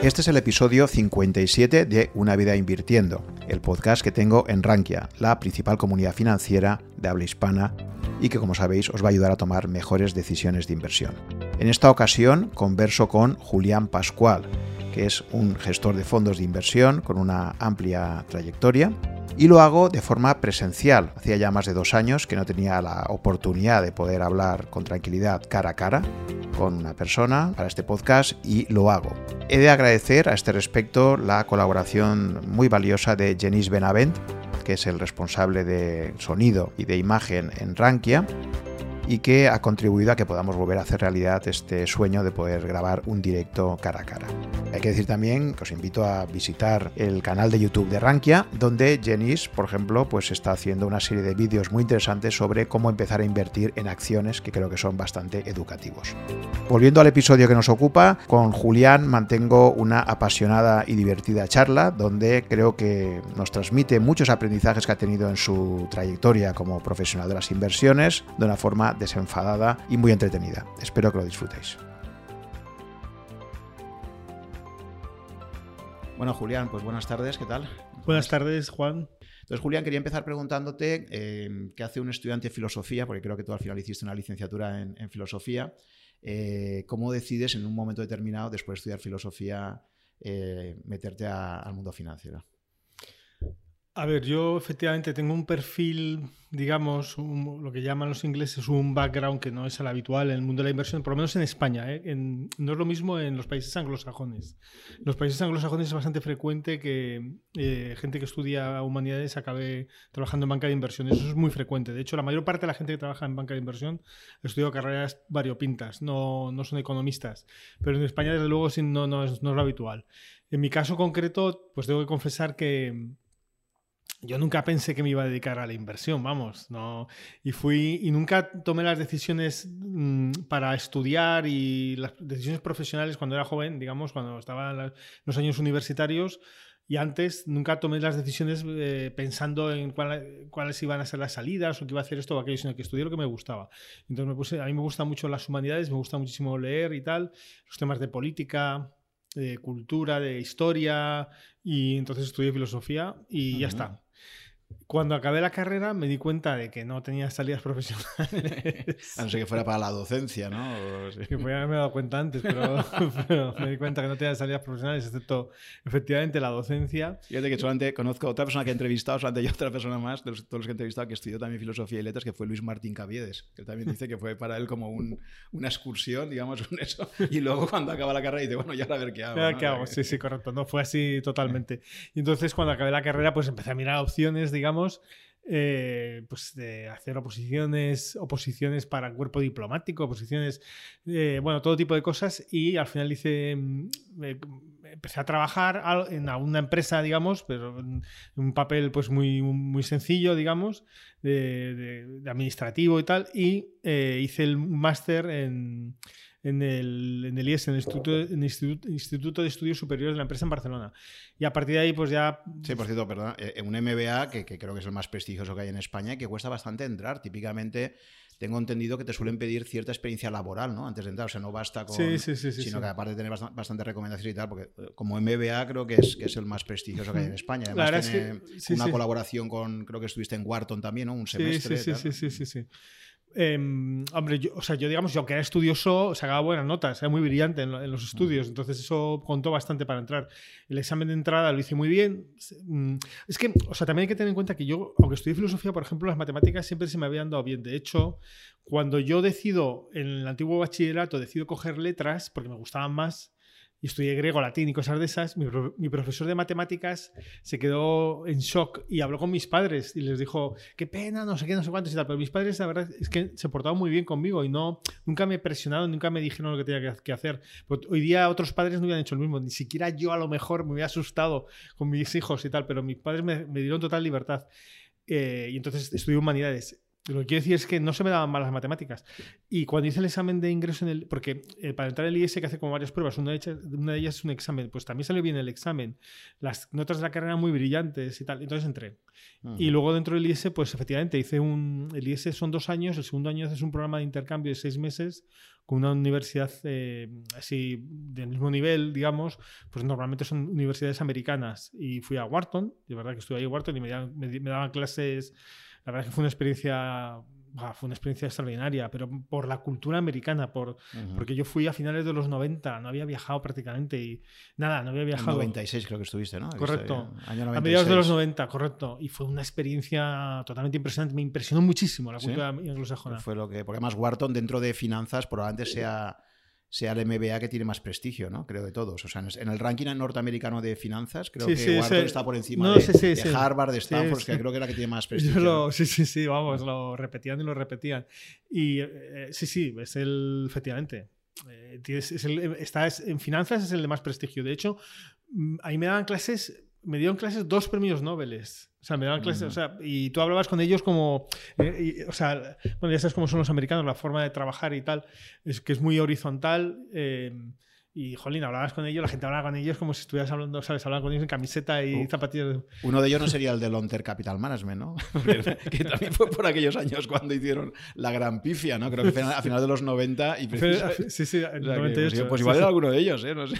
Este es el episodio 57 de Una vida invirtiendo, el podcast que tengo en Rankia, la principal comunidad financiera de habla hispana y que como sabéis os va a ayudar a tomar mejores decisiones de inversión. En esta ocasión converso con Julián Pascual, que es un gestor de fondos de inversión con una amplia trayectoria y lo hago de forma presencial. Hacía ya más de dos años que no tenía la oportunidad de poder hablar con tranquilidad cara a cara con una persona para este podcast y lo hago. He de agradecer a este respecto la colaboración muy valiosa de Jenis Benavent, que es el responsable de sonido y de imagen en Rankia, y que ha contribuido a que podamos volver a hacer realidad este sueño de poder grabar un directo cara a cara. Hay que decir también que os invito a visitar el canal de YouTube de Rankia, donde Jenis, por ejemplo, pues está haciendo una serie de vídeos muy interesantes sobre cómo empezar a invertir en acciones que creo que son bastante educativos. Volviendo al episodio que nos ocupa, con Julián mantengo una apasionada y divertida charla donde creo que nos transmite muchos aprendizajes que ha tenido en su trayectoria como profesional de las inversiones de una forma desenfadada y muy entretenida. Espero que lo disfrutéis. Bueno, Julián, pues buenas tardes, ¿qué tal? Buenas tardes, Juan. Entonces, Julián, quería empezar preguntándote eh, qué hace un estudiante de filosofía, porque creo que tú al final hiciste una licenciatura en, en filosofía. Eh, ¿Cómo decides en un momento determinado, después de estudiar filosofía, eh, meterte a, al mundo financiero? A ver, yo efectivamente tengo un perfil, digamos, un, lo que llaman los ingleses un background que no es el habitual en el mundo de la inversión, por lo menos en España. ¿eh? En, no es lo mismo en los países anglosajones. En los países anglosajones es bastante frecuente que eh, gente que estudia humanidades acabe trabajando en banca de inversión. Eso es muy frecuente. De hecho, la mayor parte de la gente que trabaja en banca de inversión ha estudiado carreras variopintas, no, no son economistas. Pero en España, desde luego, sí, no, no, es, no es lo habitual. En mi caso concreto, pues tengo que confesar que yo nunca pensé que me iba a dedicar a la inversión, vamos, no. Y fui y nunca tomé las decisiones mmm, para estudiar y las decisiones profesionales cuando era joven, digamos, cuando estaba en los años universitarios. Y antes nunca tomé las decisiones eh, pensando en cuál, cuáles iban a ser las salidas o qué iba a hacer esto o aquello, sino que estudié lo que me gustaba. Entonces me puse, a mí me gustan mucho las humanidades, me gusta muchísimo leer y tal, los temas de política, de cultura, de historia, y entonces estudié filosofía y uh -huh. ya está. Cuando acabé la carrera me di cuenta de que no tenía salidas profesionales. a no ser que fuera para la docencia, ¿no? Sí. Que podía haberme dado cuenta antes, pero, pero, me di cuenta que no tenía salidas profesionales, excepto efectivamente la docencia. Fíjate que solamente conozco otra persona que he entrevistado, solamente yo otra persona más, de los, todos los que he entrevistado, que estudió también filosofía y letras, que fue Luis Martín Caviedes, que también dice que fue para él como un, una excursión, digamos, un eso. Y luego cuando acaba la carrera dice, bueno, ya a ver qué hago. ¿no? ¿Qué hago? Sí, sí, correcto. No fue así totalmente. Y entonces cuando acabé la carrera, pues empecé a mirar opciones, digamos, eh, pues de hacer oposiciones, oposiciones para cuerpo diplomático, oposiciones, eh, bueno, todo tipo de cosas y al final hice, eh, empecé a trabajar en una empresa, digamos, pero en un papel pues muy, muy sencillo, digamos, de, de administrativo y tal, y hice el máster en en el, en el IES, en el, Instituto, en el Instituto, Instituto, de Estudios Superiores de la empresa en Barcelona. Y a partir de ahí, pues ya... Sí, por cierto, perdón, eh, un MBA que, que, creo que es el más prestigioso que hay en España y que cuesta bastante entrar. Típicamente tengo entendido que te suelen pedir cierta experiencia laboral, ¿no? Antes de entrar, o sea, no basta con... Sí, sí, sí, sino que aparte de tener bastantes bastante recomendaciones y tal, porque eh, como MBA creo que es, que es el más prestigioso que hay en España. Además tiene es que, una colaboración con, creo que estuviste en Wharton también, ¿no? Un semestre. Sí, sí, sí, sí, sí, sí. Eh, hombre, yo, o sea, yo digamos, yo que era estudioso, sacaba buenas notas, era muy brillante en, en, los estudios, entonces eso contó bastante para entrar. El examen de entrada lo hice muy bien. mm, Es que, o sea, también hay que tener en cuenta que yo, aunque estudié filosofía, por ejemplo, las matemáticas siempre se me habían dado bien. De hecho, cuando yo decido, en el antiguo bachillerato, decido coger letras, porque me gustaban más, y estudié griego, latín y cosas de esas, mi, mi, profesor de matemáticas se quedó en shock y habló con mis padres y les dijo, qué pena, no sé qué, no sé cuántos y tal, pero mis padres la verdad es que se portaban muy bien conmigo y no, nunca me presionaron, nunca me dijeron lo que tenía que, hacer. Pero hoy día otros padres no hubieran hecho lo mismo, ni siquiera yo a lo mejor me hubiera asustado con mis hijos y tal, pero mis padres me, me dieron total libertad. Eh, y entonces estudié humanidades Lo que quiero decir es que no se me daban mal las matemáticas. Y cuando hice el examen de ingreso en el. Porque eh, para entrar al IES hay que hacer como varias pruebas. Una de, ellas, una de ellas es un examen. Pues también salió bien el examen. Las notas de la carrera muy brillantes y tal. Entonces entré. Y luego dentro del IES, pues efectivamente hice un. El IES son dos años. El segundo año es un programa de intercambio de seis meses con una universidad eh, así del mismo nivel, digamos. Pues normalmente son universidades americanas. Y fui a Wharton. De verdad que estuve ahí en Wharton y me, me daban clases la verdad es que fue una experiencia fue una experiencia extraordinaria, pero por la cultura americana, por, porque yo fui a finales de los 90, no había viajado prácticamente y nada, no había viajado. En 96 creo que estuviste, ¿no? Correcto. A mediados de los 90, correcto. Y fue una experiencia totalmente impresionante, me impresionó muchísimo la cultura anglosajona. Fue lo que, porque además Wharton dentro de finanzas probablemente sea sea el MBA que tiene más prestigio, ¿no? Creo de todos. O sea, en el ranking norteamericano de finanzas, creo que Wharton está por encima de, Harvard, de Stanford, que creo que era la que tiene más prestigio. sí, sí, sí, vamos, lo repetían y lo repetían. Y eh, sí, sí, es el, efectivamente. Eh, es el, está en finanzas es el de más prestigio. De hecho, mm, ahí me daban clases, me dieron clases dos premios Nobel. O sea, me daban clases, o sea, y tú hablabas con ellos como, eh, o sea, bueno, ya sabes cómo son los americanos, la forma de trabajar y tal, es que es muy horizontal. Eh, y, jolín, hablabas con ellos, la gente hablaba con ellos como si estuvieras hablando, ¿sabes? Hablaban con ellos en camiseta y zapatillas. Uno de ellos no sería el de Lonter Capital Management, ¿no? que también fue por aquellos años cuando hicieron la gran pifia, ¿no? Creo que a final de los 90 y Sí, sí, en 98. Pues, pues, igual era alguno de ellos, ¿eh? No sé.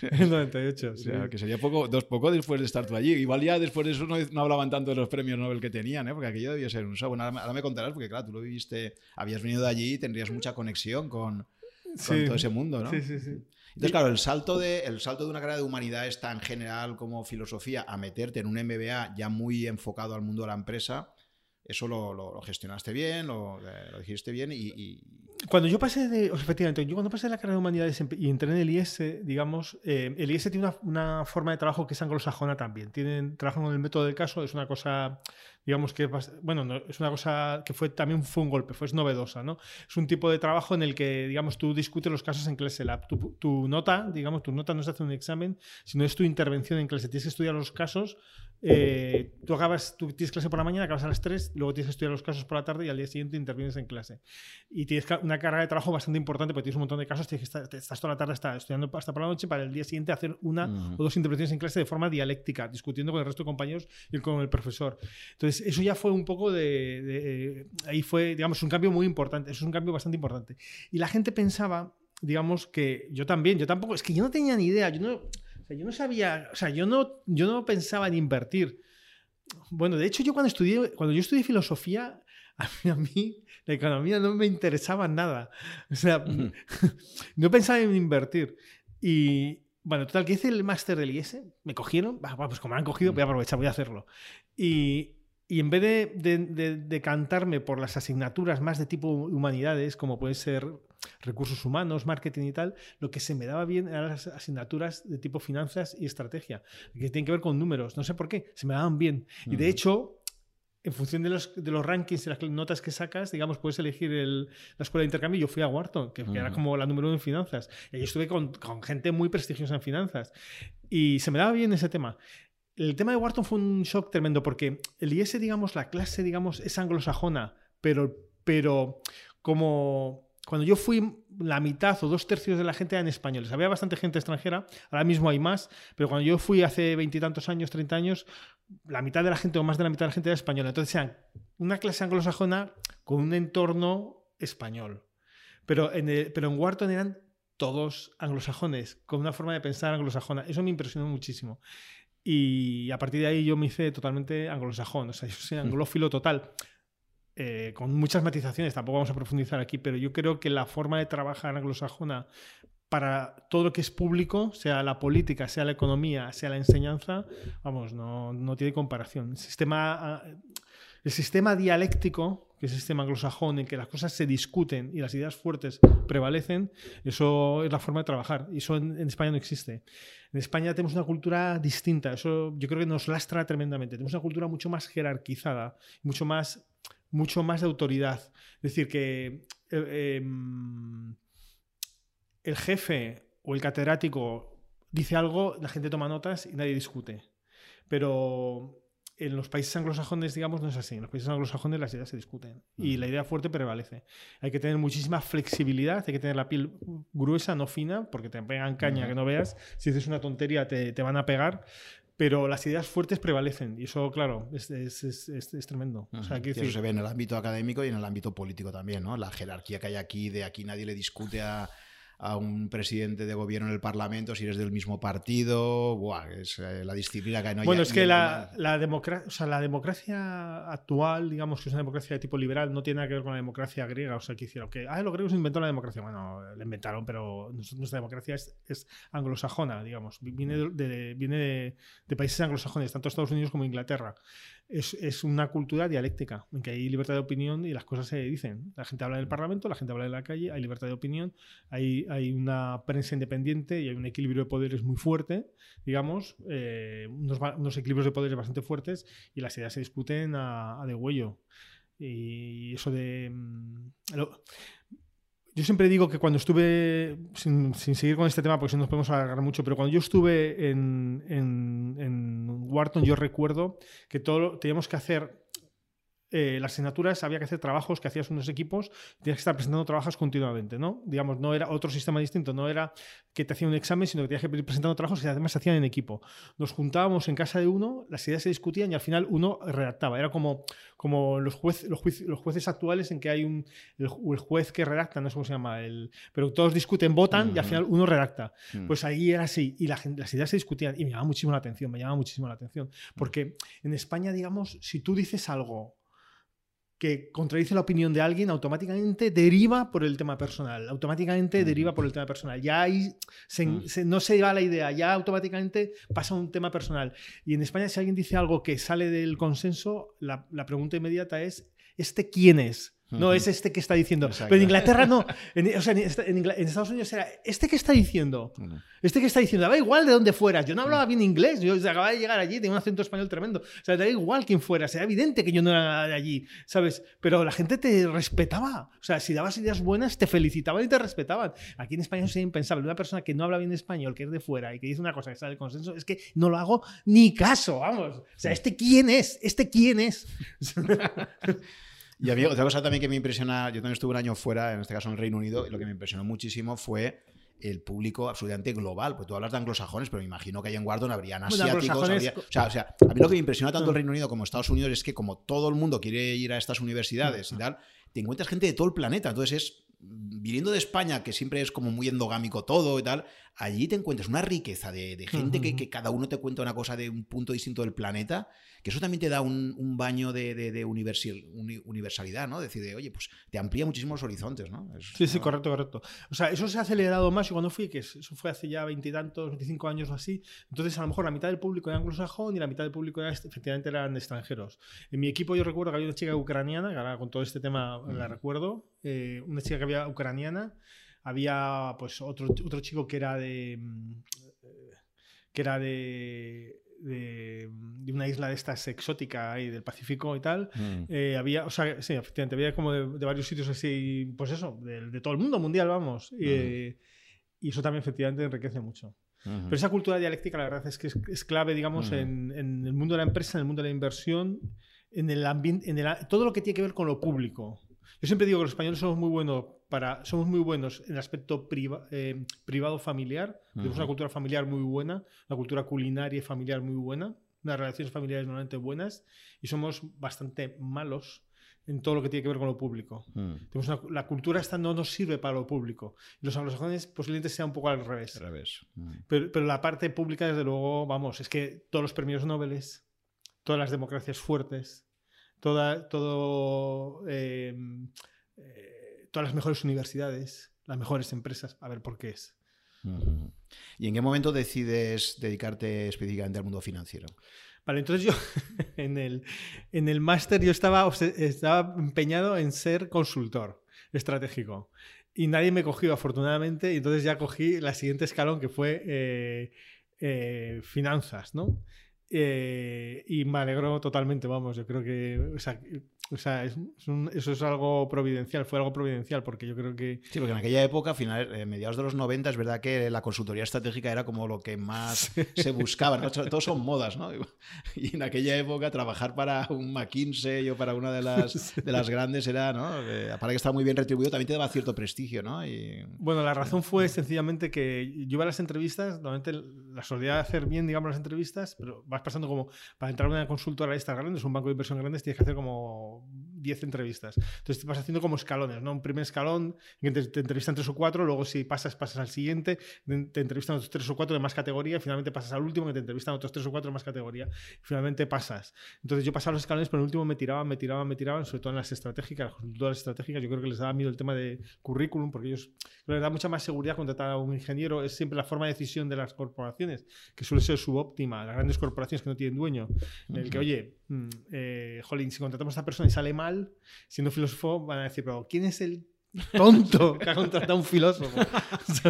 en 98, sí. O sea, que sería poco, dos, poco después de estar tú allí. Igual ya después de eso no, hablaban tanto de los premios Nobel que tenían, ¿eh? Porque aquello debía ser un show. Bueno, ahora, me contarás, porque claro, tú lo viviste, habías venido de allí y tendrías mucha conexión con con todo ese mundo, ¿no? Sí, sí, sí. Entonces, claro, el salto, de, el salto de una carrera de humanidades tan general como filosofía a meterte en un MBA ya muy enfocado al mundo de la empresa, eso lo, gestionaste bien, lo, lo dijiste bien y, Cuando yo pasé de, efectivamente, yo cuando pasé de la carrera de humanidades y entré en el IS, digamos, eh, el IS tiene una, una, forma de trabajo que es anglosajona también. Tienen, trabajan con el método del caso, es una cosa digamos que bueno, es una cosa que fue también fue un golpe, fue novedosa, ¿no? Es un tipo de trabajo en el que, digamos, tú discutes los casos en clase lab. Tu, tu nota, digamos, tu nota no se hace un examen, sino es tu intervención en clase. Tienes que estudiar los casos eh, tú acabas, tú tienes clase por la mañana, acabas a las 3, luego tienes que estudiar los casos por la tarde y al día siguiente intervienes en clase. Y tienes una carga de trabajo bastante importante porque tienes un montón de casos, tienes que estar, estás toda la tarde estudiando hasta por la noche para el día siguiente hacer una o dos intervenciones en clase de forma dialéctica, discutiendo con el resto de compañeros y con el profesor. Entonces, eso ya fue un poco de, ahí fue, digamos, un cambio muy importante, eso es un cambio bastante importante. Y la gente pensaba, digamos, que yo también, yo tampoco, es que yo no tenía ni idea, yo no yo no sabía, o sea, yo no, yo no pensaba en invertir. Bueno, de hecho, yo cuando estudié, cuando yo estudié filosofía, a mí, la economía no me interesaba nada. O sea, no pensaba en invertir. Y bueno, total, que hice el máster del IES, me cogieron, pues como me han cogido, voy a aprovechar, voy a hacerlo. Y, y en vez de, de, de, cantarme por las asignaturas más de tipo humanidades, como puede ser recursos humanos, marketing y tal, lo que se me daba bien eran las asignaturas de tipo finanzas y estrategia, que tienen que ver con números. No sé por qué, se me daban bien. Y de hecho, en función de los, de los rankings y las notas que sacas, digamos, puedes elegir la escuela de intercambio. Yo fui a Wharton, que, era como la número uno en finanzas. Y ahí estuve con, con, gente muy prestigiosa en finanzas. Y se me daba bien ese tema. El tema de Wharton fue un shock tremendo porque el IS, digamos, la clase, digamos, es anglosajona, pero, pero como cuando yo fui, la mitad o dos tercios de la gente eran españoles. Había bastante gente extranjera, ahora mismo hay más, pero cuando yo fui hace veintitantos años, treinta años, la mitad de la gente o más de la mitad de la gente era española. Entonces eran una clase anglosajona con un entorno español. Pero en, pero en Wharton eran todos anglosajones, con una forma de pensar anglosajona. Eso me impresionó muchísimo. Y a partir de ahí yo me hice totalmente anglosajón, o sea, yo soy anglófilo total. Eh, con muchas matizaciones, tampoco vamos a profundizar aquí, pero yo creo que la forma de trabajar anglosajona para todo lo que es público, sea la política, sea la economía, sea la enseñanza, vamos, no, no tiene comparación. El sistema, ah, el sistema dialéctico, que es el sistema anglosajón, en que las cosas se discuten y las ideas fuertes prevalecen, eso es la forma de trabajar. Y eso en, en España no existe. En España tenemos una cultura distinta, eso yo creo que nos lastra tremendamente. Tenemos una cultura mucho más jerarquizada, mucho más mucho más de autoridad. Es decir, que eh, em, el jefe o el catedrático dice algo, la gente toma notas y nadie discute. Pero en los países anglosajones, digamos, no es así. En los países anglosajones las ideas se discuten y la idea fuerte prevalece. Hay que tener muchísima flexibilidad, hay que tener la piel gruesa, no fina, porque te pegan caña que no veas. Si dices una tontería, te, te van a pegar pero las ideas fuertes prevalecen y eso, claro, es, es, es, es tremendo. o sea, eso se ve en el ámbito académico y en el ámbito político también, ¿no? La jerarquía que hay aquí, de aquí nadie le discute a, a un presidente de gobierno en el Parlamento si eres del mismo partido. Buah, es eh, la disciplina que hay. No bueno, es que la, la, o sea, la democracia actual, digamos que es una democracia de tipo liberal, no tiene nada que ver con la democracia griega. O sea, que hicieron que, ah, los griegos inventó la democracia. Bueno, la inventaron, pero nuestra democracia es, es anglosajona, digamos. Viene, de, viene de, de países anglosajones, tanto Estados Unidos como Inglaterra es, una cultura dialéctica, en que hay libertad de opinión y las cosas se dicen. La gente habla en el Parlamento, la gente habla en la calle, hay libertad de opinión, hay, hay una prensa independiente y hay un equilibrio de poderes muy fuerte, digamos, eh, unos, equilibrios de poderes bastante fuertes y las ideas se discuten a, a de huello. Y eso de... Mm, yo siempre digo que cuando estuve, sin, seguir con este tema porque si no nos podemos alargar mucho, pero cuando yo estuve en, en, en Wharton yo recuerdo que todo teníamos que hacer eh, las asignaturas había que hacer trabajos que hacías unos equipos, tenías que estar presentando trabajos continuamente, ¿no? Digamos, no era otro sistema distinto, no era que te hacían un examen, sino que tenías que ir presentando trabajos que además se hacían en equipo. Nos juntábamos en casa de uno, las ideas se discutían y al final uno redactaba. Era como, como los, juez, los, los jueces actuales en que hay un, el, juez que redacta, no sé cómo se llama, el, pero todos discuten, votan y al final uno redacta. Mm. Pues ahí era así y la las ideas se discutían y me llamaba muchísimo la atención, me llamaba muchísimo la atención. Porque en España, digamos, si tú dices algo que contradice la opinión de alguien, automáticamente deriva por el tema personal. Automáticamente deriva por el tema personal. Ya ahí no se va la idea, ya automáticamente pasa un tema personal. Y en España, si alguien dice algo que sale del consenso, la, la pregunta inmediata es: ¿este quién es? No es este que está diciendo. Pero en Inglaterra no. En, o sea, en, Estados Unidos era este que está diciendo. Este que está diciendo. Daba igual de dónde fueras. Yo no hablaba bien inglés. Yo acababa de llegar allí, tenía un acento español tremendo. O sea, daba igual quién fuera. Era evidente que yo no era de allí. ¿Sabes? Pero la gente te respetaba. O sea, si dabas ideas buenas, te felicitaban y te respetaban. Aquí en España es impensable. Una persona que no habla bien español, que es de fuera y que dice una cosa que sale del consenso, es que no lo hago ni caso. Vamos. O sea, ¿este quién es? ¿Este quién es? Y a mí otra cosa también que me impresiona, yo también estuve un año fuera, en este caso en el Reino Unido, y lo que me impresionó muchísimo fue el público absolutamente global. Pues tú hablas de anglosajones, pero me imagino que ahí en Wharton habrían asiáticos. o, sea, o, sea, a mí lo que me impresiona tanto el Reino Unido como Estados Unidos es que como todo el mundo quiere ir a estas universidades y tal, te encuentras gente de todo el planeta. Entonces es viniendo de España, que siempre es como muy endogámico todo y tal, allí te encuentras una riqueza de, gente que, que, cada uno te cuenta una cosa de un punto distinto del planeta que eso también te da un, baño de, universalidad, ¿no? Decir, oye, pues te amplía muchísimo los horizontes, ¿no? sí, sí, correcto, correcto. O sea, eso se ha acelerado más y cuando fui, que eso fue hace ya veintitantos, veinticinco años o así, entonces a lo mejor la mitad del público era anglosajón y la mitad del público era, efectivamente eran extranjeros. En mi equipo yo recuerdo que había una chica ucraniana, que ahora con todo este tema la recuerdo, eh, una chica que había ucraniana, había pues otro, otro chico que era de mm, eh, que era de de, una isla de estas exótica ahí del Pacífico y tal, mm. eh, había, o sea, sí, efectivamente, había como de, varios sitios así, pues eso, de, todo el mundo mundial, vamos. y eso también efectivamente enriquece mucho. Pero esa cultura dialéctica, la verdad es que es, clave, digamos, en, en, el mundo de la empresa, en el mundo de la inversión, en el ambiente, en el, todo lo que tiene que ver con lo público. Yo siempre digo que los españoles somos muy buenos para, somos muy buenos en el aspecto eh, privado familiar. Tenemos una cultura familiar muy buena, una cultura culinaria y familiar muy buena, unas relaciones familiares normalmente buenas, y somos bastante malos en todo lo que tiene que ver con lo público. Mm. la cultura esta no nos sirve para lo público. los anglosajones posiblemente sea un poco al revés. Al revés. Mm. Pero, pero, la parte pública, desde luego, vamos, es que todos los premios Nobel, todas las democracias fuertes, toda, todo, em, eh, todas las mejores universidades, las mejores empresas, a ver por qué es. ¿Y en qué momento decides dedicarte específicamente al mundo financiero? Vale, entonces yo en el, en el máster yo estaba, estaba empeñado en ser consultor estratégico y nadie me cogió afortunadamente y entonces ya cogí la siguiente escalón que fue eh, eh, finanzas, ¿no? Eh, y me alegró totalmente, vamos, yo creo que o sea, eso es algo providencial, fue algo providencial, porque yo creo que... Sí, porque en aquella época, a finales, eh, mediados de los 90, es verdad que la consultoría estratégica era como lo que más se buscaba, ¿no? Todos son modas, ¿no? Y en aquella época trabajar para un McKinsey o para una de las, de las grandes era, ¿no? para que estaba muy bien retribuido, también te daba cierto prestigio, ¿no? Y... Bueno, la razón fue sencillamente que yo iba a las entrevistas, normalmente la solía hacer bien, digamos, las entrevistas, pero vas pasando como, para entrar a una consultora de estas grandes, un banco de inversión grandes, tienes que hacer como 10 entrevistas. Entonces te vas haciendo como escalones, ¿no? Un primer escalón en que te, entrevistan tres o cuatro, luego si pasas, pasas al siguiente, te entrevistan otros tres o cuatro de más categoría, y finalmente pasas al último que te entrevistan otros tres o cuatro de más categoría, y finalmente pasas. Entonces yo pasaba los escalones, pero en el último me tiraban, me tiraban, me tiraban, sobre todo en las estratégicas, todas las estratégicas, yo creo que les daba miedo el tema de currículum, porque ellos les da mucha más seguridad contratar a un ingeniero, es siempre la forma de decisión de las corporaciones, que suele ser subóptima, las grandes corporaciones que no tienen dueño, el que, oye, eh, jolín, si contratamos a esta persona y sale mal, siendo filósofo, van a decir, pero ¿quién es el tonto que ha contratado a un filósofo?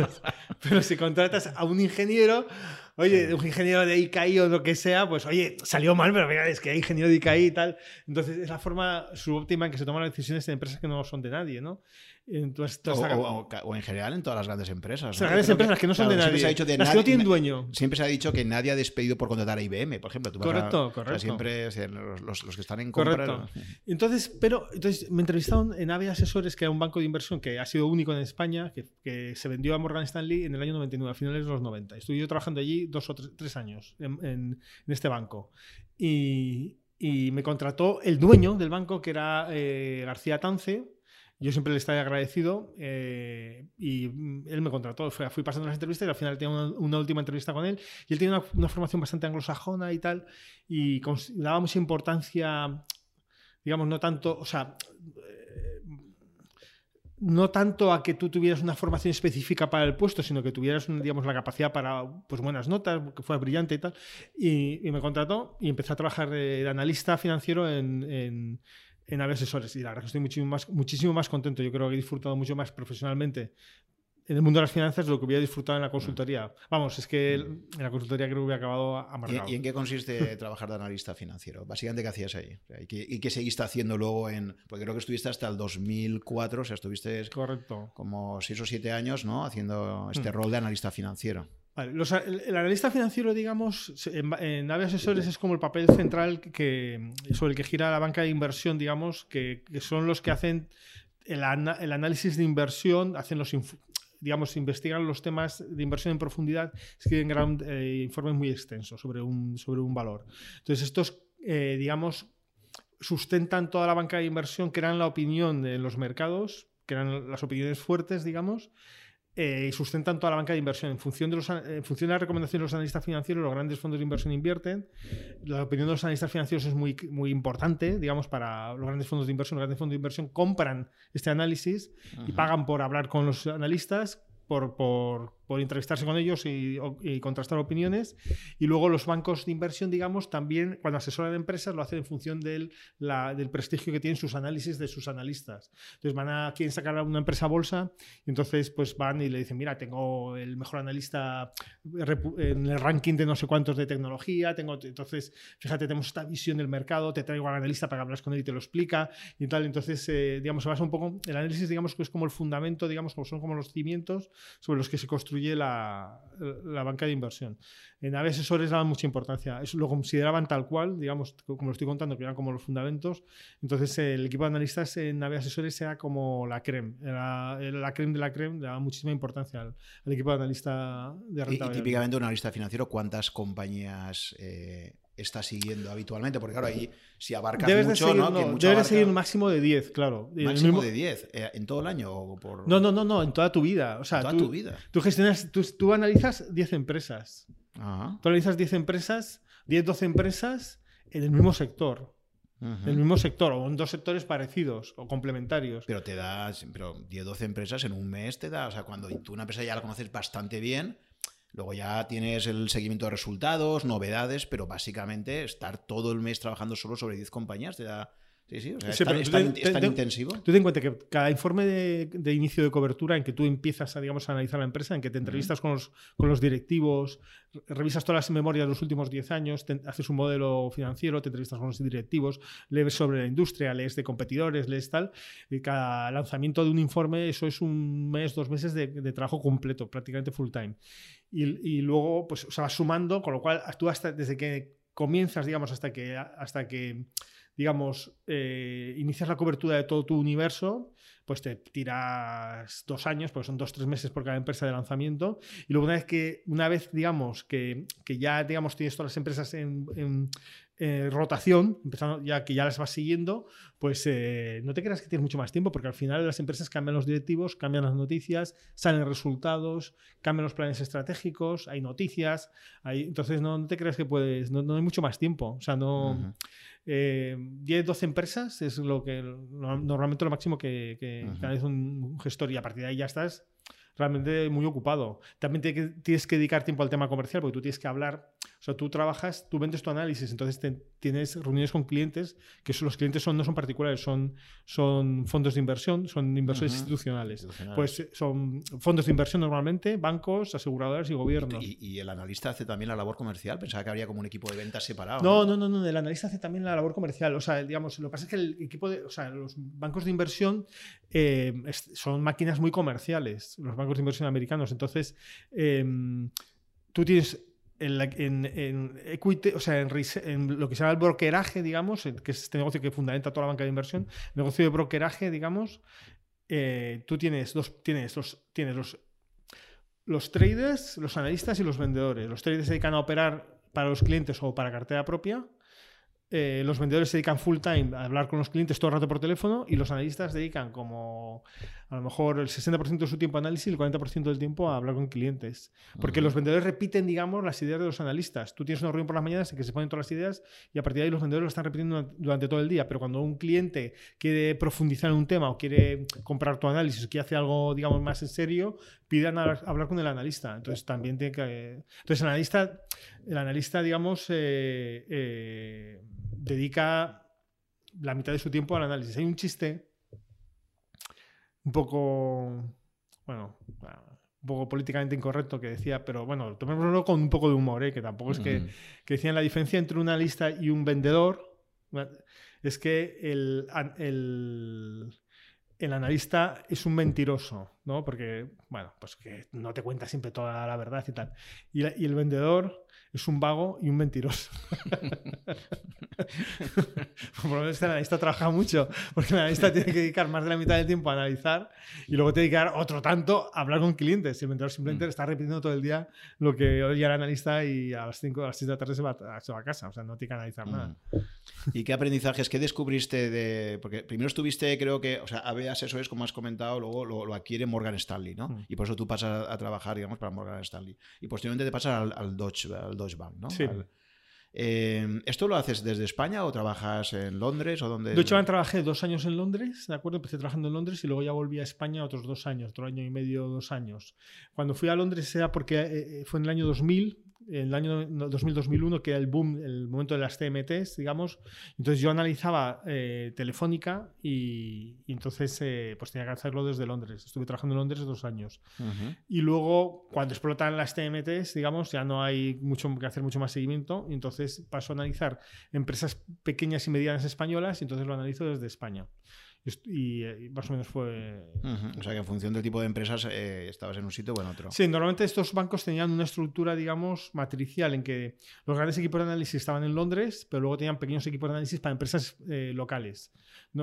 pero si contratas a un ingeniero, oye, un ingeniero de ICAI o lo que sea, pues oye, salió mal, pero venga, es que hay ingeniero de ICAI y tal. Entonces es la forma subóptima en que se toman las decisiones en empresas que no son de nadie, ¿no? O, en general en todas las grandes empresas. las grandes empresas que, no son de nadie. Se ha dicho de las que no tienen dueño. Siempre se ha dicho que nadie ha despedido por contratar a IBM, por ejemplo. correcto, correcto. siempre los, que están en compra. Correcto. Entonces, pero entonces me entrevistaron en AVE Asesores, que era un banco de inversión que ha sido único en España, que, se vendió a Morgan Stanley en el año 99, a finales de los 90. Estuve yo trabajando allí dos o tres, años en, este banco. Y, me contrató el dueño del banco, que era eh, García Tance, yo siempre le estaba agradecido eh, y él me contrató. Fui, pasando las entrevistas y al final tenía una, última entrevista con él. Y él tiene una, formación bastante anglosajona y tal. Y daba mucha importancia, digamos, no tanto, o sea, eh, no tanto a que tú tuvieras una formación específica para el puesto, sino que tuvieras, digamos, la capacidad para pues, buenas notas, que fuera brillante y tal. Y, me contrató y empecé a trabajar de, analista financiero en en Ave Asesores. Y la verdad que estoy muchísimo más, muchísimo más contento. Yo creo que he disfrutado mucho más profesionalmente en el mundo de las finanzas de lo que hubiera disfrutado en la consultoría. Vamos, es que en la consultoría creo que hubiera acabado amargado. ¿Y, en qué consiste trabajar de analista financiero? Básicamente, ¿qué hacías ahí? ¿Y qué, seguiste haciendo luego en...? Porque creo que estuviste hasta el 2004, o sea, estuviste... Correcto. Como seis o siete años, ¿no? Haciendo este mm. rol de analista financiero el, analista financiero, digamos, en, en Asesores es como el papel central que, sobre el que gira la banca de inversión, digamos, que, son los que hacen el, análisis de inversión, hacen los digamos, investigan los temas de inversión en profundidad, escriben gran, eh, informes muy extensos sobre un, sobre un valor. Entonces, estos, eh, digamos, sustentan toda la banca de inversión, crean la opinión en los mercados, crean las opiniones fuertes, digamos, eh, sustentan toda la banca de inversión. En función, de los, en función de las recomendaciones de los analistas financieros, los grandes fondos de inversión invierten. La opinión de los analistas financieros es muy, muy importante, digamos, para los grandes fondos de inversión. Los grandes fondos de inversión compran este análisis y pagan por hablar con los analistas, por, por por entrevistarse con ellos y, contrastar opiniones. Y luego los bancos de inversión, digamos, también cuando asesoran empresas lo hacen en función del, del prestigio que tienen sus análisis de sus analistas. Entonces van a, quieren sacar a una empresa a bolsa y entonces pues van y le dicen, mira, tengo el mejor analista en el ranking de no sé cuántos de tecnología, tengo, entonces, fíjate, tenemos esta visión del mercado, te traigo al analista para que hablas con él y te lo explica y tal. Entonces, eh, digamos, se basa un poco, el análisis, digamos, que es como el fundamento, digamos, como son como los cimientos sobre los que se construye la, la, banca de inversión. En AVE Asesores daban mucha importancia, eso lo consideraban tal cual, digamos, como lo estoy contando, que eran como los fundamentos. Entonces, el equipo de analistas en AVE Asesores era como la creme, era, la creme de la creme, daba muchísima importancia al, equipo de analista de rentabilidad. Y, típicamente un analista financiero, ¿cuántas compañías eh, está siguiendo habitualmente? Porque claro, ahí si abarca mucho, ¿no? debes seguir un máximo de 10, claro. ¿Máximo de 10? Eh, ¿En todo el año? O por... No, no, no, no, en toda tu vida. O sea, toda tú, tu vida. Tú gestionas, tú, analizas 10 empresas. Tú analizas 10 empresas, 10, 12 empresas en el mismo sector. En el mismo sector, o en dos sectores parecidos o complementarios. Pero te das, pero 10, 12 empresas en un mes te da, o sea, cuando tú una empresa ya la conoces bastante bien, Luego ya tienes el seguimiento de resultados, novedades, pero básicamente estar todo el mes trabajando solo sobre 10 compañías te da, Sí, sí, o sea, es, tan, es, tan, es tan intensivo. Tú ten en cuenta que cada informe de, de, inicio de cobertura en que tú empiezas a, digamos, a analizar la empresa, en que te entrevistas uh -huh. con, los, con los directivos, revisas todas las memorias de los últimos 10 años, te, haces un modelo financiero, te entrevistas con los directivos, lees sobre la industria, lees de competidores, lees tal, y cada lanzamiento de un informe, eso es un mes, dos meses de, de trabajo completo, prácticamente full time. Y, y, luego, pues, o sea, vas sumando, con lo cual tú hasta desde que comienzas, digamos, hasta que, hasta que digamos, eh, inicias la cobertura de todo tu universo, pues te tiras dos años, pues son dos, tres meses por cada empresa de lanzamiento. Y luego una vez que, una vez, digamos, que, que ya, digamos, tienes todas las empresas en eh, rotación, empezando ya que ya las vas siguiendo, pues eh, no te creas que tienes mucho más tiempo, porque al final las empresas cambian los directivos, cambian las noticias, salen resultados, cambian los planes estratégicos, hay noticias, hay, entonces no, no, te creas que puedes, no, no, hay mucho más tiempo, o sea, no... Uh -huh. eh, 10, 12 empresas es lo que normalmente lo máximo que, que uh -huh. cada vez un, un gestor y a partir de ahí ya estás realmente muy ocupado. También te, tienes que dedicar tiempo al tema comercial porque tú tienes que hablar, o sea, tú trabajas, tú vendes tu análisis, entonces te, tienes reuniones con clientes, que son, los clientes son, no son particulares, son, son fondos de inversión, son inversores uh -huh. institucionales. institucionales. Pues son fondos de inversión normalmente, bancos, aseguradoras y gobiernos. ¿Y, ¿Y, el analista hace también la labor comercial? Pensaba que habría como un equipo de ventas separado. No, no, no, no, el analista hace también la labor comercial. O sea, digamos, lo que pasa es que el equipo de, o sea, los bancos de inversión eh, son máquinas muy comerciales, los bancos de inversión americanos. Entonces, eh, tú tienes en, en, en, equity, o sea, en, lo que se llama el brokeraje, digamos, que es este negocio que fundamenta toda la banca de inversión, negocio de brokeraje, digamos, eh, tú tienes dos, tienes los, tienes los, los traders, los analistas y los vendedores. Los traders se dedican a operar para los clientes o para cartera propia eh, los vendedores se dedican full time a hablar con los clientes todo el rato por teléfono y los analistas dedican como a lo mejor el 60% de su tiempo a análisis y el 40% del tiempo a hablar con clientes. Porque uh -huh. los vendedores repiten, digamos, las ideas de los analistas. Tú tienes una reunión por las mañanas en que se ponen todas las ideas y a partir de ahí los vendedores lo están repitiendo durante todo el día. Pero cuando un cliente quiere profundizar en un tema o quiere comprar tu análisis o quiere hacer algo, digamos, más en serio, pidan a hablar con el analista. Entonces también tiene que... Entonces el analista, el analista digamos, eh, eh, dedica la mitad de su tiempo al análisis. Hay un chiste un poco, bueno, un poco políticamente incorrecto que decía, pero bueno, tomémoslo con un poco de humor, ¿eh? que tampoco es que, que decían la diferencia entre un analista y un vendedor es que el, el, el analista es un mentiroso, ¿no? Porque, bueno, pues que no te cuenta siempre toda la verdad y tal. Y, y el vendedor es un vago y un mentiroso. Por lo menos el analista trabaja mucho, porque el analista tiene que dedicar más de la mitad del tiempo a analizar y luego tiene que dedicar otro tanto a hablar con clientes. Y el vendedor simplemente mm. está repitiendo todo el día lo que oye el analista y a las 5 a las 6 de la tarde se va, se va, a casa. O sea, no tiene que analizar mm. nada. ¿Y qué aprendizajes, qué descubriste de...? Porque primero estuviste, creo que, o sea, ABS eso es, como has comentado, luego lo, lo adquiere Morgan Stanley, ¿no? Mm. Y por eso tú pasas a, a, trabajar, digamos, para Morgan Stanley. Y posteriormente te pasas al, al Dodge, al Deutsche Bank, ¿no? Sí. Al, eh, ¿Esto lo haces desde España o trabajas en Londres o dónde? Deutsche Bank trabajé dos años en Londres, ¿de acuerdo? Empecé trabajando en Londres y luego ya volví a España otros dos años, otro año y medio, dos años. Cuando fui a Londres era porque eh, fue en el año 2000, en el año 2000-2001, que era el boom, el momento de las TMTs, digamos. Entonces yo analizaba eh, Telefónica y, y entonces eh, pues tenía que hacerlo desde Londres. Estuve trabajando en Londres dos años. Uh -huh. Y luego, cuando explotan las TMTs, digamos, ya no hay mucho que hacer mucho más seguimiento. Y entonces paso a analizar empresas pequeñas y medianas españolas y entonces lo analizo desde España. Y, y, más o menos fue... Uh -huh. O sea que en función del tipo de empresas eh, estabas en un sitio o en otro. Sí, normalmente estos bancos tenían una estructura, digamos, matricial en que los grandes equipos de análisis estaban en Londres, pero luego tenían pequeños equipos de análisis para empresas eh, locales.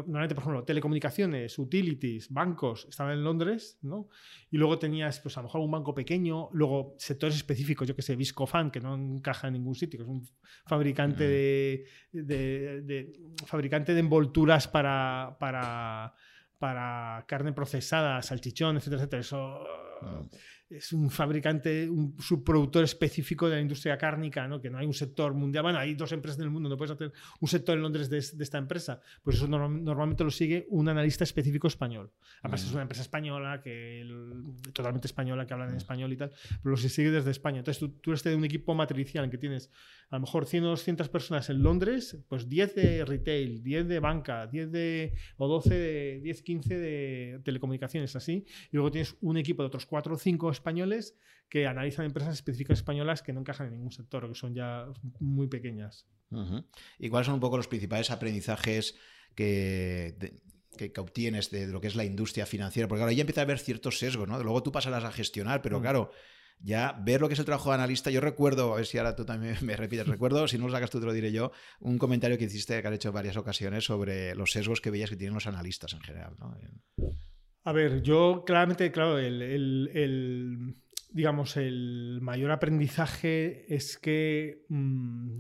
Normalmente, por ejemplo, telecomunicaciones, utilities, bancos estaban en Londres, ¿no? Y luego tenías, pues a lo mejor un banco pequeño, luego sectores específicos, yo que sé, Viscofan, que no encaja en ningún sitio, que es un fabricante, -huh. de, de, de, fabricante de envolturas para, para para carne procesada, salchichón, etcétera, etcétera. Eso, es un fabricante, un subproductor específico de la industria cárnica, ¿no? que no hay un sector mundial, bueno, hay dos empresas en el mundo, no puedes hacer un sector en Londres de, esta empresa, pues eso normalmente lo sigue un analista específico español. Además es una empresa española, que totalmente española, que habla en español y tal, pero lo sigue desde España. Entonces tú, tú eres de un equipo matricial en que tienes a lo mejor 100 o 200 personas en Londres, pues 10 de retail, 10 de banca, 10 de, o 12 de, 10, 15 de telecomunicaciones, así, y luego tienes un equipo de otros 4 o 5 españoles que analizan empresas específicas españolas que no encajan en ningún sector o que son ya muy pequeñas. ¿Y cuáles son un poco los principales aprendizajes que, que, obtienes de, lo que es la industria financiera? Porque ahora ya empieza a haber ciertos sesgos, ¿no? Luego tú pasarás a gestionar, pero mm. claro, ya ver lo que es el trabajo de analista. Yo recuerdo, a ver si ahora tú también me repites, recuerdo, si no lo sacas tú te lo diré yo, un comentario que hiciste, que has hecho en varias ocasiones sobre los sesgos que veías que tienen los analistas en general. ¿no? A ver, yo claramente, claro, el, digamos, el mayor aprendizaje es que, mm,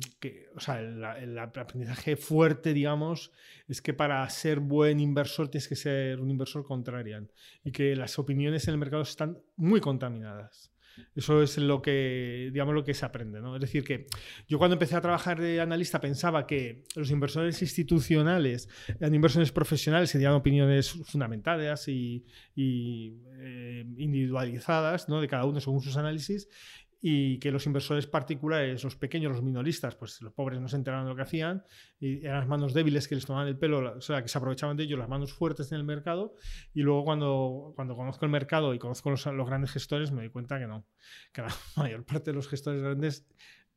o sea, el, aprendizaje fuerte, digamos, es que para ser buen inversor tienes que ser un inversor contrarian y que las opiniones en el mercado están muy contaminadas. Eso es lo que, digamos, lo que se aprende, ¿no? Es decir, que yo cuando empecé a trabajar de analista pensaba que los inversores institucionales, las inversiones profesionales serían opiniones fundamentales y, eh, individualizadas, ¿no? De cada uno según sus análisis y que los inversores particulares, los pequeños, los minoristas, pues los pobres no se enteraban de lo que hacían y eran las manos débiles que les tomaban el pelo, o sea, que se aprovechaban de ellos, las manos fuertes en el mercado y luego cuando, cuando conozco el mercado y conozco los, los grandes gestores me doy cuenta que no, que la mayor parte de los gestores grandes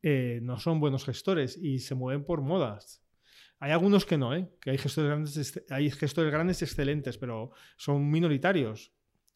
eh, no son buenos gestores y se mueven por modas. Hay algunos que no, ¿eh? que hay gestores grandes, hay gestores grandes excelentes, pero son minoritarios.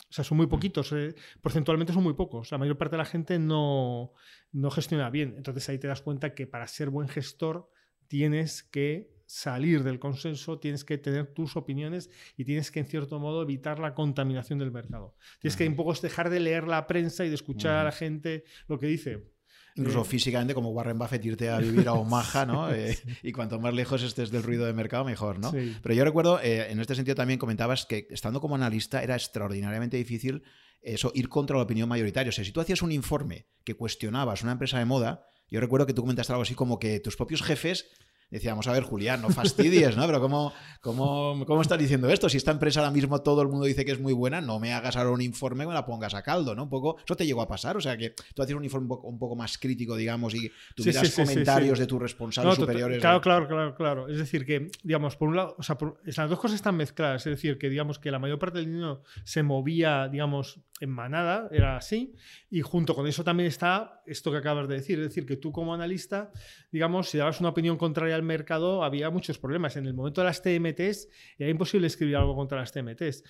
O sea, son muy mm. poquitos, eh, porcentualmente son muy pocos. La mayor parte de la gente no, no gestiona bien. Entonces ahí te das cuenta que para ser buen gestor tienes que salir del consenso, tienes que tener tus opiniones y tienes que, en cierto modo, evitar la contaminación del mercado. Tienes que un poco dejar de leer la prensa y de escuchar a la gente lo que dice. Incluso físicamente, como Warren Buffett, irte a vivir a Omaha, ¿no? Eh, y cuanto más lejos estés del ruido de mercado, mejor, ¿no? Pero yo recuerdo, eh, en este sentido también comentabas que estando como analista era extraordinariamente difícil eso, ir contra la opinión mayoritaria. O sea, si tú hacías un informe que cuestionabas una empresa de moda, yo recuerdo que tú comentaste algo así como que tus propios jefes decíamos, a ver, Julián, no fastidies, ¿no? Pero ¿cómo, cómo, cómo estás diciendo esto? Si esta empresa ahora mismo todo el mundo dice que es muy buena, no me hagas ahora un informe y me la pongas a caldo, ¿no? Un poco, eso te llegó a pasar, o sea, que tú hacías un informe un poco, más crítico, digamos, y tuvieras comentarios de tus responsables superiores. Claro, claro, claro, claro. Es decir, que, digamos, por un lado, o sea, las dos cosas están mezcladas, es decir, que, digamos, que la mayor parte del dinero se movía, digamos, en manada, era así, y junto con eso también está esto que acabas de decir, es decir, que tú como analista, digamos, si dabas una opinión contraria al mercado, había muchos problemas. En el momento de las TMTs era imposible escribir algo contra las TMTs.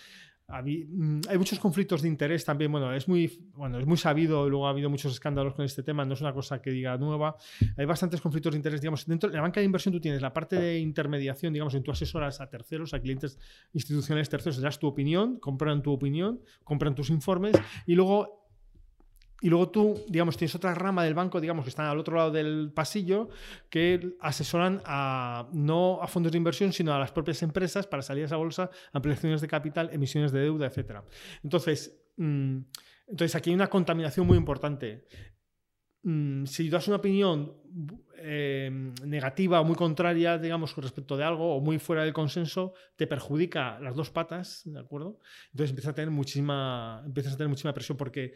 Mm, hay muchos conflictos de interés también. Bueno, es muy, bueno, es muy sabido, luego ha habido muchos escándalos con este tema, no es una cosa que diga nueva. Hay bastantes conflictos de interés, digamos, dentro de la banca de inversión tú tienes la parte de intermediación, digamos, en tu asesoras a terceros, a clientes institucionales terceros, das tu opinión, compran tu opinión, compran tus informes y luego y luego tú, digamos, tienes otra rama del banco, digamos, que están al otro lado del pasillo, que asesoran a, no a fondos de inversión, sino a las propias empresas para salir a bolsa, ampliaciones de capital, emisiones de deuda, etc. Entonces, mm, entonces aquí hay una contaminación muy importante. Mm, si das una opinión eh, negativa o muy contraria, digamos, con respecto de algo o muy fuera del consenso, te perjudica las dos patas, ¿de acuerdo? Entonces empiezas a tener muchísima, empiezas a tener muchísima presión porque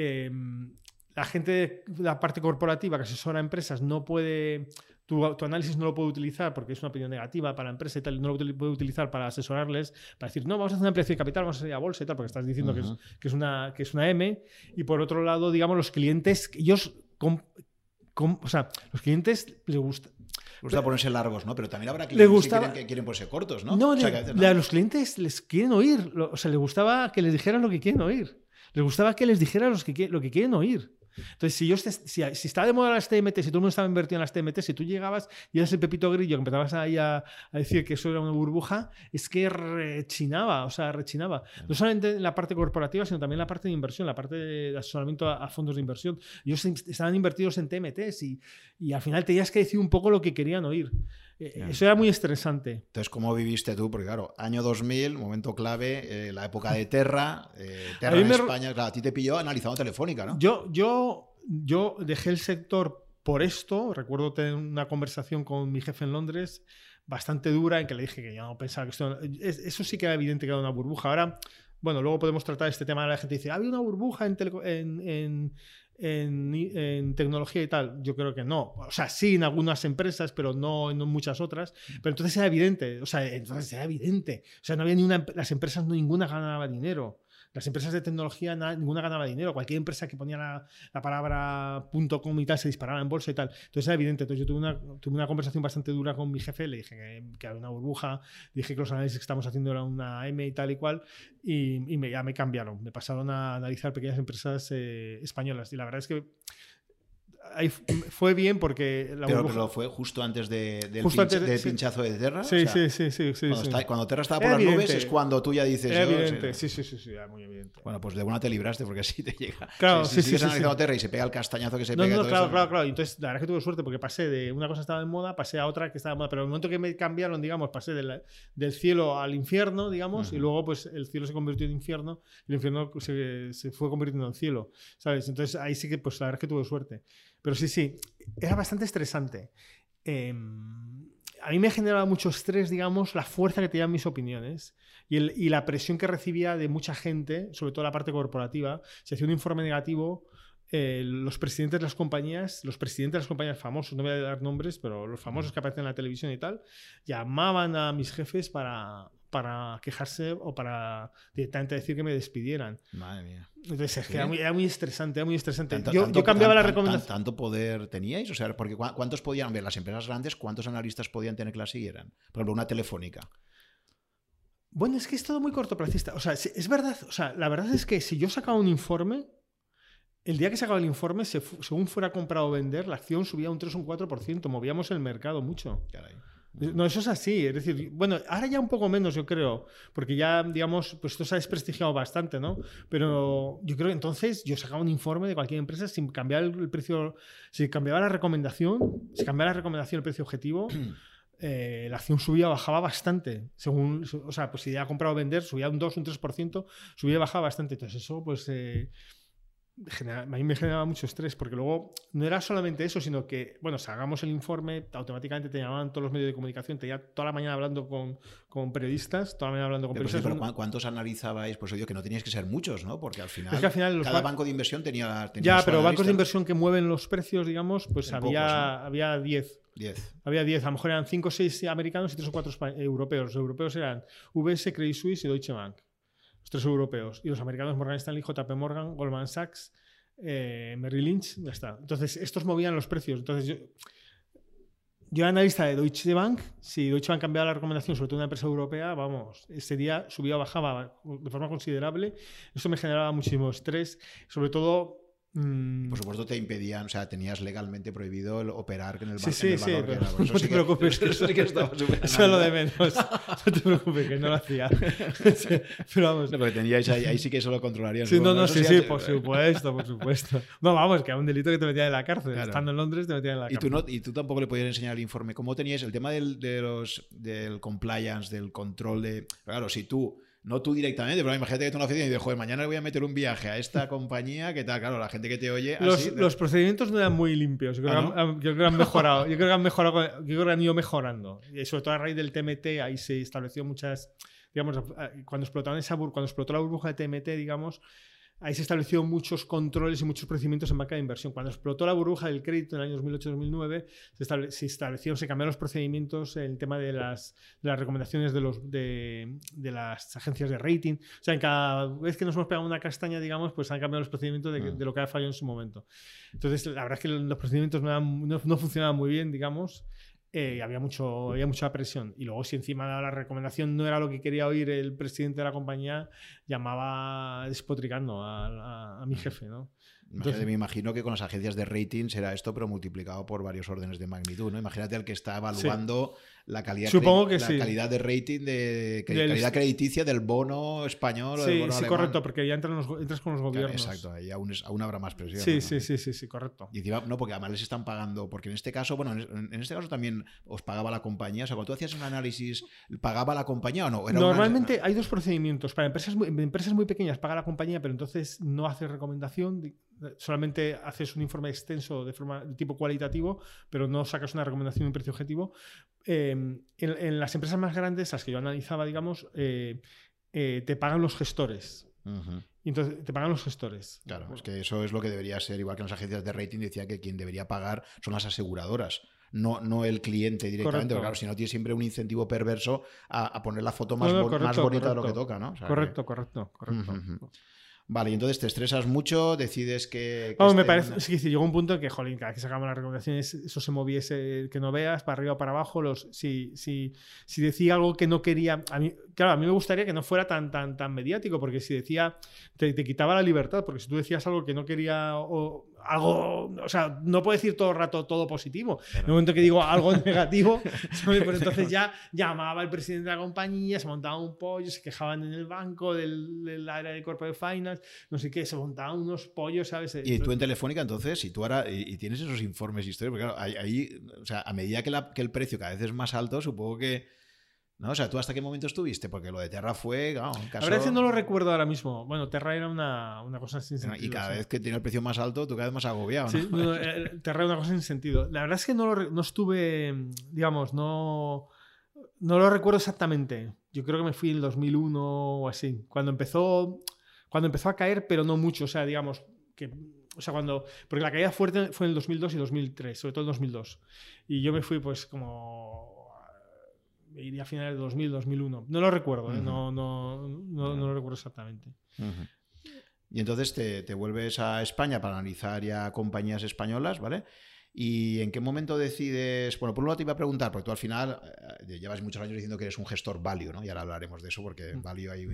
Em, la gente de la parte corporativa que asesora a empresas no puede, tu, análisis no lo puede utilizar porque es una opinión negativa para la empresa y tal, no lo puede utilizar para asesorarles, para decir, no, vamos a hacer una ampliación de capital, vamos a ir a bolsa y tal, porque estás diciendo que, es, que, es, una, que es una M. Y por otro lado, digamos, los clientes, ellos, o sea, los clientes les gusta. Les gusta ponerse largos, ¿no? Pero también habrá clientes que, quieren, que quieren ponerse cortos, ¿no? No, a los clientes les quieren oír, o sea, les gustaba que les dijeran lo que quieren oír. Les gustaba que les dijera los que, lo que quieren oír. Entonces, si, yo, si, si estaba de moda las TMT, si todo el mundo estaba invertido en las TMT, si tú llegabas y eras el pepito grillo que empezabas ahí a, decir que eso era una burbuja, es que rechinaba, o sea, rechinaba. No solamente en la parte corporativa, sino también en la parte de inversión, la parte de asesoramiento a, fondos de inversión. Ellos estaban invertidos en TMTs y, y al final tenías que decir un poco lo que querían oír. Eh, eso era muy estresante. Entonces, ¿cómo viviste tú? Porque claro, año 2000, momento clave, eh, la época de Terra, Terra en España, claro, a ti te pilló analizando Telefónica, ¿no? Yo, yo, yo dejé el sector por esto. Recuerdo tener una conversación con mi jefe en Londres bastante dura en que le dije que yo no pensaba que esto... Eso sí que era evidente que era una burbuja. Ahora, bueno, luego podemos tratar este tema. La gente dice, ¿había una burbuja en, en, en, tecnología y tal? Yo creo que no. O sea, sí en algunas empresas, pero no en muchas otras. Pero entonces era evidente. O sea, entonces era evidente. O sea, no había ni una... Las empresas ninguna ganaba dinero. Las empresas de tecnología ninguna ganaba dinero. Cualquier empresa que ponía la, palabra .com y tal se disparaba en bolsa y tal. Entonces era evidente. Entonces yo tuve una, tuve una conversación bastante dura con mi jefe. Le dije que, había una burbuja. Dije que los análisis que estamos haciendo eran una M y tal y cual. Y, ya me cambiaron. Me pasaron a analizar pequeñas empresas eh, españolas. Y la verdad es que ahí fue bien porque la pero, fue justo antes de, del, pinchazo de Terra. Sí, sí, sí, sí, cuando, Terra estaba por las nubes es cuando tú ya dices. evidente, sí, sí, sí, sí, muy evidente. Bueno, pues de una te libraste porque así te llega. Claro, si, sí, sí, analizando Terra y se pega el castañazo que se pega. No, claro, claro, claro. Entonces, la verdad es que tuve suerte porque pasé de una cosa que estaba en moda, pasé a otra que estaba en moda. Pero en el momento que me cambiaron, digamos, pasé del cielo al infierno, digamos, y luego pues el cielo se convirtió en infierno y el infierno se, se fue convirtiendo en cielo, ¿sabes? Entonces ahí sí que, pues la verdad es que tuve suerte. Pero sí, sí, era bastante estresante. Em, a mí me generaba mucho estrés, digamos, la fuerza que tenían mis opiniones y, la presión que recibía de mucha gente, sobre todo la parte corporativa. Si hacía un informe negativo, eh, los presidentes de las compañías, los presidentes de las compañías famosos, no voy a dar nombres, pero los famosos que aparecen en la televisión y tal, llamaban a mis jefes para, para quejarse o para directamente decir que me despidieran. Madre mía. Entonces, es que era muy, estresante, era muy estresante. yo, yo, cambiaba la recomendación. ¿Tanto poder teníais? O sea, porque ¿cuántos podían ver las empresas grandes? ¿Cuántos analistas podían tener que la siguieran? Por ejemplo, una telefónica. Bueno, es que es todo muy cortoplacista. O sea, es verdad, o sea, la verdad es que si yo sacaba un informe, el día que sacaba el informe, según fuera comprado o vender, la acción subía un 3 o un 4%. Movíamos el mercado mucho. Caray. No, eso es así. Es decir, bueno, ahora ya un poco menos, yo creo, porque ya, digamos, pues esto se ha desprestigiado bastante, ¿no? Pero yo creo que entonces yo sacaba un informe de cualquier empresa sin cambiar el precio, si cambiaba la recomendación, si cambiaba la recomendación el precio objetivo. Eh, la acción subía bajaba bastante. Según, o sea, pues si ya ha comprado o vender, subía un 2, un 3%, subía bajaba bastante. Entonces, eso, pues. Eh, a mí me generaba mucho estrés porque luego no era solamente eso, sino que, bueno, si hagamos el informe, automáticamente te llamaban todos los medios de comunicación, te tenía toda la mañana hablando con, con periodistas, toda la mañana hablando con periodistas. pero ¿cuántos analizabais? Pues oye, que no teníais que ser muchos, ¿no? Porque al final, cada banco de inversión tenía... ya, pero bancos de inversión que mueven los precios, digamos, pues había, había 10. 10. Había 10, a lo mejor eran 5 o 6 americanos y 3 o 4 europeos. Los europeos eran VS, Credit Suisse y Deutsche Bank tres europeos. Y los americanos Morgan Stanley, JP Morgan, Goldman Sachs, eh, Merrill Lynch, ya está. Entonces, estos movían los precios. Entonces, yo, yo analista de Deutsche Bank. Si Deutsche Bank cambiaba la recomendación, sobre todo una empresa europea, vamos, ese día subía o bajaba de forma considerable. Eso me generaba muchísimo estrés, sobre todo Mm. Por supuesto te impedían, o sea, tenías legalmente prohibido el operar en el, sí, sí, valor que era. no te preocupes, que eso sí que estaba Eso es lo de menos. No te preocupes, que no lo hacía. pero vamos. No, porque teníais ahí, ahí, sí que eso lo controlarían. Sí, no, no, sí, sí, por supuesto, por supuesto. No, vamos, que era un delito que te metían en la cárcel. Estando en Londres te metían en la cárcel. ¿Y tú, no, y tú tampoco le podías enseñar el informe. ¿Cómo tenías el tema del, de los, del compliance, del control de... Claro, si tú no tú directamente, pero imagínate que tú en la oficina y dices, joder, mañana le voy a meter un viaje a esta compañía, ¿qué tal? Claro, la gente que te oye. Los, procedimientos no eran muy limpios. Yo creo, ¿Ah, que, han, mejorado. Yo creo que han mejorado. Yo creo que han ido mejorando. Y sobre todo a raíz del TMT, ahí se estableció muchas. Digamos, cuando explotaron esa cuando explotó la burbuja de TMT, digamos, ahí se establecieron muchos controles y muchos procedimientos en banca de inversión. Cuando explotó la burbuja del crédito en el año 2008-2009, se, establecieron, se cambiaron los procedimientos en el tema de las, recomendaciones de, los, de, las agencias de rating. O sea, en cada vez que nos hemos pegado una castaña, digamos, pues han cambiado los procedimientos de, mm. lo que ha fallado en su momento. Entonces, la verdad es que los procedimientos no, no funcionaban muy bien, digamos. Eh, había, mucho, había mucha presión. Y luego, si encima la recomendación no era lo que quería oír el presidente de la compañía, llamaba despotricando a, mi jefe. ¿no? Entonces, me imagino que con las agencias de rating será esto, pero multiplicado por varios órdenes de magnitud. ¿no? Imagínate al que está evaluando la calidad, Supongo que la sí. calidad de rating, de Del- calidad crediticia del bono español o del Sí, bono sí, alemán. correcto, porque ya entran los entras con los gobiernos. exacto, ahí aún, es- aún habrá más presión. Sí, ¿no? sí, sí, sí, sí, correcto. Y encima, no, porque además les están pagando, porque en este caso, bueno, en, en este caso también os pagaba la compañía. O sea, cuando tú hacías un análisis, ¿pagaba la compañía o no? Era una- Normalmente hay dos procedimientos. Para empresas empresas muy pequeñas paga la compañía, pero entonces no hace recomendación. Solamente haces un informe extenso de forma de tipo cualitativo, pero no sacas una recomendación de un precio objetivo. Eh, en, en las empresas más grandes, las que yo analizaba, digamos, eh, eh, te pagan los gestores. Ujú. Y entonces te pagan los gestores. Claro, es que eso es lo que debería ser, igual que en las agencias de rating decía que quien debería pagar son las aseguradoras. No, no el cliente directamente, Correcto. porque claro, si no tiene siempre un incentivo perverso a, a poner la foto más, No, no, bo- más correcto, bonita de lo que correcto. toca, ¿no? O sea, que- Correcto, correcto, correcto. Ujú, ujú. Vale, y entonces te estresas mucho, decides que. que Vamos, me parece, que sí, llegó un punto en que, jolín, cada vez que sacamos las recomendaciones, eso se moviese, que no veas, para arriba o para abajo. Los, si, si, si decía algo que no quería. A mí, claro, a mí me gustaría que no fuera tan, tan, tan mediático, porque si decía. Te, te quitaba la libertad, porque si tú decías algo que no quería. O, algo. O sea, no puedo decir todo el rato todo positivo. En el momento que digo algo negativo, pues entonces ya llamaba el presidente de la compañía, se montaba un pollo, se quejaban en el banco del, del área de corporate finance, no sé qué, se montaban unos pollos, ¿sabes? Y tú en Telefónica, entonces, si tú ahora y, y tienes esos informes históricos, porque claro, ahí, ahí, o sea, a medida que, la- que el precio cada vez es más alto, supongo que. ¿No? O sea, ¿tú hasta qué momento estuviste? Porque lo de Terra fue. claro, un La verdad es que no lo recuerdo ahora mismo. Bueno, Terra era una, una cosa sin sentido. Y cada sí. vez que tiene el precio más alto, tú cada vez más agobiado. ¿no? Sí, no, eh, Terra era una cosa sin sentido. La verdad es que no, lo no estuve, digamos, no, no lo recuerdo exactamente. Yo creo que me fui en el 2001 o así. Cuando empezó, cuando empezó a caer, pero no mucho. O sea, digamos, que, o sea, cuando, porque la caída fuerte fue en el 2002 y 2003, sobre todo el 2002. Y yo me fui, pues, como iría a finales de 2000, 2001. No lo recuerdo, ¿eh? No, no, no, no lo recuerdo exactamente. Y entonces te, te vuelves a España para analizar ya compañías españolas, ¿vale? ¿Y en qué momento decides? Bueno, por un lado te iba a preguntar, porque tú al final eh, llevas muchos años diciendo que eres un gestor value, ¿no? Y ahora hablaremos de eso porque en value hay,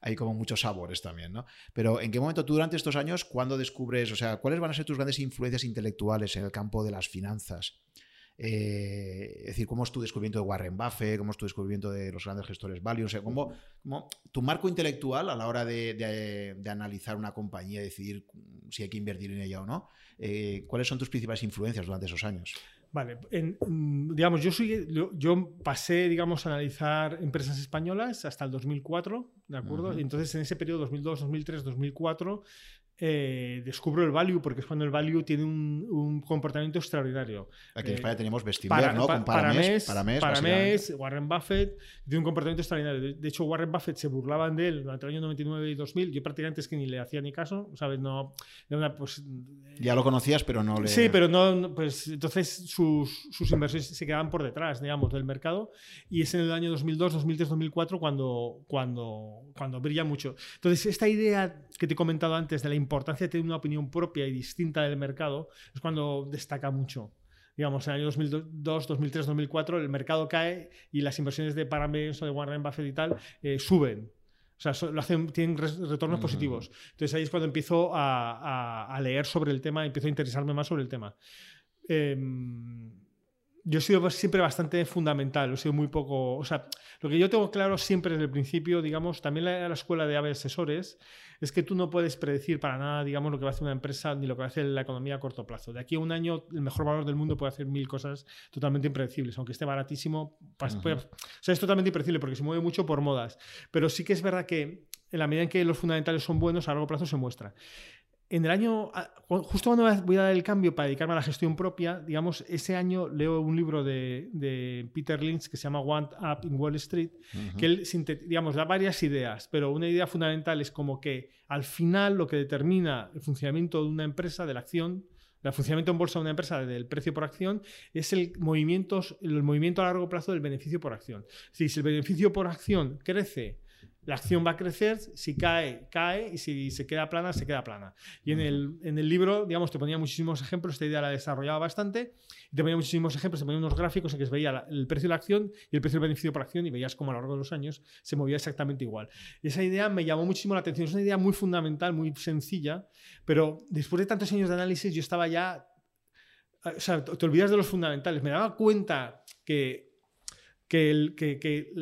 hay como muchos sabores también, ¿no? Pero ¿en qué momento tú durante estos años, cuando descubres, o sea, cuáles van a ser tus grandes influencias intelectuales en el campo de las finanzas? Eh, es decir, cómo es tu descubrimiento de Warren Buffett, cómo es tu descubrimiento de los grandes gestores value, o sea, cómo, cómo tu marco intelectual a la hora de, de- de analizar una compañía y decidir si hay que invertir en ella o no, eh, ¿cuáles son tus principales influencias durante esos años? Vale, en- mm, digamos, yo, soy, yo, pasé, digamos, a analizar empresas españolas hasta el 2004, ¿de acuerdo? Y entonces en ese periodo, 2002, 2003, 2004, eh, descubro el value, porque es cuando el value tiene un, un comportamiento extraordinario. Aquí en Eh, España tenemos Bestinver, ¿no? Con Paramés, para Paramés, para básicamente. mes, Warren Buffett tiene un comportamiento extraordinario. De, hecho, Warren Buffett se burlaban de él durante el año 99 y 2000. Yo prácticamente es que ni le hacía ni caso, ¿sabes? No, una, pues, Ya lo conocías, pero no le... Sí, pero no, no, pues entonces sus, sus inversiones se quedaban por detrás, digamos, del mercado. Y es en el año 2002, 2003, 2004 cuando, cuando, cuando brilla mucho. Entonces, esta idea que te he comentado antes de la importancia de tener una opinión propia y distinta del mercado es cuando destaca mucho. Digamos, en el año 2002, 2003, 2004 el mercado cae y las inversiones de Paramés o de Warren Buffett y tal eh, suben. O sea, lo hacen, tienen retornos Ujú. positivos. Entonces ahí es cuando empiezo a, a- a leer sobre el tema, empiezo a interesarme más sobre el tema. Em, yo he sido siempre bastante fundamental, he sido muy poco. O sea, lo que yo tengo claro siempre desde el principio, digamos, también la, la escuela de AVE asesores, es que tú no puedes predecir para nada, digamos, lo que va a hacer una empresa ni lo que va a hacer la economía a corto plazo. De aquí a un año, el mejor valor del mundo puede hacer mil cosas totalmente impredecibles, aunque esté baratísimo. puede- o sea, es totalmente impredecible porque se mueve mucho por modas. Pero sí que es verdad que en la medida en que los fundamentales son buenos, a largo plazo se muestra. En el año, a- cu- justo cuando voy a dar el cambio para dedicarme a la gestión propia, digamos, ese año leo un libro de, de Peter Lynch que se llama One Up in Wall Street, que él, digamos, da varias ideas, pero una idea fundamental es como que al final lo que determina el funcionamiento de una empresa, de la acción, el funcionamiento en bolsa de una empresa del precio por acción es el movimiento, el movimiento a largo plazo del beneficio por acción. Si el beneficio por acción crece, la acción va a crecer, si cae, cae, y si se queda plana, se queda plana. Y en el, en el libro, digamos, te ponía muchísimos ejemplos, esta idea la desarrollaba bastante, y te ponía muchísimos ejemplos, te ponía unos gráficos en que se veía la- el precio de la acción y el precio del beneficio por acción, y veías cómo a lo largo de los años se movía exactamente igual. Y esa idea me llamó muchísimo la atención, es una idea muy fundamental, muy sencilla, pero después de tantos años de análisis yo estaba ya... O sea, te te olvidas de los fundamentales. Me daba cuenta que que, el, que,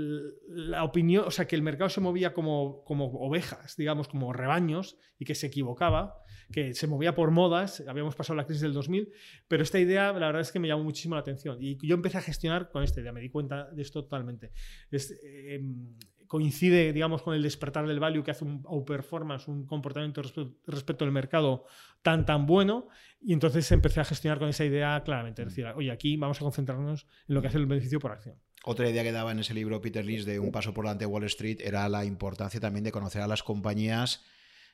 la opinión, o sea, que el mercado se movía como, como ovejas, digamos, como rebaños, y que se equivocaba, que se movía por modas, habíamos pasado la crisis del 2000, pero esta idea, la verdad es que me llamó muchísimo la atención. Y yo empecé a gestionar con esta idea, me di cuenta de esto totalmente. Es, em, coincide, digamos, con el despertar del value que hace un performance, un comportamiento respecto, al mercado tan, tan bueno. Y entonces empecé a gestionar con esa idea claramente. Es decir, oye, aquí vamos a concentrarnos en lo que hace el beneficio por acción. Otra idea que daba en ese libro Peter Lynch de Un paso por delante de Wall Street era la importancia también de conocer a las compañías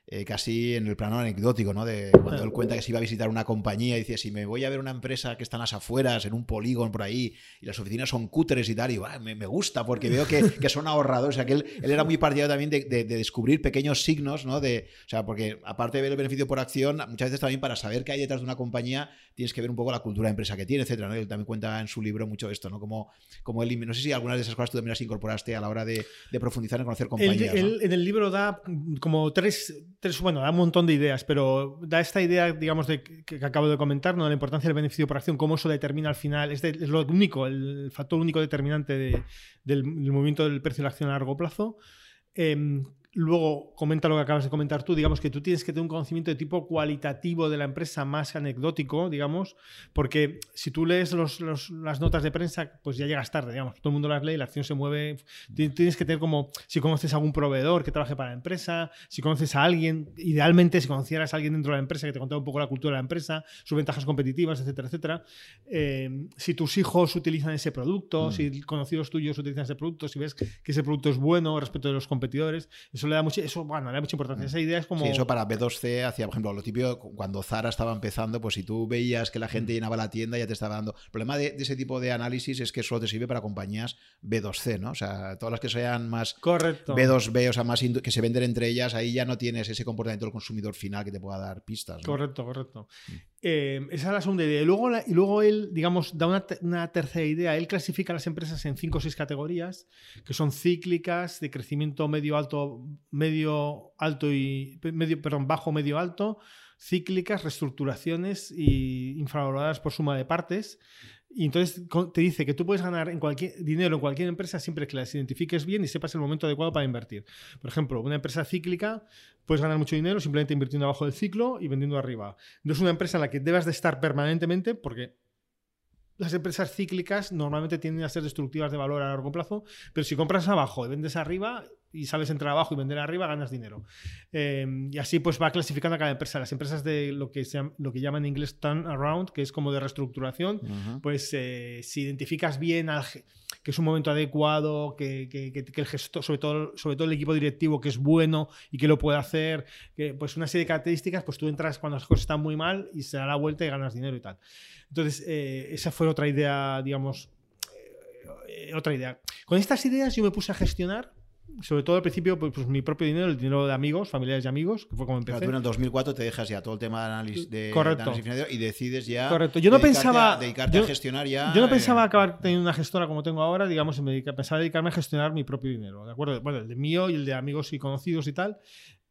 eh, casi en el plano anecdótico, ¿no? De cuando él cuenta que se iba a visitar una compañía y dice, si me voy a ver una empresa que está en las afueras, en un polígono por ahí, y las oficinas son cúteres y tal, y me, me, gusta porque veo que, que, son ahorradores. O sea, que él, él era muy partidario también de, de, descubrir pequeños signos, ¿no? De, o sea, porque aparte de ver el beneficio por acción, muchas veces también para saber qué hay detrás de una compañía, tienes que ver un poco la cultura de empresa que tiene, etcétera, ¿no? Él también cuenta en su libro mucho esto, ¿no? Como, como él, no sé si algunas de esas cosas tú también las incorporaste a la hora de, de profundizar en conocer compañías. En el libro da como tres, bueno, da un montón de ideas, pero da esta idea, digamos, de, que, acabo de comentar, ¿no? la importancia del beneficio por acción, cómo eso determina al final, es, lo único, el factor único determinante del, movimiento del precio de la acción a largo plazo. Em, Luego comenta lo que acabas de comentar tú, digamos que tú tienes que tener un conocimiento de tipo cualitativo de la empresa más anecdótico, digamos, porque si tú lees las notas de prensa, pues ya llegas tarde, digamos, todo el mundo las lee, la acción se mueve, tienes que tener como, si conoces a algún proveedor que trabaje para la empresa, si conoces a alguien, idealmente si conocieras a alguien dentro de la empresa que te contara un poco la cultura de la empresa, sus ventajas competitivas, etcétera, etcétera, eh, si tus hijos utilizan ese producto, mm. si conocidos tuyos utilizan ese producto, si ves que ese producto es bueno respecto de los competidores, eso le da mucho, eso, bueno, le da mucha importancia. Esa idea es como. Sí, eso para B2C hacía, por ejemplo, lo típico, cuando Zara estaba empezando, pues si tú veías que la gente mm. llenaba la tienda, ya te estaba dando. El problema de, ese tipo de análisis es que solo te sirve para compañías B2C, ¿no? O sea, todas las que sean más Correcto. B2B, o sea, más que se venden entre ellas, ahí ya no tienes ese comportamiento del consumidor final que te pueda dar pistas. Correcto, correcto. Mm. Eh, esa es la segunda idea. Y luego, y luego él, digamos, da una, una, tercera idea. Él clasifica las empresas en cinco o seis categorías, que son cíclicas, de crecimiento medio alto, medio alto y medio, perdón, bajo, medio alto, cíclicas, reestructuraciones y infravaloradas por suma de partes. Y entonces te dice que tú puedes ganar en cualquier, dinero en cualquier empresa siempre que las identifiques bien y sepas el momento adecuado para invertir. Por ejemplo, una empresa cíclica puedes ganar mucho dinero simplemente invirtiendo abajo del ciclo y vendiendo arriba. No es una empresa en la que debas de estar permanentemente porque las empresas cíclicas normalmente tienden a ser destructivas de valor a largo plazo, pero si compras abajo y vendes arriba, y sabes entrar abajo y vender arriba, ganas dinero. Em, y así pues va clasificando a cada empresa. Las empresas de lo que, se, lo que llaman en inglés turnaround, que es como de reestructuración, pues eh, si identificas bien que es un momento adecuado, que, que, el gestor, sobre todo, sobre todo el equipo directivo, que es bueno y que lo puede hacer, que, pues una serie de características, pues tú entras cuando las cosas están muy mal y se da la vuelta y ganas dinero y tal. Entonces, eh, esa fue otra idea, digamos, eh, otra idea. Con estas ideas yo me puse a gestionar sobre todo al principio, pues, pues, mi propio dinero, el dinero de amigos, familiares y amigos, que fue como empecé. tú en el 2004 te dejas ya todo el tema de análisis, de, financiero y decides ya Correcto. Yo no pensaba, dedicarte a gestionar ya. Yo no pensaba eh, acabar teniendo una gestora como tengo ahora, digamos, me pensaba dedicarme a gestionar mi propio dinero, ¿de acuerdo? Bueno, el de mío y el de amigos y conocidos y tal,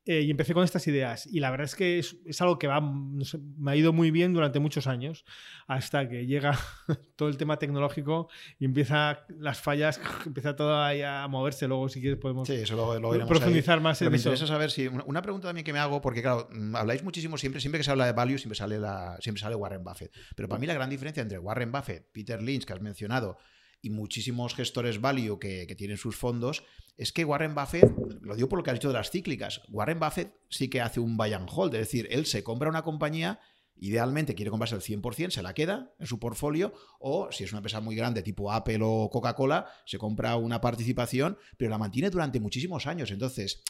eh, y empecé con estas ideas. Y la verdad es que es, es algo que va, me ha ido muy bien durante muchos años, hasta que llega todo el tema tecnológico y empieza las fallas, empieza todo ahí a moverse. Luego, si quieres, podemos sí, eso luego, profundizar más en me eso. Me interesa saber si. Una pregunta también que me hago, porque claro, mm, habláis muchísimo siempre, siempre que se habla de value, siempre sale, la, siempre sale Warren Buffett. Pero para mí la gran diferencia entre Warren Buffett, Peter Lynch, que has mencionado, y muchísimos gestores value que, tienen sus fondos, es que Warren Buffett, lo digo por lo que has dicho de las cíclicas, Warren Buffett sí que hace un buy and hold, es decir, él se compra una compañía, idealmente quiere comprarse el 100%, se la queda en su portfolio, o si es una empresa muy grande tipo Apple o Coca-Cola, se compra una participación, pero la mantiene durante muchísimos años. Entonces,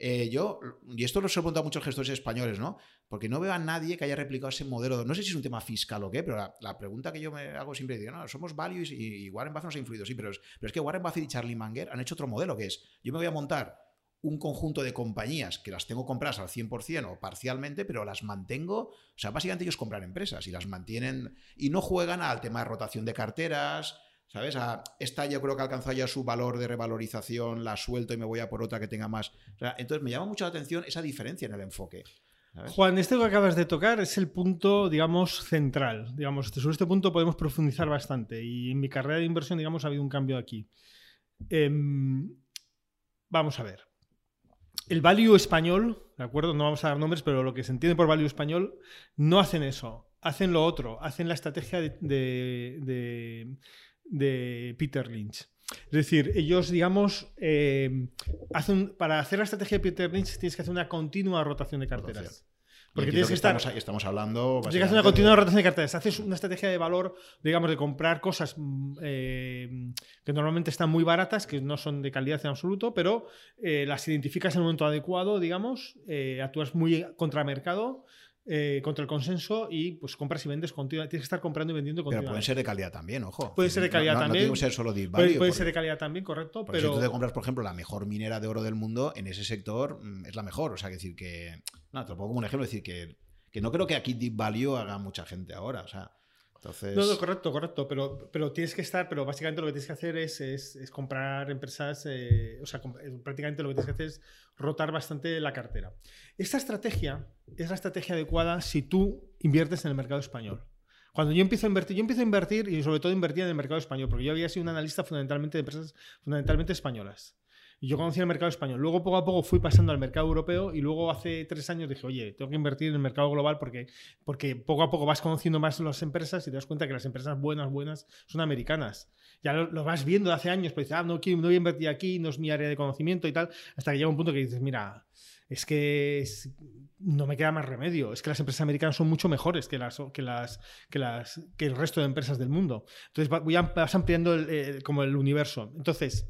eh, yo, y esto lo he preguntado a muchos gestores españoles, ¿no? Porque no veo a nadie que haya replicado ese modelo. No sé si es un tema fiscal o qué, pero la, pregunta que yo me hago siempre es, no, somos values y, Warren Buffett nos ha influido, sí, pero es, pero es que Warren Buffett y Charlie Munger han hecho otro modelo que es, yo me voy a montar un conjunto de compañías que las tengo compradas al 100% o parcialmente, pero las mantengo, o sea, básicamente ellos compran empresas y las mantienen y no juegan al tema de rotación de carteras, ¿Sabes? esta yo creo que alcanzó ya su valor de revalorización, la suelto y me voy a por otra que tenga más. entonces me llama mucho la atención esa diferencia en el enfoque. Juan, este que acabas de tocar es el punto, digamos, central. Digamos, sobre este punto podemos profundizar bastante. Y en mi carrera de inversión, digamos, ha habido un cambio aquí. Em, vamos a ver. El value español, ¿de acuerdo? No vamos a dar nombres, pero lo que se entiende por value español, no hacen eso. Hacen lo otro. Hacen la estrategia de, Peter Lynch. Es decir, ellos, digamos, em, hacen, para hacer la estrategia de Peter Lynch tienes que hacer una continua rotación de carteras. Porque tienes que, estar. Estamos, estamos hablando. Tienes que hacer una continua rotación de carteras. Haces una estrategia de valor, digamos, de comprar cosas mm, eh, que normalmente están muy baratas, que no son de calidad en absoluto, pero eh, las identificas en el momento adecuado, digamos, eh, actúas muy contra mercado eh, contra el consenso y pues compras y vendes continuamente. Tienes que estar comprando y vendiendo continuamente. Pero pueden ser de calidad también, ojo. Puede ser de calidad también. No, ser solo de Puede, ser de calidad también, correcto. Pero si tú te compras, por ejemplo, la mejor minera de oro del mundo, en ese sector mm, es la mejor. O sea, que decir que. No, te lo pongo como un ejemplo, decir que, que no creo que aquí Deep Value haga mucha gente ahora. O sea. Entonces... No, no, correcto, correcto, pero, pero tienes que estar, pero básicamente lo que tienes que hacer es, es, comprar empresas, eh, o sea, eh, prácticamente lo que tienes que hacer es rotar bastante la cartera. Esta estrategia es la estrategia adecuada si tú inviertes en el mercado español. Cuando yo empiezo a invertir, yo empiezo a invertir y sobre todo invertir en el mercado español, porque yo había sido un analista fundamentalmente de empresas fundamentalmente españolas. Y yo conocía el mercado español. Luego, poco a poco, fui pasando al mercado europeo y luego hace tres años dije, oye, tengo que invertir en el mercado global porque, porque poco a poco vas conociendo más las empresas y te das cuenta que las empresas buenas, buenas, son americanas. Ya lo, vas viendo de hace años, pero dices, ah, no, no voy a invertir aquí, no es mi área de conocimiento y tal, hasta que llega un punto que dices, mira, es que no me queda más remedio. Es que las empresas americanas son mucho mejores que las que las que las que el resto de empresas del mundo. Entonces vas ampliando como el universo. Entonces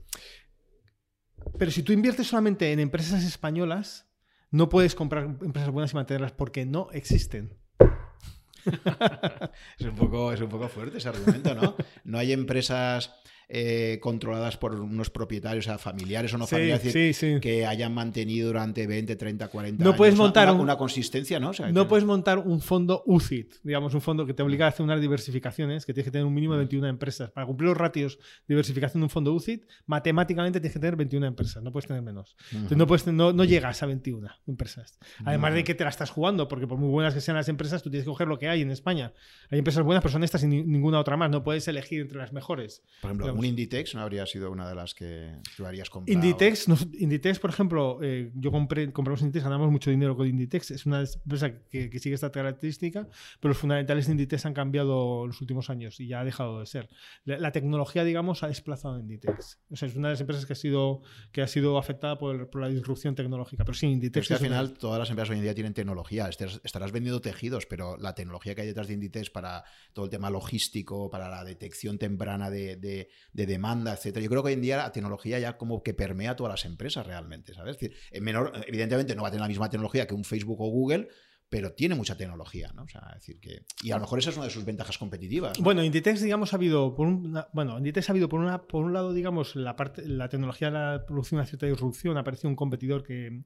pero si tú inviertes solamente en empresas españolas, no puedes comprar empresas buenas y mantenerlas porque no existen. es, un poco, es un poco fuerte ese argumento, ¿no? No hay empresas eh, controladas por unos propietarios, o sea, familiares o no familiares, que hayan mantenido durante 20, 30, 40 no Puedes montar una, consistencia, ¿no? no puedes montar un fondo UCIT, digamos, un fondo que te obliga a hacer unas diversificaciones, que tienes que tener un mínimo de 21 empresas. Para cumplir los ratios de diversificación de un fondo UCIT, matemáticamente tienes que tener 21 empresas, no puedes tener menos. Entonces no, puedes, no, no, llegas a 21 empresas. Además de que te la estás jugando, porque por muy buenas que sean las empresas, tú tienes que coger lo que hay en España. Hay empresas buenas, pero son estas y ninguna otra más. No puedes elegir entre las mejores. Por ejemplo, un Inditex no habría sido una de las que tú harías comprar. Inditex, Inditex, por ejemplo, eh, yo compré, compramos Inditex, ganamos mucho dinero con Inditex. Es una empresa que, sigue esta característica, pero los fundamentales de Inditex han cambiado en los últimos años y ya ha dejado de ser. La, tecnología, digamos, ha desplazado a Inditex. O sea, es una de las empresas que ha sido, que ha sido afectada por, la disrupción tecnológica. Pero sí, Inditex. al final todas las empresas hoy en día tienen tecnología. Estarás vendiendo tejidos, pero la tecnología que hay detrás de Inditex para todo el tema logístico, para la detección temprana de, de, de demanda, etcétera. Yo creo que hoy en día la tecnología ya como que permea todas las empresas realmente, ¿sabes? en menor, evidentemente no va a tener la misma tecnología que un Facebook o Google, pero tiene mucha tecnología, ¿no? O sea, decir que y a lo mejor esa es una de sus ventajas competitivas. Bueno, Inditex, digamos, ha habido por un, bueno, Inditex ha habido por una por un lado, digamos, la parte la tecnología la producción una cierta disrupción, ha aparecido un competidor que,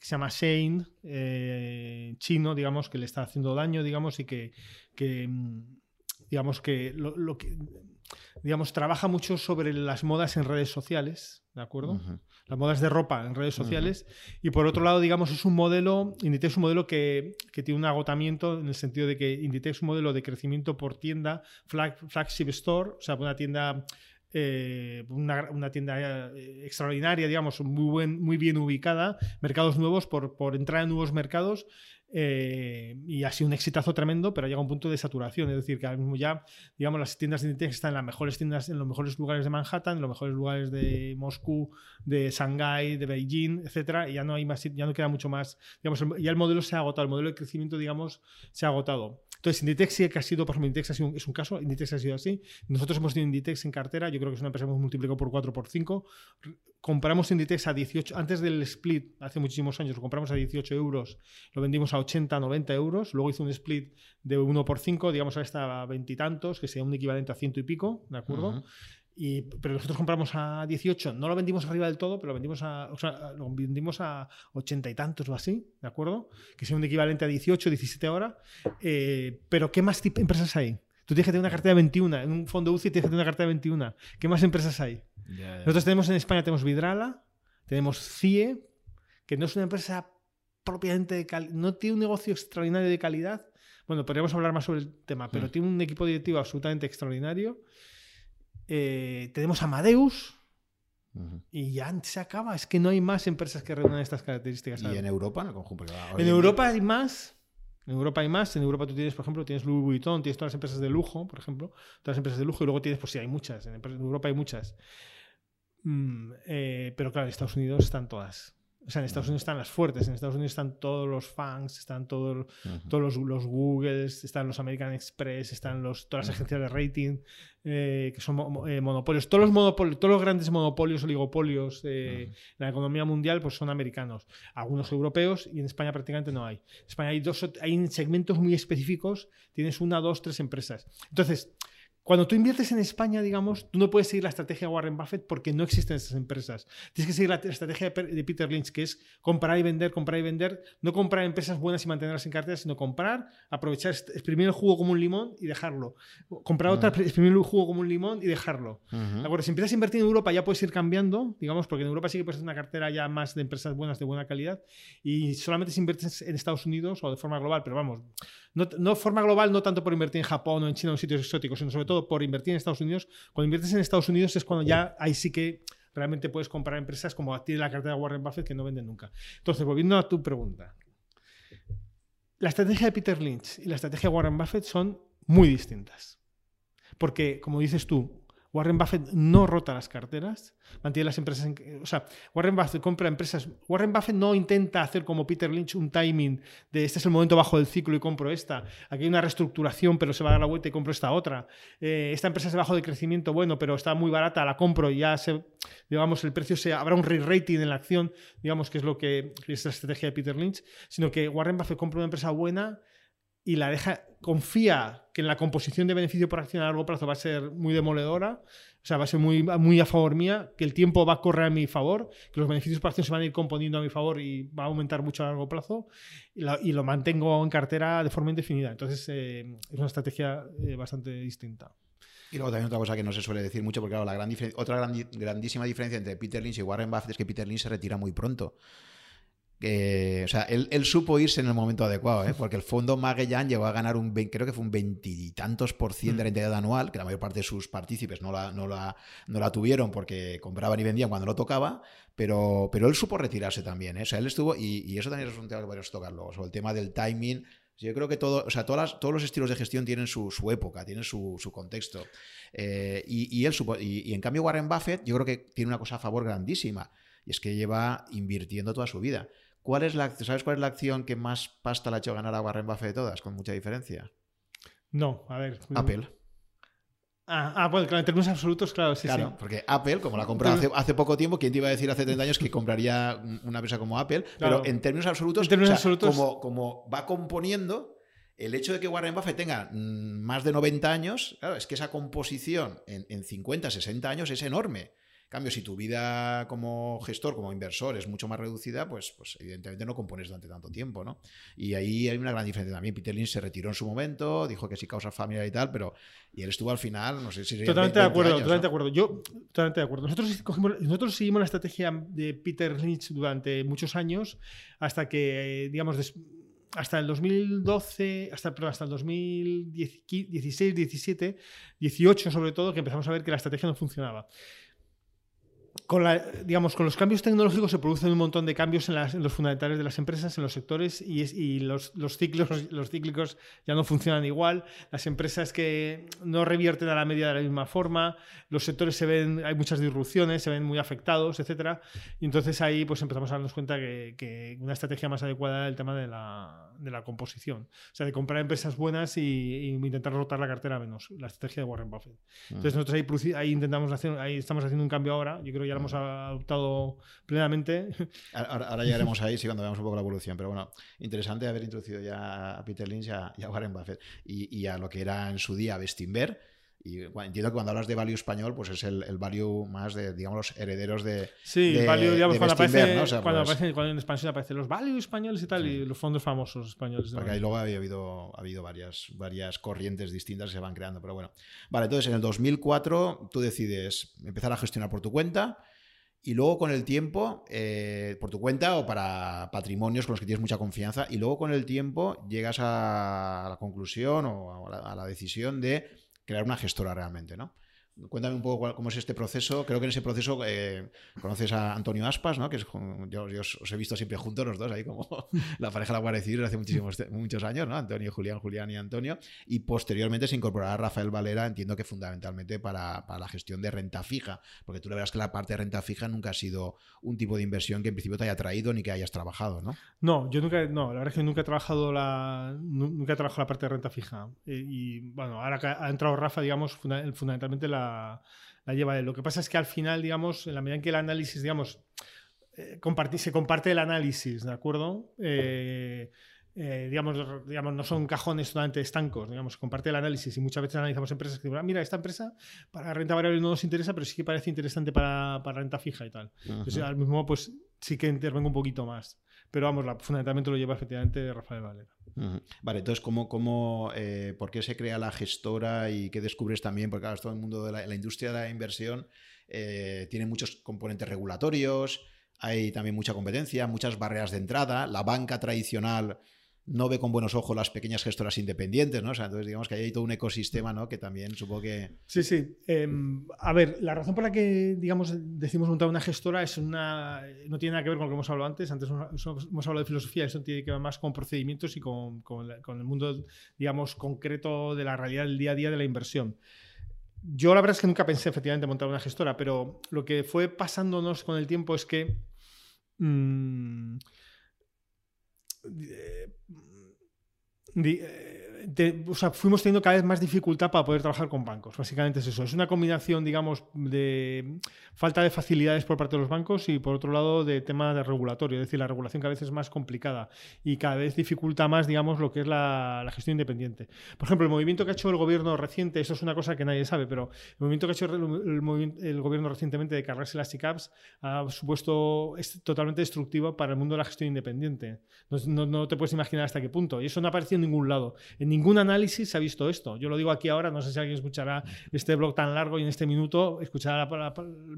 se llama Shane, eh, chino, digamos, que le está haciendo daño, digamos, y que, que digamos que lo que digamos, trabaja mucho sobre las modas en redes sociales, ¿de acuerdo? Las modas de ropa en redes sociales. Y por otro lado, digamos, es un modelo, Inditex es un modelo que, tiene un agotamiento en el sentido de que Inditex es un modelo de crecimiento por tienda, flagship store, o sea, una tienda eh, una, tienda eh, extraordinaria, digamos, muy, buen, muy bien ubicada, mercados nuevos por, por entrar en nuevos mercados eh, y ha sido un exitazo tremendo, pero llega un punto de saturación. Es decir, que ahora mismo ya, digamos, las tiendas de Inditex están en las mejores tiendas, en los mejores lugares de Manhattan, en los mejores lugares de Moscú, de Shanghái, de Beijing, etcétera, y ya no hay más, ya no queda mucho más. Digamos, ya el modelo se ha agotado, el modelo de crecimiento, digamos, se ha agotado. Entonces, Inditex sí que ha sido, por ejemplo, Inditex ha sido, es un caso, Inditex ha sido así. Nosotros hemos tenido Inditex en cartera, yo creo que es una empresa que hemos multiplicado por 4 por 5. Compramos Inditex a 18, antes del split, hace muchísimos años, lo compramos a 18 euros, lo vendimos a 80, 90 euros, luego hizo un split de 1 por 5, digamos, a veintitantos, que sería un equivalente a ciento y pico, ¿de acuerdo? Y, pero nosotros compramos a 18, no lo vendimos arriba del todo, pero lo vendimos a, o sea, lo vendimos a 80 y tantos o así, ¿de acuerdo? Que sea un equivalente a 18, 17 ahora. Eh, pero ¿qué más empresas hay? Tú tienes que tener una cartera de 21, en un fondo UCI tienes que tener una cartera de 21. ¿Qué más empresas hay? Nosotros tenemos en España, tenemos Vidrala, tenemos CIE, que no es una empresa propiamente de calidad, no tiene un negocio extraordinario de calidad. Bueno, podríamos hablar más sobre el tema, pero Mm. tiene un equipo directivo absolutamente extraordinario. Eh, tenemos Amadeus y ya se acaba. Es que no hay más empresas que reúnan estas características. Y en Europa, en el conjunto. En Europa hay más. En Europa hay más. En Europa tú tienes, por ejemplo, tienes Louis Vuitton, tienes todas las empresas de lujo, por ejemplo. Todas las empresas de lujo y luego tienes, pues sí, hay muchas. En Europa hay muchas. Mm, eh, pero claro, en Estados Unidos están todas. O sea, en Estados Unidos están las fuertes. En Estados Unidos están todos los fans, están todos, todos los, los Googles, están los American Express, están los, todas las agencias de rating, eh, que son mo- eh, monopolios. Todos los, monopolios, todos los grandes monopolios, oligopolios eh, en la economía mundial, pues son americanos. Algunos europeos y en España prácticamente no hay. En España hay, dos, hay segmentos muy específicos, tienes una, dos, tres empresas. Entonces, cuando tú inviertes en España, digamos, tú no puedes seguir la estrategia de Warren Buffett porque no existen esas empresas. Tienes que seguir la, estrategia de, Peter Lynch, que es comprar y vender, comprar y vender. No comprar empresas buenas y mantenerlas en cartera, sino comprar, aprovechar, est- exprimir el jugo como un limón y dejarlo. Comprar otra, exprimir el jugo como un limón y dejarlo. Ujú. ¿De acuerdo? Si empiezas a invertir en Europa ya puedes ir cambiando, digamos, porque en Europa sí que puedes hacer una cartera ya más de empresas buenas, de buena calidad, y solamente si inviertes en Estados Unidos o de forma global, pero vamos, no, no forma global no tanto por invertir en Japón o en China o en sitios exóticos, sino sobre todo por invertir en Estados Unidos. Cuando inviertes en Estados Unidos es cuando ya ahí sí que realmente puedes comprar empresas como tiene la cartera de Warren Buffett que no venden nunca. Entonces, volviendo a tu pregunta. La estrategia de Peter Lynch y la estrategia de Warren Buffett son muy distintas. Porque, como dices tú, Warren Buffett no rota las carteras, mantiene las empresas en... O sea, Warren Buffett compra empresas... Warren Buffett no intenta hacer como Peter Lynch un timing de este es el momento bajo del ciclo y compro esta. Aquí hay una reestructuración, pero se va a dar la vuelta y compro esta otra. Eh, esta empresa es bajo de crecimiento, bueno, pero está muy barata, la compro y ya se... Digamos, el precio se... Habrá un re-rating en la acción, digamos, que es lo que que es la estrategia de Peter Lynch, sino que Warren Buffett compra una empresa buena y la deja, confía que en la composición de beneficio por acción a largo plazo va a ser muy demoledora, o sea, va a ser muy, a favor mía, que el tiempo va a correr a mi favor, que los beneficios por acción se van a ir componiendo a mi favor y va a aumentar mucho a largo plazo, y, lo mantengo en cartera de forma indefinida. Entonces, eh, es una estrategia eh, bastante distinta. Y luego también otra cosa que no se suele decir mucho, porque claro, la gran otra grandísima diferencia entre Peter Lynch y Warren Buffett es que Peter Lynch se retira muy pronto. Que, o sea, él, él supo irse en el momento adecuado, ¿eh? porque el fondo Magellan llegó a ganar un, creo que fue un veintitantos por cien de Mm. rentabilidad anual, que la mayor parte de sus partícipes no la, no la, no la tuvieron porque compraban y vendían cuando no tocaba, pero, pero él supo retirarse también. ¿eh? O sea, él estuvo, y, y eso también es un tema que podríamos tocar luego, sobre el tema del timing. Yo creo que todo, o sea, todas las- todos los estilos de gestión tienen su, su época, tienen su, su contexto. Eh, y, y él supo- y, y en cambio Warren Buffett yo creo que tiene una cosa a favor grandísima y es que lleva invirtiendo toda su vida. ¿Cuál es la, ¿Sabes cuál es la acción que más pasta le ha hecho ganar a Warren Buffett de todas? Con mucha diferencia. No, a ver. Apple. Ah, ah, bueno, claro, en términos absolutos, claro, sí, claro, sí. porque Apple, como la compró hace, hace poco tiempo, ¿quién te iba a decir hace 30 años que compraría una empresa como Apple? Claro. Pero en términos absolutos, En términos o sea, absolutos- Como, como va componiendo, el hecho de que Warren Buffett tenga mm, más de 90 años, claro, es que esa composición en, en 50, 60 años es enorme. En cambio, si tu vida como gestor, como inversor, es mucho más reducida, pues, pues evidentemente no compones durante tanto tiempo, ¿no? Y ahí hay una gran diferencia también. Peter Lynch se retiró en su momento, dijo que sí causa familiar y tal, pero y él estuvo al final, no sé si Totalmente 20 de acuerdo, años, ¿no? totalmente de acuerdo. Yo, totalmente de acuerdo. Nosotros, cogimos- nosotros seguimos la estrategia de Peter Lynch durante muchos años, hasta que, digamos, des- hasta el 2012, hasta, perdón, hasta el 2016, 17, 18 sobre todo, que empezamos a ver que la estrategia no funcionaba. Con, la, digamos, con los cambios tecnológicos se producen un montón de cambios en, las- en los fundamentales de las empresas, en los sectores, y, es- y los, los, ciclos, los cíclicos ya no funcionan igual. Las empresas que no revierten a la media de la misma forma, los sectores se ven, hay muchas disrupciones, se ven muy afectados, etcétera. Y entonces ahí pues empezamos a darnos cuenta que, que una estrategia más adecuada era el tema de la, de la composición. O sea, de comprar empresas buenas y, y intentar rotar la cartera menos. La estrategia de Warren Buffett. Entonces nosotros ahí, ahí intentamos hacer, ahí estamos haciendo un cambio ahora. Yo creo ya lo hemos adoptado plenamente. Ahora, llegaremos ahí, sí, cuando veamos un poco la evolución. Pero bueno, interesante haber introducido ya a Peter Lynch y a, y a Warren Buffett y, y a lo que era en su día Bestinver. Y bueno, entiendo que cuando hablas de value español, pues es el, el value más de, digamos, los herederos de. Sí, de- value, digamos, de cuando, aparece, ¿no? O sea, cuando, pues- aparece- cuando en expansión aparecen los value españoles y tal, Sí. y los fondos famosos españoles. Porque ahí luego había habido, ha habido varias, varias corrientes distintas que se van creando. Pero bueno. Vale, entonces en el 2004 tú decides empezar a gestionar por tu cuenta y luego con el tiempo, eh, por tu cuenta o para patrimonios con los que tienes mucha confianza, y luego con el tiempo llegas a la conclusión o a la decisión de crear una gestora realmente, ¿no? Cuéntame un poco cómo es este proceso. Creo que en ese proceso eh, conoces a Antonio Aspas, ¿no? Que es, yo, os he visto siempre juntos los dos, ahí como la pareja de la Guardia Civil hace muchísimos muchos años, ¿no? Antonio, Julián, Julián y Antonio. Y posteriormente se incorporará Rafael Valera, entiendo que fundamentalmente para, para, la gestión de renta fija, porque tú le verás que la parte de renta fija nunca ha sido un tipo de inversión que en principio te haya traído ni que hayas trabajado, ¿no? No, yo nunca, no, la verdad es que nunca he trabajado la, nunca he trabajado la parte de renta fija. Y, bueno, ahora que ha entrado Rafa, digamos, fundamentalmente la la, lleva él. Lo que pasa es que al final, digamos, en la medida en que el análisis, digamos, eh, se comparte el análisis, ¿de acuerdo? Eh, eh, digamos, digamos, no son cajones totalmente estancos, digamos, comparte el análisis y muchas veces analizamos empresas que dicen, ah, mira, esta empresa para renta variable no nos interesa, pero sí que parece interesante para, renta fija y tal. Entonces, al mismo pues sí que intervengo un poquito más. Pero vamos, la, fundamentalmente lo lleva efectivamente Rafael Valera. Vale, entonces, ¿cómo, cómo, eh, ¿por qué se crea la gestora y qué descubres también? Porque claro, todo el mundo de la, industria de la inversión eh, tiene muchos componentes regulatorios, hay también mucha competencia, muchas barreras de entrada, la banca tradicional no ve con buenos ojos las pequeñas gestoras independientes, ¿no? O sea, entonces digamos que hay todo un ecosistema, ¿no? Que también supongo que... Sí, sí. Em, a ver, la razón por la que, digamos, decimos montar una gestora es una... no tiene nada que ver con lo que hemos hablado antes. Antes hemos hablado de filosofía, eso tiene que ver más con procedimientos y con, con, el mundo, digamos, concreto de la realidad del día a día de la inversión. Yo la verdad es que nunca pensé efectivamente montar una gestora, pero lo que fue pasándonos con el tiempo es que... Mmm, the fuimos teniendo cada vez más dificultad para poder trabajar con bancos. Básicamente es eso. Es una combinación, digamos, de falta de facilidades por parte de los bancos y, por otro lado, de tema de regulatorio. Es decir, la regulación cada vez es más complicada y cada vez dificulta más, digamos, lo que es la, gestión independiente. Por ejemplo, el movimiento que ha hecho el gobierno reciente, eso es una cosa que nadie sabe, pero el movimiento que ha hecho el, gobierno recientemente de cargarse las SICAPs ha supuesto es totalmente destructivo para el mundo de la gestión independiente. No, no, te puedes imaginar hasta qué punto. Y eso no ha aparecido en ningún lado. Ningún análisis ha visto esto. Yo lo digo aquí ahora, no sé si alguien escuchará este blog tan largo y en este minuto escuchará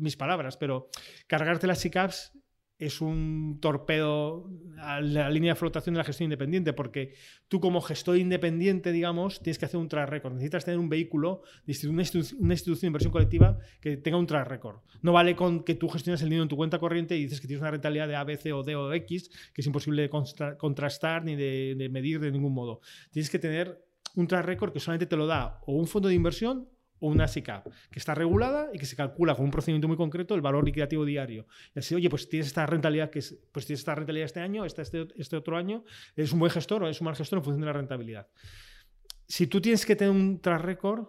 mis palabras, pero cargarte las SICAPs es un torpedo a la línea de flotación de la gestión independiente, porque tú como gestor independiente, digamos, tienes que hacer un track record. Necesitas tener un vehículo, una institución, de inversión colectiva que tenga un track record. No vale con que tú gestiones el dinero en tu cuenta corriente y dices que tienes una rentabilidad de A, B, C o D o X, que es imposible de contrastar ni de medir de ningún modo. Tienes que tener un track record que solamente te lo da o un fondo de inversión o una SICAP que está regulada y que se calcula con un procedimiento muy concreto el valor liquidativo diario. Y así, oye, pues tienes esta rentabilidad que es, pues tienes esta rentabilidad este año, este, este otro año, eres un buen gestor o eres un mal gestor en función de la rentabilidad. Si tú tienes que tener un track record,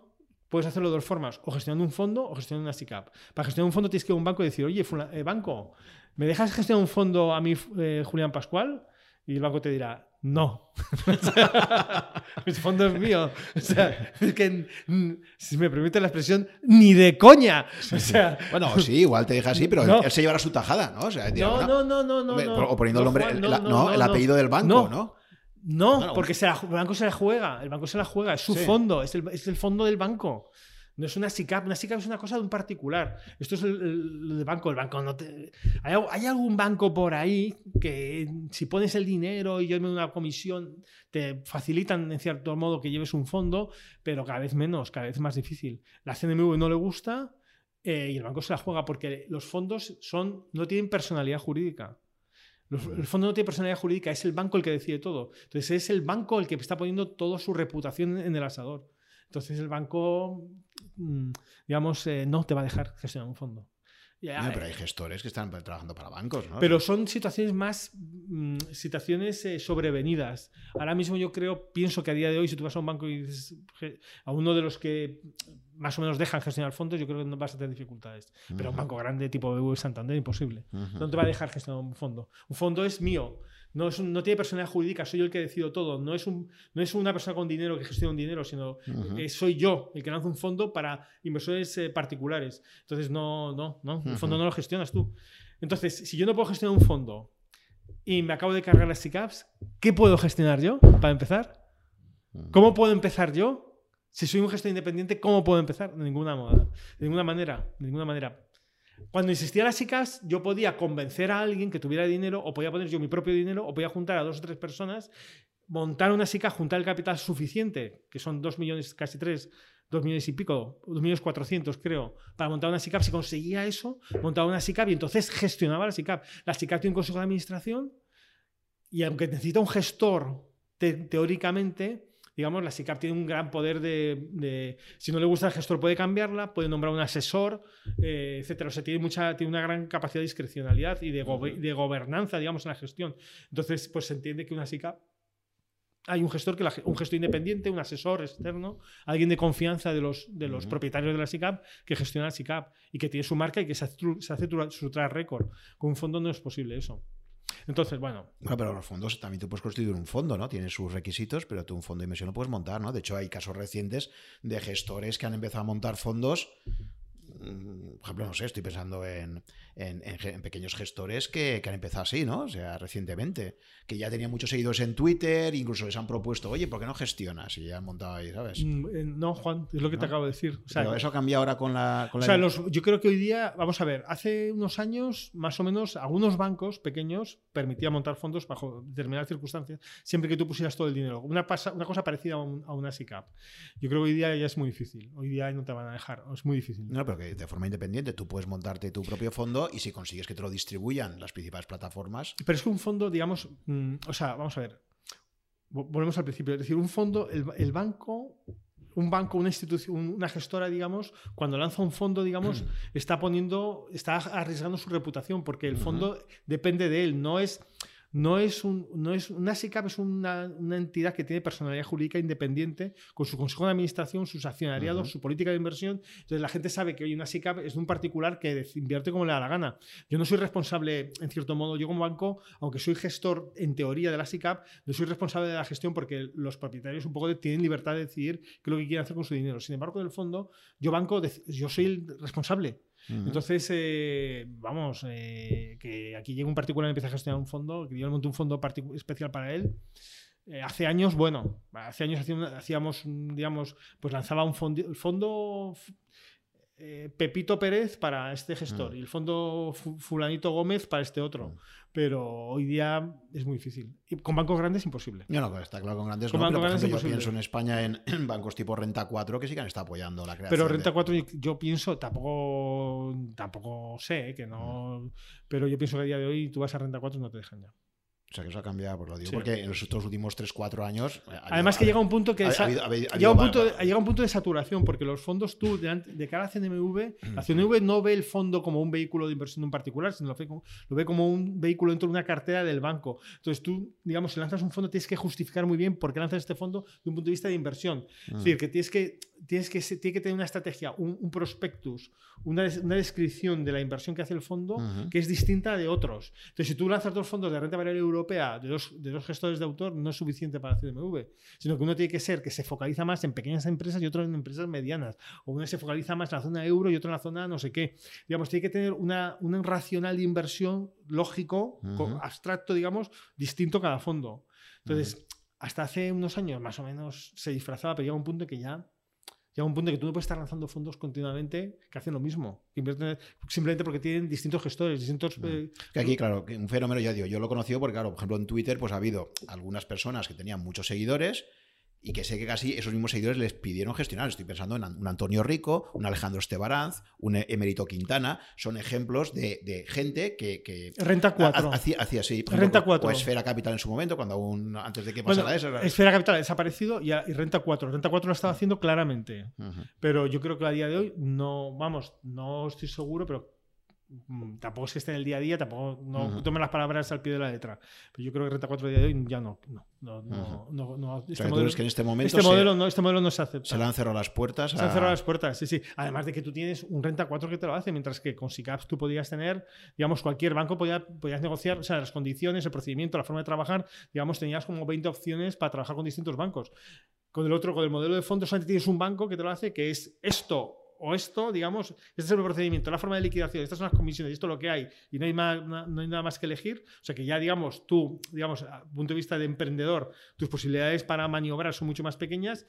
puedes hacerlo de dos formas, o gestionando un fondo o gestionando una SICAP. Para gestionar un fondo tienes que ir a un banco y decir, oye, eh, banco, ¿me dejas gestionar un fondo a mí, eh, Julián Pascual? Y el banco te dirá, no. el fondo es mío. O sea, es que, si me permite la expresión, ni de coña. O sea, bueno, sí, igual te deja así, pero él se llevará su tajada, ¿no? O sea, no, no, no, no, no, O poniendo el nombre, no, el apellido del banco, ¿no? No, porque se el banco se la juega, el banco se la juega, es su fondo, es el, es el fondo del banco. No es una SICAP, una SICAP es una cosa de un particular. Esto es el, banco, el banco no te... ¿Hay, algún banco por ahí que si pones el dinero y yo me una comisión, te facilitan en cierto modo que lleves un fondo, pero cada vez menos, cada vez más difícil. La CNMV no le gusta eh, y el banco se la juega porque los fondos son, no tienen personalidad jurídica. el fondo no tiene personalidad jurídica, es el banco el que decide todo. Entonces es el banco el que está poniendo toda su reputación en el asador. Entonces el banco, digamos, eh, no te va a dejar gestionar un fondo. pero hay gestores que están trabajando para bancos, ¿no? Pero son situaciones más, mm, situaciones eh, sobrevenidas. Ahora mismo yo creo, pienso que a día de hoy, si tú vas a un banco y dices a uno de los que más o menos dejan gestionar fondos, yo creo que no vas a tener dificultades. Pero un banco grande tipo BBV Santander, imposible. No te va a dejar gestionar un fondo. Un fondo es mío. No, es no tiene personalidad jurídica, soy yo el que decido todo. No es, un, no es una persona con dinero que gestiona un dinero, sino que soy yo el que lanza un fondo para inversores eh, particulares. Entonces, no, no, no, el fondo no lo gestionas tú. Entonces, si yo no puedo gestionar un fondo y me acabo de cargar las SICAPs, ¿qué puedo gestionar yo para empezar? ¿Cómo puedo empezar yo? Si soy un gestor independiente, ¿cómo puedo empezar? De ninguna moda, de ninguna manera, de ninguna manera. Cuando existían las SICAPs, yo podía convencer a alguien que tuviera dinero, o podía poner yo mi propio dinero, o podía juntar a dos o tres personas, montar una SICA, juntar el capital suficiente, que son dos millones, casi tres, dos millones y pico, dos millones cuatrocientos creo, para montar una SICAP. Si conseguía eso, montaba una SICAP y entonces gestionaba la SICAP. La SICAP tiene un consejo de administración y aunque necesita un gestor teóricamente, digamos, la SICAP tiene un gran poder de, si no le gusta el gestor puede cambiarla, puede nombrar un asesor, eh, etcétera. O sea, tiene, mucha, tiene una gran capacidad de discrecionalidad y de, de, gobernanza, digamos, en la gestión. Entonces, pues se entiende que una SICAP hay un gestor, que un gestor independiente, un asesor externo, alguien de confianza de los, de los propietarios de la SICAP que gestiona la SICAP y que tiene su marca y que se hace, se hace su track record. Con un fondo no es posible eso. Entonces, bueno. Bueno, pero los fondos también tú puedes constituir un fondo, ¿no? Tiene sus requisitos, pero tú un fondo de inversión lo puedes montar, ¿no? De hecho, hay casos recientes de gestores que han empezado a montar fondos por ejemplo, no sé, estoy pensando en, pequeños gestores que, han empezado así, ¿no? O sea, recientemente, que ya tenían muchos seguidores en Twitter, incluso les han propuesto, oye, ¿por qué no gestionas? Y ya han montado ahí, ¿sabes? Mm, eh, no, Juan, es lo que te acabo de decir. Pero eso ha cambiado ahora con la... o sea, yo creo que hoy día, vamos a ver, hace unos años, más o menos, algunos bancos pequeños permitían montar fondos bajo determinadas circunstancias, siempre que tú pusieras todo el dinero. Una, una cosa parecida a, una SICAP. Yo creo que hoy día ya es muy difícil. Hoy día no te van a dejar, es muy difícil. No, pero que de forma independiente. Tú puedes montarte tu propio fondo y si consigues que te lo distribuyan las principales plataformas. Pero es que un fondo, digamos, mm, o sea, vamos a ver, volvemos al principio, es decir, un fondo, el, banco un banco, una institución, una gestora, digamos, cuando lanza un fondo, digamos, está poniendo, está arriesgando su reputación porque el fondo depende de él, no es no es, un, no es una SICAP es una, entidad que tiene personalidad jurídica independiente con su consejo de administración, sus accionariados, su política de inversión. Entonces la gente sabe que hoy una SICAP es un particular que invierte como le da la gana. Yo no soy responsable, en cierto modo, yo como banco, aunque soy gestor en teoría de la SICAP, no soy responsable de la gestión porque los propietarios un poco tienen libertad de decidir qué es lo que quieren hacer con su dinero. Sin embargo, en el fondo, yo banco, yo soy el responsable entonces, eh, vamos, eh, que aquí llega un particular y empieza a gestionar un fondo, que yo le monté un fondo especial para él. Eh, hace años, bueno, hace años hacíamos, digamos, pues lanzaba un fondo, el fondo Pepito Pérez para este gestor y el fondo Fulanito Gómez para este otro pero hoy día es muy difícil. Y con bancos grandes imposible. No, no, está claro, con grandes con bancos grandes yo pienso en España en, bancos tipo Renta 4 que sí que han estado apoyando la creación. Pero Renta 4 yo pienso, tampoco, tampoco sé, que no, pero yo pienso que a día de hoy tú vas a Renta 4 y no te dejan ya. O sea, que eso ha cambiado, pues lo digo, porque en los últimos 3-4 años... Eh, Además que llega un punto que... llega, un punto de, llega un punto de saturación, porque los fondos tú, de, cara a CNMV, la CNMV no ve el fondo como un vehículo de inversión en particular, sino lo ve, como, lo ve como un vehículo dentro de una cartera del banco. Entonces tú, digamos, si lanzas un fondo, tienes que justificar muy bien por qué lanzas este fondo de un punto de vista de inversión. Es decir, que tienes que tienes que, tiene que tener una estrategia, un, prospectus, una, una, descripción de la inversión que hace el fondo que es distinta de otros. Entonces, si tú lanzas dos fondos de renta variable europea de dos, de dos gestores de autor, no es suficiente para CMV, sino que uno tiene que ser que se focaliza más en pequeñas empresas y otro en empresas medianas, o uno se focaliza más en la zona euro y otro en la zona no sé qué. Digamos, tiene que tener una, un racional de inversión lógico, abstracto, digamos, distinto cada fondo. Entonces, hasta hace unos años más o menos se disfrazaba, pero llega un punto que ya llega un punto que tú no puedes estar lanzando fondos continuamente que hacen lo mismo, simplemente porque tienen distintos gestores, distintos... Eh, que aquí, claro, un fenómeno, ya digo, yo lo he conocido porque, claro, por ejemplo, en Twitter pues ha habido algunas personas que tenían muchos seguidores y que sé que casi esos mismos seguidores les pidieron gestionar. Estoy pensando en un Antonio Rico, un Alejandro Estebaranz, un Emerito Quintana. Son ejemplos de, gente que, Renta 4. Hacía así. Renta 4. O Esfera Capital en su momento, cuando aún antes de que pasara eso. Esfera Capital ha desaparecido y, Renta 4. Renta 4 lo estaba haciendo claramente. Pero yo creo que a día de hoy no, vamos, no estoy seguro, pero tampoco es que esté en el día a día, tampoco no tome las palabras al pie de la letra. Pero yo creo que Renta 4 a día de hoy ya no. no, no, no, no este, modelo, que en este, momento este, modelo, no, este modelo no se acepta. Se le han cerrado las puertas. Se han cerrado las puertas, sí, sí. Además de que tú tienes un Renta 4 que te lo hace, mientras que con SICAPS tú podías tener, digamos, cualquier banco podía, podías negociar, o sea, las condiciones, el procedimiento, la forma de trabajar, digamos, tenías como 20 opciones para trabajar con distintos bancos. Con el otro, con el modelo de fondos, solamente tienes un banco que te lo hace, que es esto o esto, digamos, este es el procedimiento, la forma de liquidación, estas son las comisiones, esto es lo que hay, y no hay, no hay nada más que elegir. O sea que ya, digamos, tú, digamos, a punto de vista de emprendedor, tus posibilidades para maniobrar son mucho más pequeñas.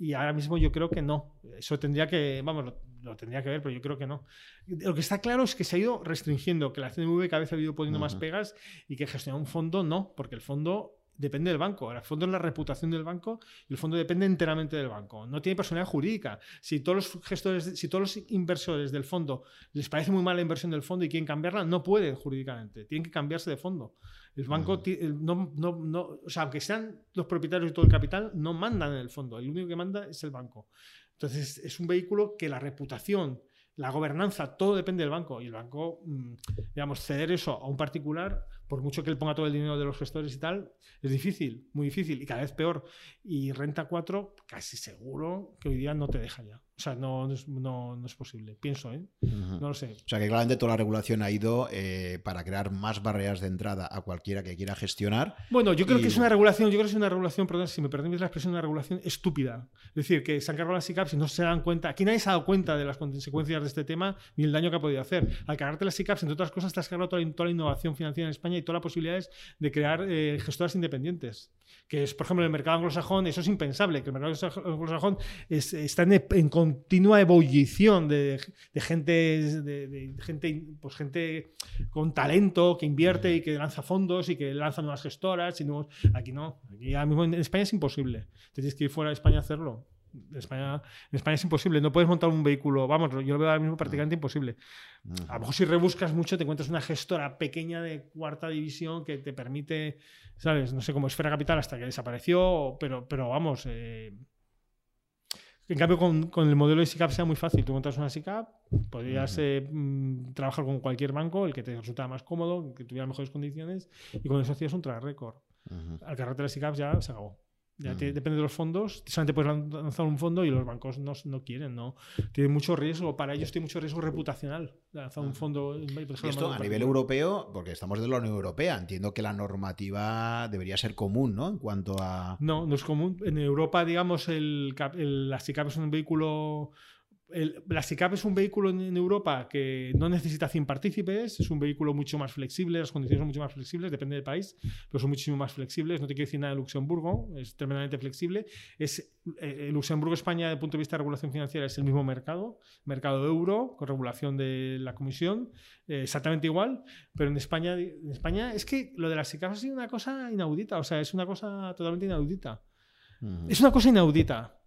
y ahora mismo yo creo que no. Eso tendría que, vamos, lo, tendría que ver, pero yo creo que no. Lo que está claro es que se ha ido restringiendo, que la CNV cada vez ha ido poniendo más pegas y que gestionar un fondo no, porque el fondo depende del banco. El fondo es la reputación del banco y el fondo depende enteramente del banco. No tiene personalidad jurídica. Si todos los gestores, si todos los inversores del fondo les parece muy mala la inversión del fondo y quieren cambiarla, no pueden jurídicamente. Tienen que cambiarse de fondo. El banco, no, no, no, o sea, aunque sean los propietarios de todo el capital, no mandan en el fondo. El único que manda es el banco. Entonces, es un vehículo que la reputación, la gobernanza, todo depende del banco. Y el banco, mm, digamos, ceder eso a un particular por mucho que él ponga todo el dinero de los gestores y tal, es difícil, muy difícil y cada vez peor. Y Renta 4, casi seguro que hoy día no te deja ya. O sea, no, no, no es posible. Pienso, ¿eh? No lo sé. O sea, que claramente toda la regulación ha ido eh, para crear más barreras de entrada a cualquiera que quiera gestionar. Bueno, yo creo que es una regulación, yo creo que es una regulación, perdón, si me permitís la expresión, una regulación estúpida. Es decir, que se han cargado las SICAPs y no se dan cuenta. Aquí nadie se ha dado cuenta de las consecuencias de este tema ni el daño que ha podido hacer. Al cargarte las SICAPs, entre otras cosas, te has cargado toda, la innovación financiera en España y todas las posibilidades de crear eh, gestoras independientes. Que es, por ejemplo, en el mercado anglosajón, eso es impensable, que el mercado anglosajón está en, en continua evolución de, gente, de, gente, pues gente con talento que invierte y que lanza fondos y que lanza nuevas gestoras. Y aquí no, aquí ahora mismo en España es imposible. Tienes que ir fuera de España a hacerlo. En España, en España es imposible, no puedes montar un vehículo, vamos, yo lo veo ahora mismo prácticamente imposible. A lo mejor si rebuscas mucho te encuentras una gestora pequeña de cuarta división que te permite, ¿sabes? No sé cómo Esfera Capital hasta que desapareció, pero, pero vamos, eh, en cambio, con, con, el modelo de SICAP sea muy fácil. Tú montas una SICAP, podrías eh, mm, trabajar con cualquier banco, el que te resultara más cómodo, que tuviera mejores condiciones, y con eso hacías un track record. Al cargarte las SICAP ya se acabó. Ya depende de los fondos. Solamente puedes lanzar un fondo y los bancos no, no quieren, ¿no? Tienen mucho riesgo. Para ellos tiene mucho riesgo reputacional lanzar un fondo. Y esto a nivel europeo, porque estamos de la Unión Europea, entiendo que la normativa debería ser común, ¿no? En cuanto a. No, no es común. En Europa, digamos, el, el la SICAP es un vehículo la SICAP es un vehículo en, Europa que no necesita 100 partícipes, es un vehículo mucho más flexible, las condiciones son mucho más flexibles, depende del país, pero son muchísimo más flexibles. No te quiero decir nada de Luxemburgo, es tremendamente flexible. Es, eh, Luxemburgo-España, desde el punto de vista de regulación financiera, es el mismo mercado, mercado euro, con regulación de la Comisión, eh, exactamente igual, pero en España, en España es que lo de la SICAP ha sido una cosa inaudita, o sea, es una cosa totalmente inaudita. Es una cosa inaudita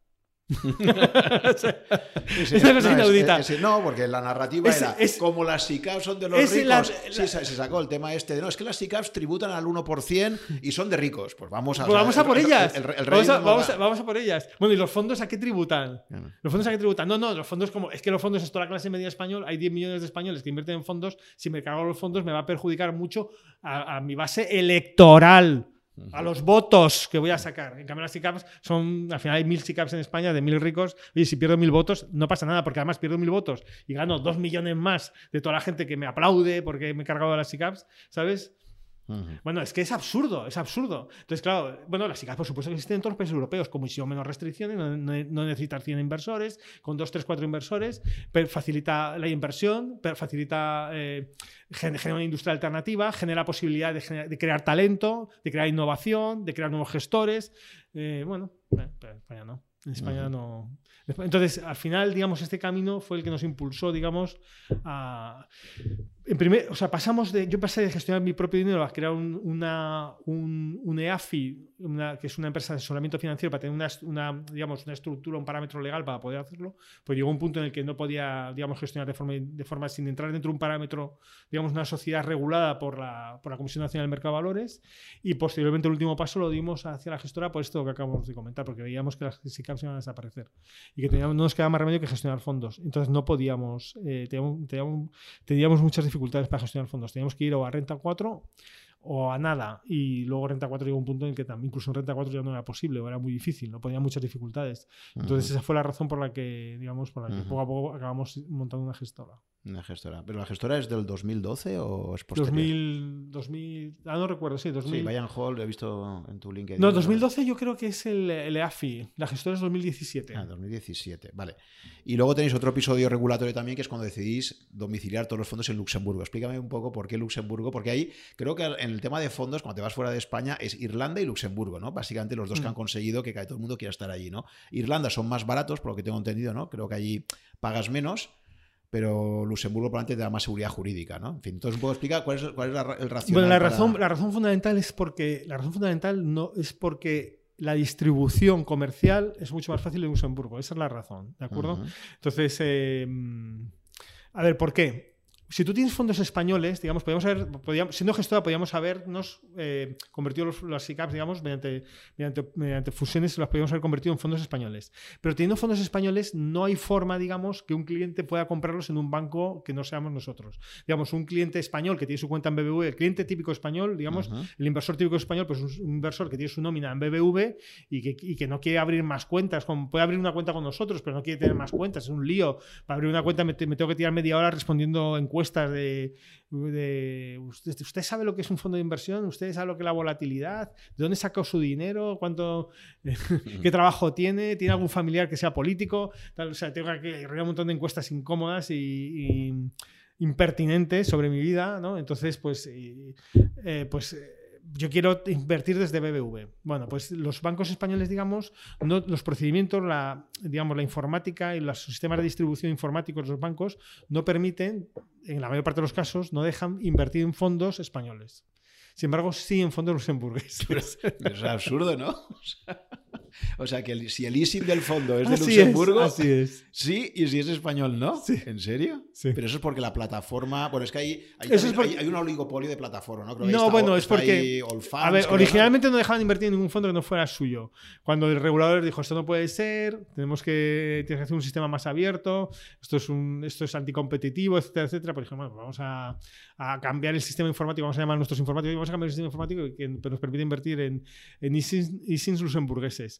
es inaudita. no, porque la narrativa era como las SICAPs son de los ricos. se, sacó el tema este de no, es que las SICAPs tributan al 1% y son de ricos. Pues vamos a, pues vamos a por ellas. vamos, a, por ellas. Bueno, ¿y los fondos a qué tributan? ¿Los fondos a qué tributan? No, no, los fondos como. Es que los fondos es toda la clase media español. Hay 10 millones de españoles que invierten en fondos. Si me cargo los fondos, me va a perjudicar mucho a mi base electoral a los votos que voy a sacar. En cambio, las SICAPs son, al final hay mil SICAPs en España de mil ricos. Oye, si pierdo mil votos, no pasa nada, porque además pierdo mil votos y gano dos millones más de toda la gente que me aplaude porque me he cargado de las SICAPs, ¿sabes? Bueno, es que es absurdo, es absurdo. Entonces, claro, bueno, las SICAP, por supuesto, que existen en todos los países europeos, con muchísimo menos restricciones, no, no, necesitas 100 inversores, con 2, 3, 4 inversores, facilita la inversión, facilita, eh, genera una industria alternativa, genera posibilidad de, crear talento, de crear innovación, de crear nuevos gestores. Eh, bueno, eh, en España no. En España no. Entonces, al final, digamos, este camino fue el que nos impulsó, digamos, a en primer, o sea, pasamos de, yo pasé de gestionar mi propio dinero a crear un, una, un, EAFI, una, que es una empresa de asesoramiento financiero, para tener una, una, digamos, una estructura, un parámetro legal para poder hacerlo. Pues llegó un punto en el que no podía, digamos, gestionar de forma, de forma sin entrar dentro de un parámetro, digamos, una sociedad regulada por la, por la Comisión Nacional del Mercado de Valores. Y posteriormente el último paso lo dimos hacia la gestora por esto que acabamos de comentar, porque veíamos que las SICAPs iban a desaparecer y que teníamos, no nos quedaba más remedio que gestionar fondos. Entonces no podíamos, eh, teníamos, teníamos, teníamos muchas dificultades para gestionar fondos. Teníamos que ir o a renta 4 o a nada. Y luego Renta 4 llegó a un punto en que también, incluso en Renta 4 ya no era posible, o era muy difícil, no ponía muchas dificultades. Entonces, esa fue la razón por la que, digamos, por la que poco a poco acabamos montando una gestora. Una gestora. ¿Pero la gestora es del 2012 o es posterior? 2000, 2000 ah, no recuerdo, sí, 2000. Sí, Bayern Hall, lo he visto en tu LinkedIn. No, 2012 yo creo que es el, el EAFI. La gestora es 2017. Ah, 2017, vale. Y luego tenéis otro episodio regulatorio también, que es cuando decidís domiciliar todos los fondos en Luxemburgo. Explícame un poco por qué Luxemburgo, porque ahí creo que en el tema de fondos, cuando te vas fuera de España, es Irlanda y Luxemburgo, ¿no? Básicamente los dos que Mm. han conseguido que todo el mundo quiera estar allí, ¿no? Irlanda son más baratos, por lo que tengo entendido, ¿no? Creo que allí pagas menos pero Luxemburgo probablemente te da más seguridad jurídica, ¿no? En fin, entonces puedo explicar cuál es, cuál es la, el racional. Bueno, la para- razón, la razón fundamental es porque la razón fundamental no es porque la distribución comercial es mucho más fácil en Luxemburgo. Esa es la razón, ¿de acuerdo? Entonces, eh, a ver, ¿por qué? Si tú tienes fondos españoles, digamos, podríamos haber, podríamos- siendo gestora, podríamos habernos eh, convertido los, las SICAPs, digamos, mediante, mediante, mediante fusiones, las podríamos haber convertido en fondos españoles. Pero teniendo fondos españoles, no hay forma, digamos, que un cliente pueda comprarlos en un banco que no seamos nosotros. Digamos, un cliente español que tiene su cuenta en BBV, el cliente típico español, digamos, Ujú. el inversor típico español, pues un inversor que tiene su nómina en BBV y que, y que no quiere abrir más cuentas. Con- puede abrir una cuenta con nosotros, pero no quiere tener más cuentas. Es un lío. Para abrir una cuenta me, me tengo que tirar media hora respondiendo encuestas de, de, ¿usted, usted sabe lo que es un fondo de inversión? ¿Usted sabe lo que es la volatilidad? ¿De dónde sacó su dinero? ¿Cuánto, ¿Qué trabajo tiene? ¿Tiene algún familiar que sea político? Tal, o sea, tengo que rellenar un montón de encuestas incómodas y, y impertinentes sobre mi vida, ¿no? Entonces, pues, y- eh, pues eh, yo quiero invertir desde BBV. Bueno, pues los bancos españoles, digamos, no, los procedimientos, la, digamos, la informática y los sistemas de distribución informáticos de los bancos no permiten, en la mayor parte de los casos, no dejan invertir en fondos españoles. Sin embargo, sí en fondos luxemburgueses. Es absurdo, ¿no? O sea, o sea, que el- si el ISIN del fondo es de Así Luxemburgo, es, así es. sí, y si es español, ¿no? Sí. ¿En serio? Sí. Pero eso es porque la plataforma. Bueno, es que hay, hay, Eso es porque- hay- hay un oligopolio de plataforma, ¿no? Creo que No, está- bueno, es porque- A ver, originalmente no dejaban invertir en ningún fondo que no fuera suyo. Cuando el regulador dijo esto no puede ser, tenemos que, tienes que hacer un sistema más abierto, esto es un, esto es anticompetitivo, etcétera, etcétera, pues dijimos, bueno, vamos a, a cambiar el sistema informático, vamos a llamar a nuestros informáticos vamos a cambiar el sistema informático que, que nos permite invertir en, en ISINs luxemburgueses.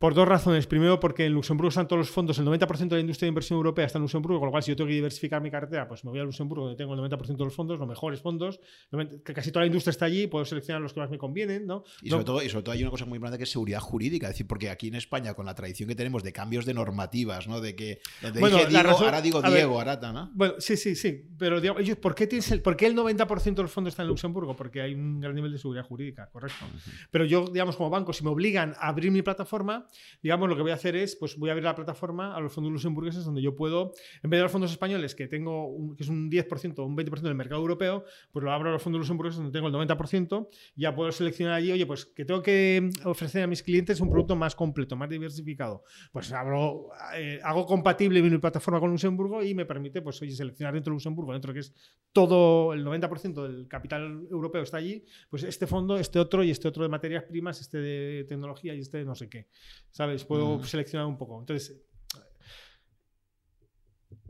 Por dos razones. Primero, porque en Luxemburgo están todos los fondos, el 90% de la industria de inversión europea está en Luxemburgo, con lo cual si yo tengo que diversificar mi cartera, pues me voy a Luxemburgo, donde tengo el 90% de los fondos, los mejores fondos, que casi toda la industria está allí, puedo seleccionar los que más me convienen, ¿no? Y No- sobre, todo, y sobre todo hay una cosa muy importante que es seguridad jurídica. Es decir, porque aquí en España, con la tradición que tenemos de cambios de normativas, ¿no? De que donde Bueno, dije Diego, razón- ahora digo ver, Diego, Arata, ¿no? Bueno, sí, sí, sí. Pero digamos, ellos, ¿por, qué tienes el, ¿por qué el 90% de los fondos están en Luxemburgo? Porque hay un gran nivel de seguridad jurídica, correcto. Pero yo, digamos, como banco, si me obligan a abrir mi plataforma, digamos, lo que voy a hacer es, pues voy a abrir la plataforma a los fondos luxemburgueses donde yo puedo, en vez de los fondos españoles, que tengo, un- que es un 10% o un 20% del mercado europeo, pues lo abro a los fondos luxemburgueses donde tengo el 90%, y ya puedo seleccionar allí, oye, pues que tengo que ofrecer a mis clientes un producto más completo, más diversificado. Pues abro, eh, hago compatible mi plataforma con Luxemburgo y me permite, pues, oye, seleccionar dentro de Luxemburgo, dentro que es todo el 90% del capital europeo está allí, pues este fondo, este otro y este otro de materias primas, este de tecnología y este de no sé qué. ¿Sabes? Puedo Ujú. seleccionar un poco. Entonces,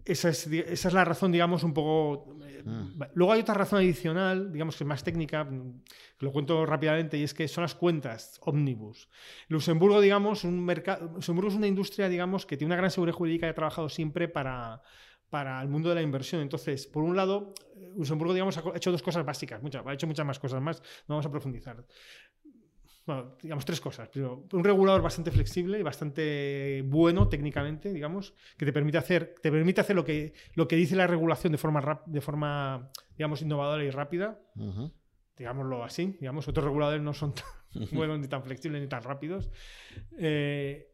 esa es, esa es la razón, digamos, un poco... eh, Mm. Luego hay otra razón adicional, digamos que es más técnica, mm, que lo cuento rápidamente, y es que son las cuentas omnibus. Luxemburgo, digamos, un mercado, Luxemburgo es una industria, digamos, que tiene una gran seguridad jurídica y ha trabajado siempre para, para el mundo de la inversión. Entonces, por un lado, eh, Luxemburgo, digamos, ha hecho dos cosas básicas, muchas, ha hecho muchas más cosas más, no vamos a profundizar. Bueno, digamos tres cosas. Primero, un regulador bastante flexible y bastante bueno técnicamente, digamos, que te permite hacer, te permite hacer lo que, lo que dice la regulación de forma, rap- de forma, digamos, innovadora y rápida Ujú. digámoslo así, digamos, otros reguladores no son tan buenos ni tan flexibles ni tan rápidos. Eh,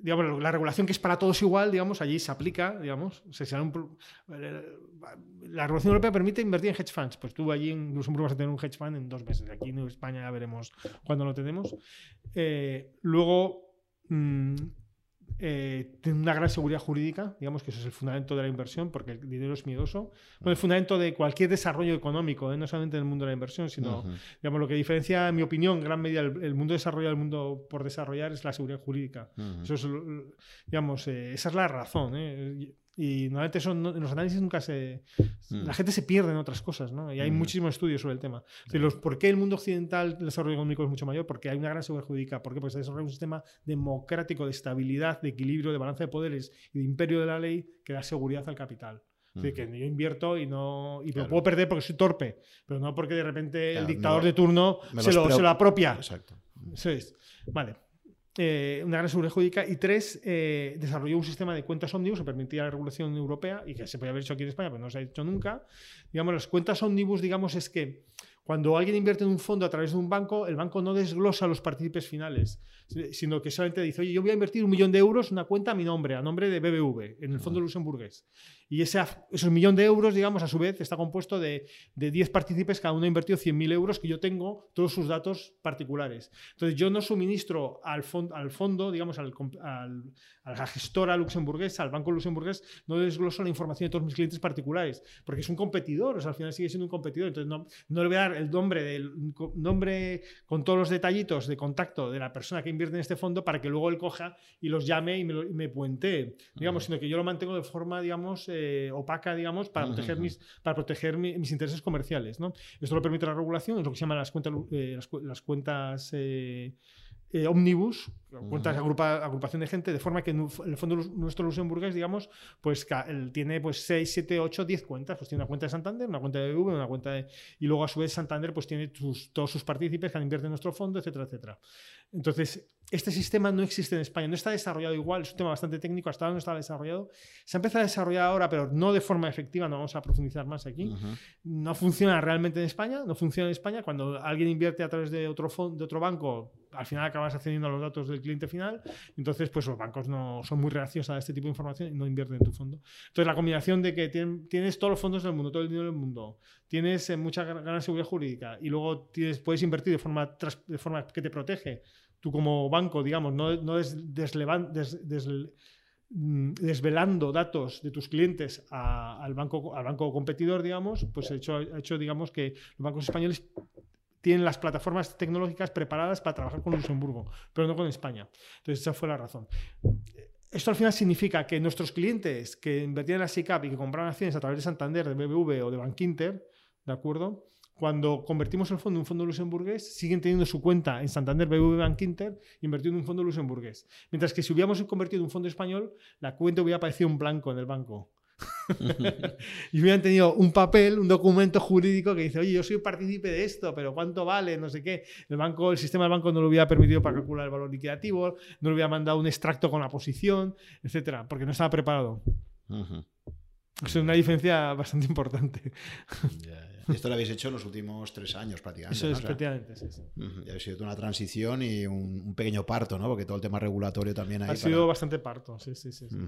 digamos, la regulación que es para todos igual, digamos, allí se aplica, digamos. La regulación europea permite invertir en hedge funds. Pues tú allí en Luxemburgo vas a tener un hedge fund en dos meses. Aquí en España ya veremos cuándo lo tenemos. Eh, luego, mm, eh, tiene una gran seguridad jurídica, digamos que eso es el fundamento de la inversión, porque el dinero es miedoso. Bueno, el fundamento de cualquier desarrollo económico, ¿eh? no solamente en el mundo de la inversión, sino, Ujú. digamos, lo que diferencia, en mi opinión, en gran medida el, el mundo desarrollado del mundo por desarrollar es la seguridad jurídica. Ujú. Eso es, digamos, eh, esa es la razón. Y, normalmente eso no- en los análisis nunca se... Mm. La gente se pierde en otras cosas, ¿no? Y hay Mm. muchísimos estudios sobre el tema. Es decir, los, ¿Por qué el mundo occidental el desarrollo económico es mucho mayor? Porque hay una gran seguridad jurídica. ¿Por qué? Porque se desarrolla un sistema democrático de estabilidad, de equilibrio, de balance de poderes y de imperio de la ley que da seguridad al capital. Es decir, que yo invierto y no y lo puedo perder porque soy torpe, pero no porque de repente el dictador de turno se lo, se lo, apropia. Exacto. Eso es. Vale. Eh, una gran seguridad jurídica. Y tres, eh, desarrolló un sistema de cuentas ómnibus que permitía la regulación europea y que se podía haber hecho aquí en España, pero no se ha hecho nunca. Digamos, las cuentas ómnibus, digamos, es que cuando alguien invierte en un fondo a través de un banco, el banco no desglosa los partícipes finales, sino que solamente dice, oye, yo voy a invertir un millón de euros en una cuenta a mi nombre, a nombre de BBV, en el fondo luxemburgués. Y ese, esos millón de euros, digamos, a su vez está compuesto de, de 10 partícipes, cada uno ha invertido 100.000 euros, que yo tengo todos sus datos particulares. Entonces, yo no suministro al, fondo, al fondo digamos, al, al, a la gestora luxemburguesa, al banco luxemburgués, no desgloso la información de todos mis clientes particulares, porque es un competidor, o sea, al final sigue siendo un competidor. Entonces, no, no le voy a dar el nombre, del, nombre con todos los detallitos de contacto de la persona que invierte en este fondo para que luego él coja y los llame y me, lo, me puente, digamos, sino que yo lo mantengo de forma, digamos, eh, opaca, digamos, para proteger, mis, para proteger mi, mis intereses comerciales. ¿no? Esto lo permite la regulación, es lo que se llama las cuentas, eh, las, las, cuentas eh, eh, omnibus, cuentas uh -huh. agrupa, agrupación de gente, de forma que en el fondo nuestro luxemburgués, digamos, pues tiene pues 6, 7, 8, 10 cuentas. Pues tiene una cuenta de Santander, una cuenta de BBV, una cuenta de... Y luego a su vez Santander pues tiene sus, todos sus partícipes que han invertido en nuestro fondo, etcétera, etcétera. Entonces, este sistema no existe en España, no está desarrollado igual, es un tema bastante técnico, hasta ahora no está desarrollado. Se ha empezado a desarrollar ahora, pero no de forma efectiva, no vamos a profundizar más aquí. Uh -huh. No funciona realmente en España, no funciona en España. Cuando alguien invierte a través de otro, de otro banco, al final acabas accediendo a los datos del cliente final. Entonces, pues los bancos no son muy reacios a este tipo de información y no invierten en tu fondo. Entonces, la combinación de que tienen, tienes todos los fondos del mundo, todo el dinero del mundo, tienes eh, mucha gran seguridad jurídica y luego tienes, puedes invertir de forma, de forma que te protege tú como banco, digamos, no, no des, deslevan, des, des, desvelando datos de tus clientes a, al, banco, al banco competidor, digamos, pues ha hecho, ha hecho, digamos, que los bancos españoles tienen las plataformas tecnológicas preparadas para trabajar con Luxemburgo, pero no con España. Entonces, esa fue la razón. Esto al final significa que nuestros clientes que invertían en la SICAP y que compraban acciones a través de Santander, de BBV o de Bankinter, ¿de acuerdo? Cuando convertimos el fondo en un fondo luxemburgués, siguen teniendo su cuenta en Santander, BBV, Bank Inter, invertido en un fondo luxemburgués. Mientras que si hubiéramos convertido en un fondo español, la cuenta hubiera aparecido un blanco en el banco. y hubieran tenido un papel, un documento jurídico que dice, oye, yo soy partícipe de esto, pero ¿cuánto vale? No sé qué. El banco, el sistema del banco no lo hubiera permitido para calcular el valor liquidativo, no le hubiera mandado un extracto con la posición, etcétera, porque no estaba preparado. Uh -huh. Es una diferencia bastante importante. Yeah, yeah. Esto lo habéis hecho en los últimos tres años prácticamente. Eso es, ¿no? efectivamente, sí, sí. Y ha sido una transición y un, un, pequeño parto, ¿no? Porque todo el tema regulatorio también hay. Ha sido para... bastante parto, sí, sí, sí. Uh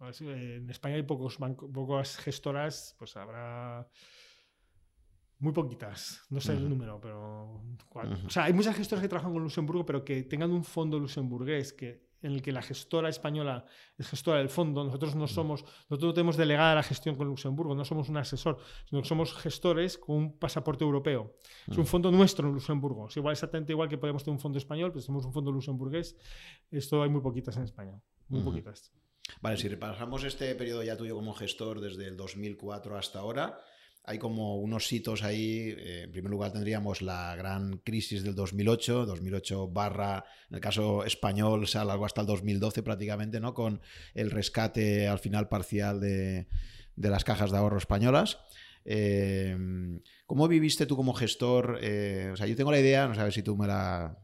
-huh. sí. En España hay pocos pocas gestoras, pues habrá muy poquitas, no sé uh -huh. el número, pero... Uh -huh. O sea, hay muchas gestoras que trabajan con Luxemburgo, pero que tengan un fondo luxemburgués que en el que la gestora española es gestora del fondo, nosotros no somos, nosotros no tenemos delegada la gestión con Luxemburgo, no somos un asesor, sino que somos gestores con un pasaporte europeo. Es un fondo nuestro en Luxemburgo. Es igual exactamente igual que podemos tener un fondo español, pues tenemos un fondo luxemburgués. Esto hay muy poquitas en España, muy uh -huh. poquitas. Vale, si repasamos este periodo ya tuyo como gestor desde el 2004 hasta ahora, hay como unos hitos ahí. Eh, en primer lugar tendríamos la gran crisis del 2008, 2008 barra, en el caso español, se alargó hasta el 2012 prácticamente, ¿no? Con el rescate al final parcial de, de las cajas de ahorro españolas. Eh, ¿Cómo viviste tú como gestor? Eh, o sea, yo tengo la idea, no sabes si tú me la...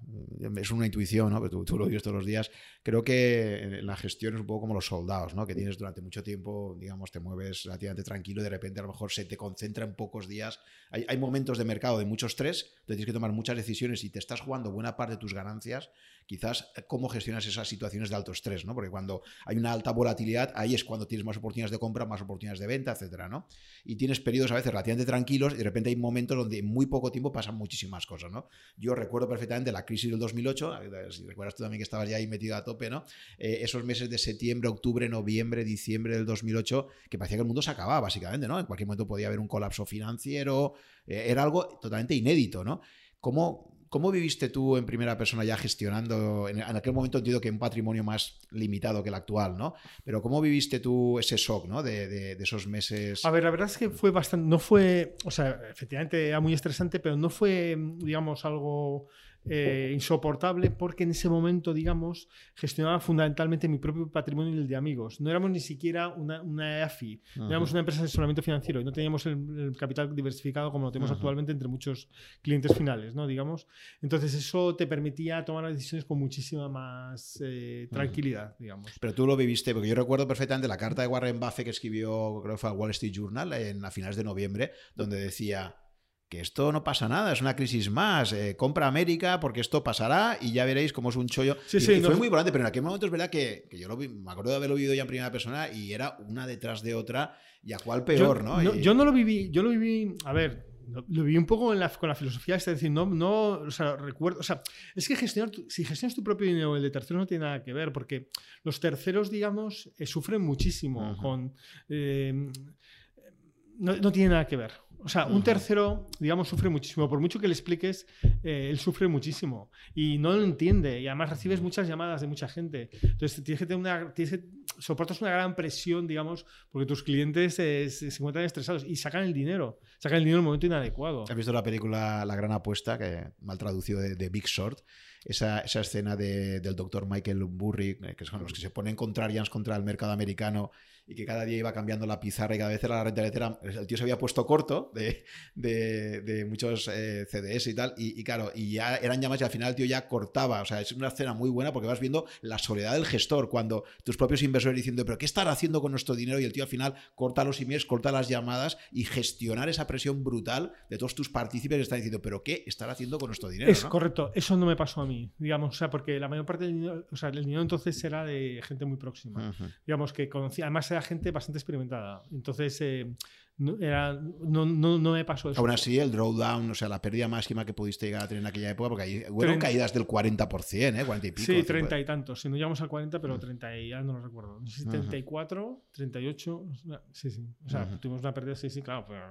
Es una intuición, ¿no? Pero tú, lo vives todos los días. Creo que la gestión es un poco como los soldados, ¿no? Que tienes durante mucho tiempo, digamos, te mueves relativamente tranquilo y de repente a lo mejor se te concentra en pocos días. Hay, momentos de mercado de mucho estrés, entonces tienes que tomar muchas decisiones y te estás jugando buena parte de tus ganancias. Quizás cómo gestionas esas situaciones de alto estrés, ¿no? Porque cuando hay una alta volatilidad, ahí es cuando tienes más oportunidades de compra, más oportunidades de venta, etcétera, ¿no? Y tienes periodos a veces relativamente tranquilos y de repente hay momentos donde en muy poco tiempo pasan muchísimas cosas, ¿no? Yo recuerdo perfectamente la crisis del 2008, si recuerdas tú también que estabas ya ahí metido a tope, ¿no? Eh, esos meses de septiembre, octubre, noviembre, diciembre del 2008, que parecía que el mundo se acababa, básicamente, ¿no? En cualquier momento podía haber un colapso financiero, eh, era algo totalmente inédito, ¿no? ¿Cómo, ¿Cómo viviste tú en primera persona ya gestionando? En, aquel momento entiendo que un patrimonio más limitado que el actual, ¿no? Pero ¿cómo viviste tú ese shock, ¿no? De, de, esos meses. A ver, la verdad es que fue bastante. No fue. O sea, efectivamente era muy estresante, pero no fue, digamos, algo eh, insoportable porque en ese momento, digamos, gestionaba fundamentalmente mi propio patrimonio y el de amigos. No éramos ni siquiera una, una EAFI, no éramos una empresa de asesoramiento financiero y no teníamos el, capital diversificado como lo tenemos actualmente entre muchos clientes finales, ¿no? Digamos. Entonces eso te permitía tomar las decisiones con muchísima más eh, tranquilidad, digamos. Pero tú lo viviste, porque yo recuerdo perfectamente la carta de Warren Buffett que escribió, creo que fue al Wall Street Journal en, a finales de noviembre, donde decía que esto no pasa nada, es una crisis más, eh, compra América porque esto pasará y ya veréis cómo es un chollo. Sí, sí, fue muy importante, pero en aquel momento es verdad que, yo lo me acuerdo de haberlo vivido ya en primera persona y era una detrás de otra y a cuál peor, ¿no? Yo no lo viví, yo lo viví, a ver, lo, viví un poco con la filosofía, es decir, no, no, o sea, recuerdo, o sea, es que gestionar, si gestionas tu propio dinero, el de terceros no tiene nada que ver, porque los terceros, digamos, eh, sufren muchísimo con... Eh, no tiene nada que ver. O sea, un tercero, digamos, sufre muchísimo. Por mucho que le expliques, eh, él sufre muchísimo. Y no lo entiende. Y además recibes muchas llamadas de mucha gente. Entonces, tienes que tener una. Tienes soportas una gran presión, digamos, porque tus clientes se, encuentran estresados y sacan el dinero. Sacan el dinero en el momento inadecuado. ¿Has visto la película La Gran Apuesta, que mal traducido de, Big Short? Esa, esa escena del doctor Michael Burry, eh, que son los que se ponen contrarians contra el mercado americano y que cada día iba cambiando la pizarra y cada vez era la renta letera. El tío se había puesto corto de, de, muchos eh, CDS y tal, y, claro, y ya eran llamas y al final el tío ya cortaba. O sea, es una escena muy buena porque vas viendo la soledad del gestor cuando tus propios inversores diciendo, pero ¿qué estará haciendo con nuestro dinero? Y el tío al final corta los emails, corta las llamadas y gestionar esa presión brutal de todos tus partícipes que están diciendo, pero ¿qué estará haciendo con nuestro dinero? Es correcto, eso no me pasó a mí, digamos, o sea, porque la mayor parte del dinero, o sea, el dinero entonces era de gente muy próxima, digamos, que conocía, además era gente bastante experimentada. Entonces, eh, no, era, no, no, no, me pasó eso. Aún así, el drawdown, o sea, la pérdida máxima que pudiste llegar a tener en aquella época, porque ahí fueron caídas del 40%, ¿eh? 40 y pico. Sí, 30 y tantos. Si no llegamos al 40, pero 30 mm. y ya no lo recuerdo. 34, 38, sí, sí. O sea, tuvimos una pérdida, sí, sí, claro, pero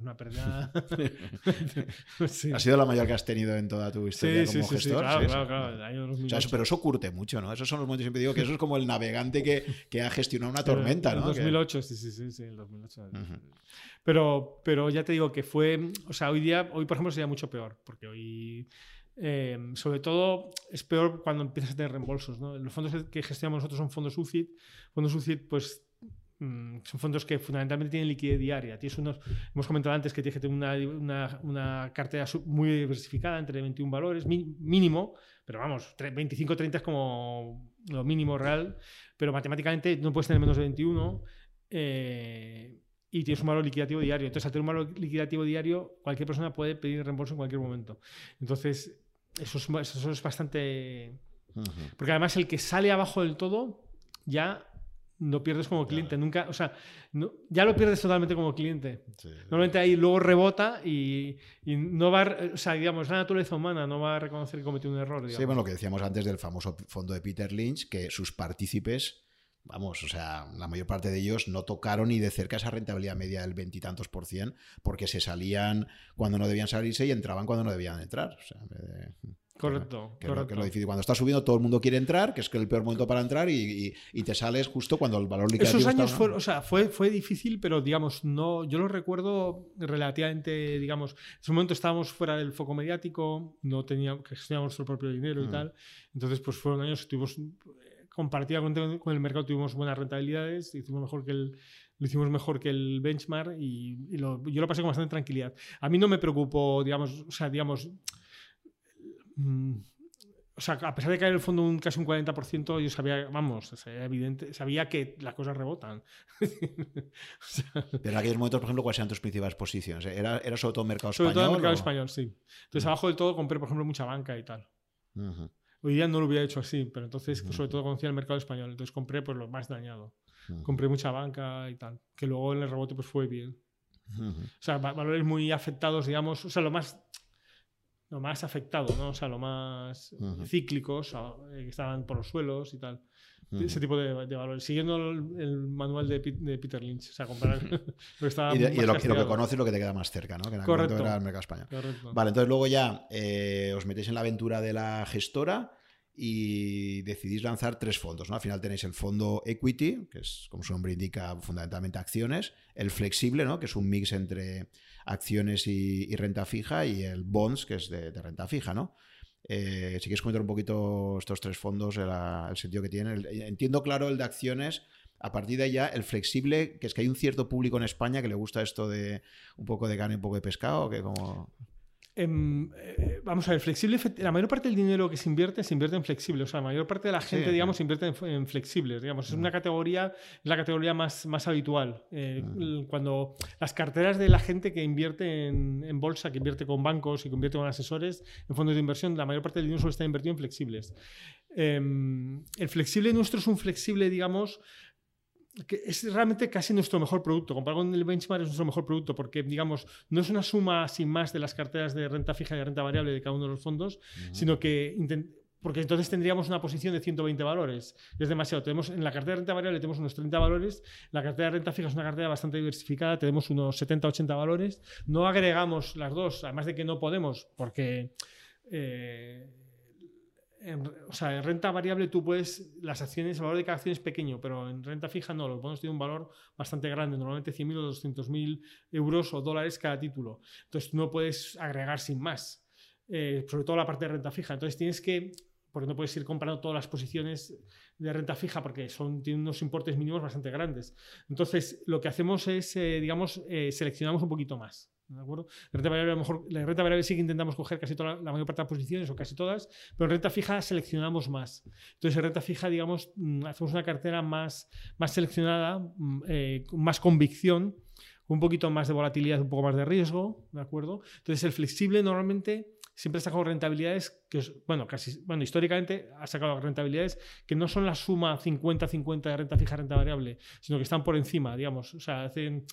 una pérdida. Ha sido la mayor que has tenido en toda tu historia como gestor. Sí, claro, claro, claro. O sea, pero eso curte mucho, ¿no? Esos son los momentos que siempre digo que eso es como el navegante que, que ha gestionado una tormenta, ¿no? En 2008, sí, sí, sí, sí, en 2008. pero, pero ya te digo que fue. O sea, hoy día, hoy por ejemplo, sería mucho peor, porque hoy. Eh, sobre todo es peor cuando empiezas a tener reembolsos. ¿no? Los fondos que gestionamos nosotros son fondos UCIT. Fondos UCIT, pues Mm, son fondos que fundamentalmente tienen liquidez diaria. Tienes unos, hemos comentado antes que tienes que tener una, una, cartera muy diversificada entre 21 valores, mínimo, pero vamos, 25-30 es como lo mínimo real, pero matemáticamente no puedes tener menos de 21 eh, y tienes un valor liquidativo diario. Entonces, al tener un valor liquidativo diario, cualquier persona puede pedir reembolso en cualquier momento. Entonces, eso es, eso es bastante... Porque además el que sale abajo del todo ya no pierdes como cliente, nunca, o sea, ya lo pierdes totalmente como cliente. Normalmente ahí luego rebota y, no va, o sea, digamos, la naturaleza humana no va a reconocer que cometió un error. Sí, bueno, lo que decíamos antes del famoso fondo de Peter Lynch, que sus partícipes, vamos, o sea, la mayor parte de ellos no tocaron ni de cerca esa rentabilidad media del veintitantos por cien, porque se salían cuando no debían salirse y entraban cuando no debían entrar. O sea, Correcto, que, correcto. lo difícil. Cuando está subiendo, todo el mundo quiere entrar, que es el peor momento para entrar, y, te sales justo cuando el valor liquidativo Esos años fue, o sea, fue, fue difícil, pero digamos, no, yo lo recuerdo relativamente, digamos, en ese momento estábamos fuera del foco mediático, no teníamos, gestionábamos nuestro propio dinero y mm. tal. Entonces, pues fueron años que tuvimos, compartida con, con, el mercado, tuvimos buenas rentabilidades, hicimos mejor que el, lo hicimos mejor que el benchmark y, yo lo pasé con bastante tranquilidad. A mí no me preocupó, digamos, o sea, digamos Mm, o sea, a pesar de caer el fondo un, casi un 40%, yo sabía, vamos, evidente, sabía que las cosas rebotan. Pero en aquellos momentos, por ejemplo, ¿cuáles eran tus principales posiciones? ¿Era, era sobre todo mercado español? Sobre todo mercado español, sí. Entonces, abajo del todo compré, por ejemplo, mucha banca y tal. Hoy día no lo hubiera hecho así, pero entonces, sobre todo, conocía el mercado español. Entonces, compré pues, lo más dañado. Compré mucha banca y tal. Que luego en el rebote pues, fue bien. O sea, valores muy afectados, digamos. O sea, lo más lo más afectado, ¿no? O sea, lo más cíclicos, eh, que estaban por los suelos y tal. Ese tipo de, valores. Siguiendo el, manual de, Peter Lynch. O sea, comparar lo que estaba Y, de, lo, que conoces lo que te queda más cerca, ¿no? Que en Correcto. era el mercado español. Vale, entonces luego ya eh, os metéis en la aventura de la gestora y decidís lanzar tres fondos. ¿no? Al final tenéis el fondo equity, que es, como su nombre indica, fundamentalmente acciones, el flexible, ¿no? que es un mix entre acciones y, renta fija, y el bonds, que es de, renta fija. ¿no? Eh, si quieres comentar un poquito estos tres fondos, el, sentido que tienen. entiendo claro el de acciones. A partir de ya, el flexible, que es que hay un cierto público en España que le gusta esto de un poco de carne un poco de pescado, que como... Em, eh, vamos a ver, flexible, la mayor parte del dinero que se invierte se invierte en flexible. O sea, la mayor parte de la gente, digamos, invierte en, flexibles. Digamos, es una categoría, es la categoría más, más habitual. Eh, cuando las carteras de la gente que invierte en, bolsa, que invierte con bancos y que invierte con asesores, en fondos de inversión, la mayor parte del dinero suele estar invertido en flexibles. Em, el flexible nuestro es un flexible, digamos, que es realmente casi nuestro mejor producto. Comparado con el benchmark es nuestro mejor producto porque, digamos, no es una suma sin más de las carteras de renta fija y de renta variable de cada uno de los fondos, sino que porque entonces tendríamos una posición de 120 valores. Es demasiado. Tenemos, en la cartera de renta variable tenemos unos 30 valores, la cartera de renta fija es una cartera bastante diversificada, tenemos unos 70-80 valores. No agregamos las dos, además de que no podemos, porque... Eh, o sea, en renta variable tú puedes, las acciones, el valor de cada acción es pequeño, pero en renta fija no, los bonos tienen un valor bastante grande, normalmente 100.000 o 200.000 euros o dólares cada título. Entonces no puedes agregar sin más, eh, sobre todo la parte de renta fija. Entonces tienes que, porque no puedes ir comprando todas las posiciones de renta fija porque son, tienen unos importes mínimos bastante grandes. Entonces lo que hacemos es, eh, digamos, eh, seleccionamos un poquito más. ¿De acuerdo? La renta variable, a lo mejor, la renta variable sí que intentamos coger casi toda la, mayor parte de posiciones o casi todas, pero en renta fija seleccionamos más. Entonces, en renta fija, digamos, mm, hacemos una cartera más, más seleccionada, mm, eh, con más convicción, un poquito más de volatilidad, un poco más de riesgo, ¿de acuerdo? Entonces, el flexible normalmente siempre ha sacado rentabilidades que, bueno, casi, bueno, históricamente ha sacado rentabilidades que no son la suma 50-50 de renta fija, renta variable, sino que están por encima, digamos, o sea, hacen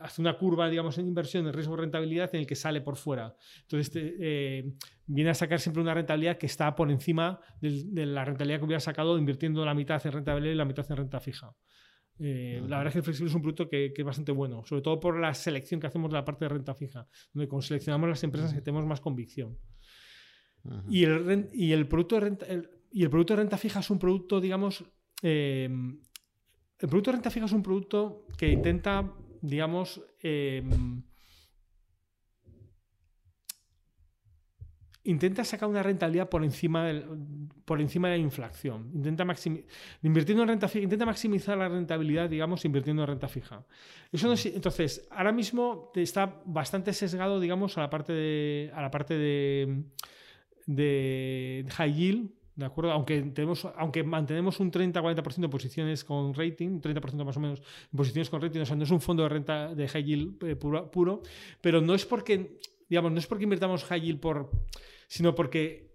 hace una curva, digamos, en inversión de riesgo-rentabilidad en el que sale por fuera. Entonces, eh, viene a sacar siempre una rentabilidad que está por encima de, la rentabilidad que hubiera sacado invirtiendo la mitad en renta variable y la mitad en renta fija. Eh, la verdad es que el flexible es un producto que, es bastante bueno, sobre todo por la selección que hacemos de la parte de renta fija, donde seleccionamos las empresas que tenemos más convicción. y, el, y, el, producto de renta, y el producto de renta fija es un producto, digamos, eh, el producto de renta fija es un producto que intenta, digamos, em, intenta sacar una rentabilidad por encima, por encima de la inflación. Intenta, invirtiendo en renta fija, intenta maximizar la rentabilidad, digamos, invirtiendo en renta fija. Eso entonces, ahora mismo está bastante sesgado, digamos, a la parte de, a la parte de, de high yield, ¿De acuerdo? Aunque, tenemos, aunque mantenemos un 30-40% de posiciones con rating, un 30% más o menos de posiciones con rating, o sea, no es un fondo de renta de high yield eh, puro, puro, pero no es porque, digamos, no es porque invirtamos high yield por, sino porque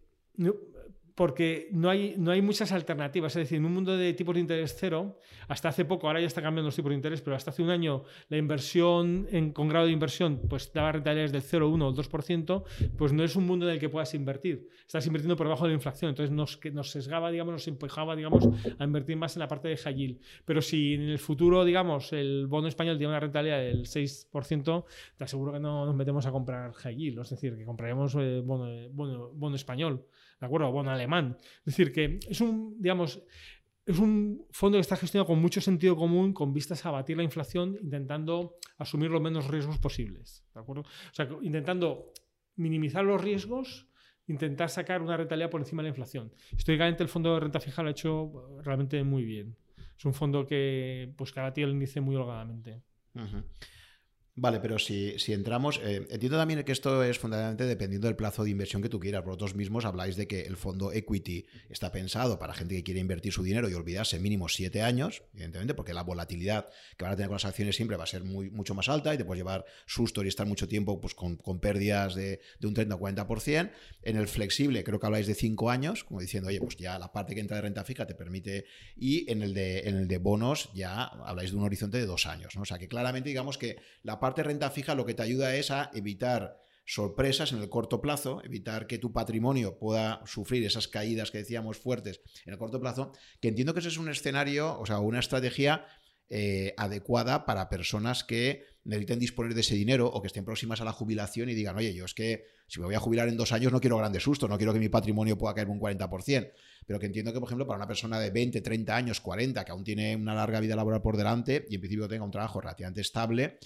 porque no hay, no hay muchas alternativas. Es decir, en un mundo de tipos de interés cero, hasta hace poco, ahora ya está cambiando los tipos de interés, pero hasta hace un año la inversión en, con grado de inversión pues daba rentabilidades del 0, 1 o 2%, pues no es un mundo en el que puedas invertir. Estás invirtiendo por debajo de la inflación, entonces nos, nos sesgaba, digamos, nos empujaba, digamos, a invertir más en la parte de high yield. Pero si en el futuro, digamos, el bono español tiene una rentabilidad del 6%, te aseguro que no nos metemos a comprar high yield, es decir, que compraremos eh, bono, bono, bono español. ¿De acuerdo? Bueno, alemán. Es decir, que es un, digamos, es un fondo que está gestionado con mucho sentido común, con vistas a abatir la inflación, intentando asumir los menos riesgos posibles, ¿de acuerdo? O sea, intentando minimizar los riesgos, intentar sacar una rentabilidad por encima de la inflación. Históricamente el fondo de renta fija lo ha hecho realmente muy bien. Es un fondo que, pues, que el índice muy holgadamente. Vale, pero si, si entramos, eh, entiendo también que esto es fundamentalmente dependiendo del plazo de inversión que tú quieras. Vosotros mismos habláis de que el fondo equity está pensado para gente que quiere invertir su dinero y olvidarse mínimo siete años, evidentemente, porque la volatilidad que van a tener con las acciones siempre va a ser muy, mucho más alta y te puedes llevar susto y estar mucho tiempo pues, con, con pérdidas de, de, un 30 o 40%. En el flexible creo que habláis de cinco años, como diciendo, oye, pues ya la parte que entra de renta fija te permite, y en el de, en el de bonos ya habláis de un horizonte de dos años. ¿no? O sea que claramente digamos que la parte renta fija lo que te ayuda es a evitar sorpresas en el corto plazo, evitar que tu patrimonio pueda sufrir esas caídas que decíamos fuertes en el corto plazo, que entiendo que ese es un escenario, o sea, una estrategia eh, adecuada para personas que necesiten disponer de ese dinero o que estén próximas a la jubilación y digan, oye, yo es que si me voy a jubilar en dos años no quiero grandes sustos, no quiero que mi patrimonio pueda caer un 40%, pero que entiendo que, por ejemplo, para una persona de 20, 30 años, 40, que aún tiene una larga vida laboral por delante y en principio tenga un trabajo relativamente estable,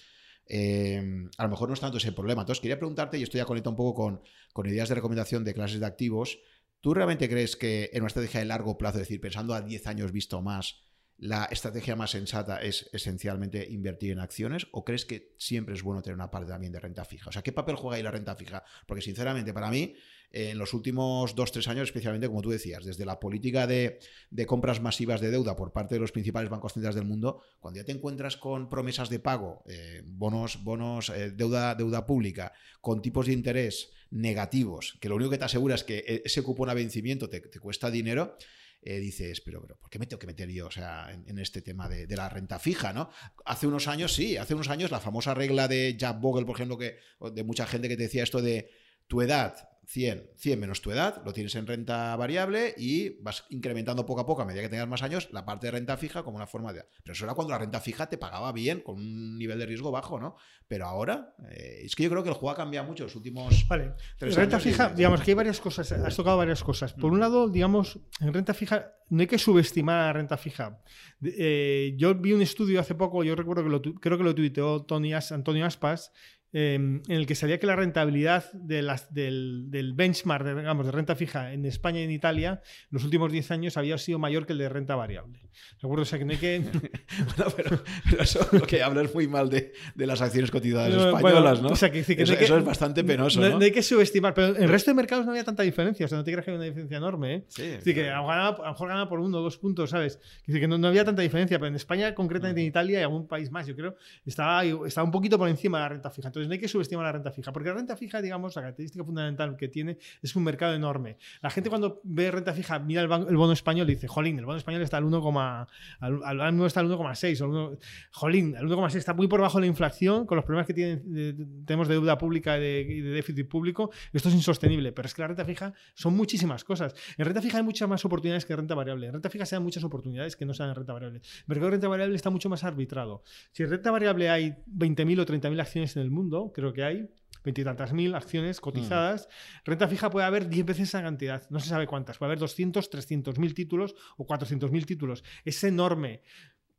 eh, a lo mejor no es tanto ese problema. Entonces, quería preguntarte, y esto ya conecta un poco con, con ideas de recomendación de clases de activos, ¿tú realmente crees que en una estrategia de largo plazo, es decir, pensando a 10 años visto más, la estrategia más sensata es esencialmente invertir en acciones o crees que siempre es bueno tener una parte también de renta fija? O sea, ¿qué papel juega ahí la renta fija? Porque sinceramente para mí, en los últimos dos, tres años, especialmente como tú decías, desde la política de, compras masivas de deuda por parte de los principales bancos centrales del mundo, cuando ya te encuentras con promesas de pago, eh, bonos, bonos eh, deuda, deuda pública, con tipos de interés negativos, que lo único que te asegura es que e, ese cupón a vencimiento te, te cuesta dinero, eh, dices, pero, pero, ¿por qué me tengo que meter yo o sea, en, este tema de, la renta fija? ¿no? Hace unos años, sí, hace unos años la famosa regla de Jack Bogle, por ejemplo, que, de mucha gente que te decía esto de tu edad 100, 100 menos tu edad, lo tienes en renta variable y vas incrementando poco a poco a medida que tengas más años la parte de renta fija como una forma de... Pero eso era cuando la renta fija te pagaba bien, con un nivel de riesgo bajo, ¿no? Pero ahora, eh, es que yo creo que el juego ha cambiado mucho los últimos... Vale, en renta fija, digamos que hay varias cosas, has tocado varias cosas. Por un mm. lado, digamos, en renta fija no hay que subestimar a la renta fija. Eh, yo vi un estudio hace poco, yo recuerdo que lo, creo que lo tuiteó Tony Antonio Aspas, Em, en el que sabía que la rentabilidad de las, del, del, benchmark de, digamos, de renta fija en España y en Italia en los últimos 10 años había sido mayor que el de renta variable. ¿De acuerdo? O sea, que no hay que... bueno, pero, eso lo que hablar muy mal de, de las acciones cotizadas españolas, ¿no? O sea, que, que eso, es bastante penoso, ¿no? ¿no? hay que subestimar, pero en el resto de mercados no había tanta diferencia, o sea, no te creas que había una diferencia enorme, ¿eh? Sí. Decir, que a lo mejor gana por uno o dos puntos, ¿sabes? Que no, no, había tanta diferencia, pero en España, concretamente en mm. Italia y algún país más, yo creo, estaba, estaba un poquito por encima de la renta fija. Entonces no hay que subestimar la renta fija, porque la renta fija, digamos, la característica fundamental que tiene es un mercado enorme. La gente cuando ve renta fija, mira el, bono español y dice, jolín, el bono español está al 1, al, al, está al 1,6. Jolín, el 1,6 está muy por debajo de la inflación, con los problemas que tenemos de deuda pública y de, déficit público. Esto es insostenible, pero es que la renta fija son muchísimas cosas. En renta fija hay muchas más oportunidades que en renta variable. En renta fija se dan muchas oportunidades que no sean en renta variable. El mercado de renta variable está mucho más arbitrado. Si en renta variable hay 20.000 o 30.000 acciones en el mundo, creo que hay, veintitantas mil acciones cotizadas. Mm. Renta fija puede haber 10 veces esa cantidad, no se sabe cuántas, puede haber 200, 300 mil títulos o 400 mil títulos. Es enorme.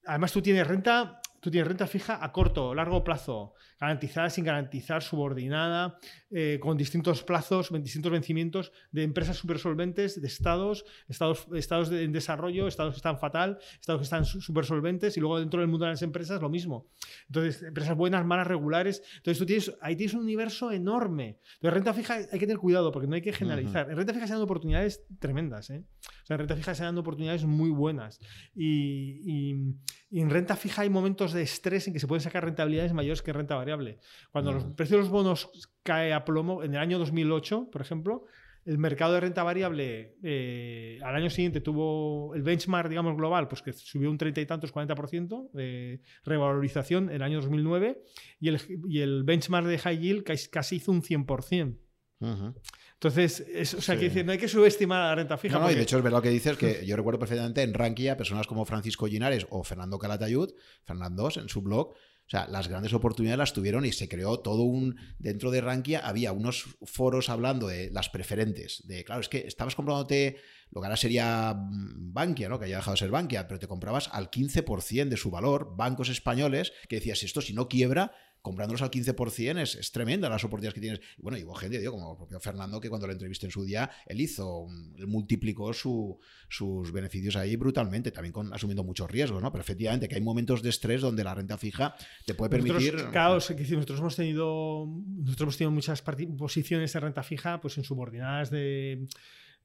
Además, tú tienes renta Tú tienes renta fija a corto largo plazo, garantizada, sin garantizar, subordinada, eh, con distintos plazos, distintos vencimientos de empresas súper solventes, de estados, estados, estados en desarrollo, estados que están fatal, estados que están súper solventes y luego dentro del mundo de las empresas lo mismo. Entonces, empresas buenas, malas, regulares. Entonces, tú tienes, ahí tienes un universo enorme. Entonces, renta fija hay que tener cuidado porque no hay que generalizar. En renta fija se dan oportunidades tremendas. ¿eh? O sea, en renta fija se dan oportunidades muy buenas. y, y en renta fija hay momentos de estrés en que se pueden sacar rentabilidades mayores que renta variable. Cuando los precios de los bonos cae a plomo, en el año 2008, por ejemplo, el mercado de renta variable eh, al año siguiente tuvo el benchmark, digamos, global, pues que subió un 30 y tantos, 40% de revalorización en el año 2009 y el, y el benchmark de high yield casi hizo un 100%. Entonces, o sea, que decir, no hay que subestimar la renta fija. No, y de hecho es verdad lo que dices, que yo recuerdo perfectamente en Rankia personas como Francisco Ginares o Fernando Calatayud, Fernando en su blog, o sea, las grandes oportunidades las tuvieron y se creó todo un. Dentro de Rankia había unos foros hablando de las preferentes. De, claro, es que estabas comprándote lo que ahora sería mm, Bankia, ¿no? Que haya dejado de ser Bankia, pero te comprabas al 15% de su valor, bancos españoles, que decías, esto si no quiebra, comprándolos al 15% es, es tremenda las oportunidades que tienes. Y bueno, y hubo gente, digo, como el propio Fernando, que cuando lo entrevisté en su día, él hizo, él multiplicó sus beneficios ahí brutalmente, también con, asumiendo muchos riesgos, ¿no? Pero efectivamente que hay momentos de estrés donde la renta fija te puede permitir... Nosotros, nosotros hemos tenido nosotros hemos tenido muchas posiciones de renta fija pues en subordinadas de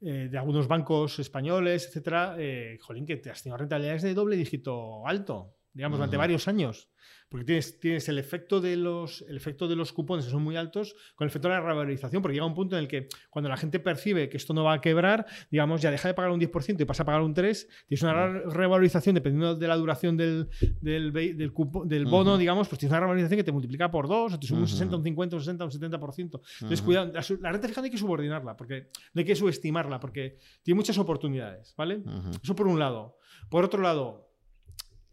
eh, de algunos bancos españoles, etcétera, eh, jolín, que te has tenido rentabilidades de doble dígito alto, digamos, durante varios años. Porque tienes, tienes el, efecto de los, el efecto de los cupones que son muy altos con el efecto de la revalorización, porque llega un punto en el que cuando la gente percibe que esto no va a quebrar, digamos, ya deja de pagar un 10% y pasa a pagar un 3%, tienes una revalorización dependiendo de la duración del, del, del, del bono, digamos, pues tienes una revalorización que te multiplica por 2, o te sube un 60, un 50, un 60, un 70%. Entonces, cuidado, la, renta fija no hay que subordinarla, porque no hay que subestimarla, porque tiene muchas oportunidades, ¿vale? Eso por un lado. Por otro lado,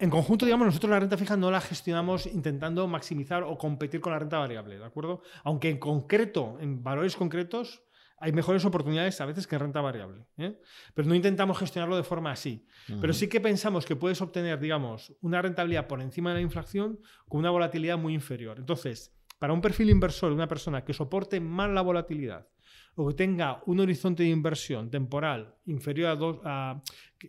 en conjunto, digamos, nosotros la renta fija no la gestionamos intentando maximizar o competir con la renta variable, ¿de acuerdo? Aunque en concreto, en valores concretos, hay mejores oportunidades a veces que en renta variable. ¿eh? Pero no intentamos gestionarlo de forma así. Pero sí que pensamos que puedes obtener, digamos, una rentabilidad por encima de la inflación con una volatilidad muy inferior. Entonces, para un perfil inversor, una persona que soporte más la volatilidad o que tenga un horizonte de inversión temporal inferior a dos, a,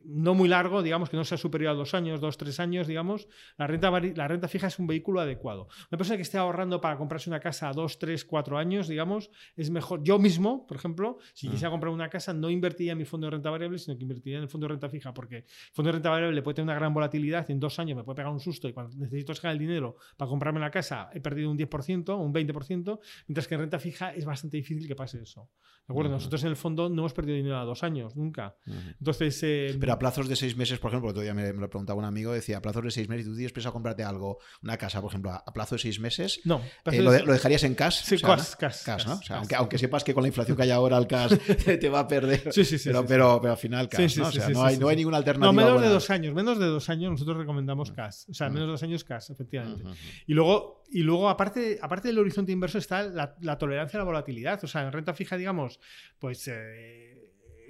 no muy largo, digamos, que no sea superior a dos años, dos, tres años, digamos, la renta, la renta fija es un vehículo adecuado. Una persona que esté ahorrando para comprarse una casa a dos, tres, cuatro años, digamos, es mejor. Yo mismo, por ejemplo, si quisiera mm. comprar una casa, no invertiría en mi fondo de renta variable, sino que invertiría en el fondo de renta fija, porque el fondo de renta variable puede tener una gran volatilidad, y en dos años me puede pegar un susto y cuando necesito sacar el dinero para comprarme la casa he perdido un 10%, un 20%, mientras que en renta fija es bastante difícil que pase eso. ¿De acuerdo? Nosotros en el fondo no hemos perdido dinero a dos años, nunca. Entonces... Eh, Pero a plazos de seis meses por ejemplo, todavía me, lo preguntaba un amigo, decía, a plazo de seis meses, y tú tienes pensado comprarte algo, una casa, por ejemplo, a, plazo de seis meses, no, eh, lo, dejarías en cash? Sí, cash, cash, ¿no? aunque, aunque, sepas que con la inflación que hay ahora el cash te va a perder, sí, sí, sí, pero, pero, pero, al final cash, ¿no? O sea, no, hay, no hay ninguna alternativa. No, menos de dos años, menos de dos años nosotros recomendamos cash, o sea, menos de dos años cash, efectivamente. Y luego, y luego aparte, aparte del horizonte inverso está la, la, tolerancia a la volatilidad, o sea, en renta fija, digamos, pues... Eh,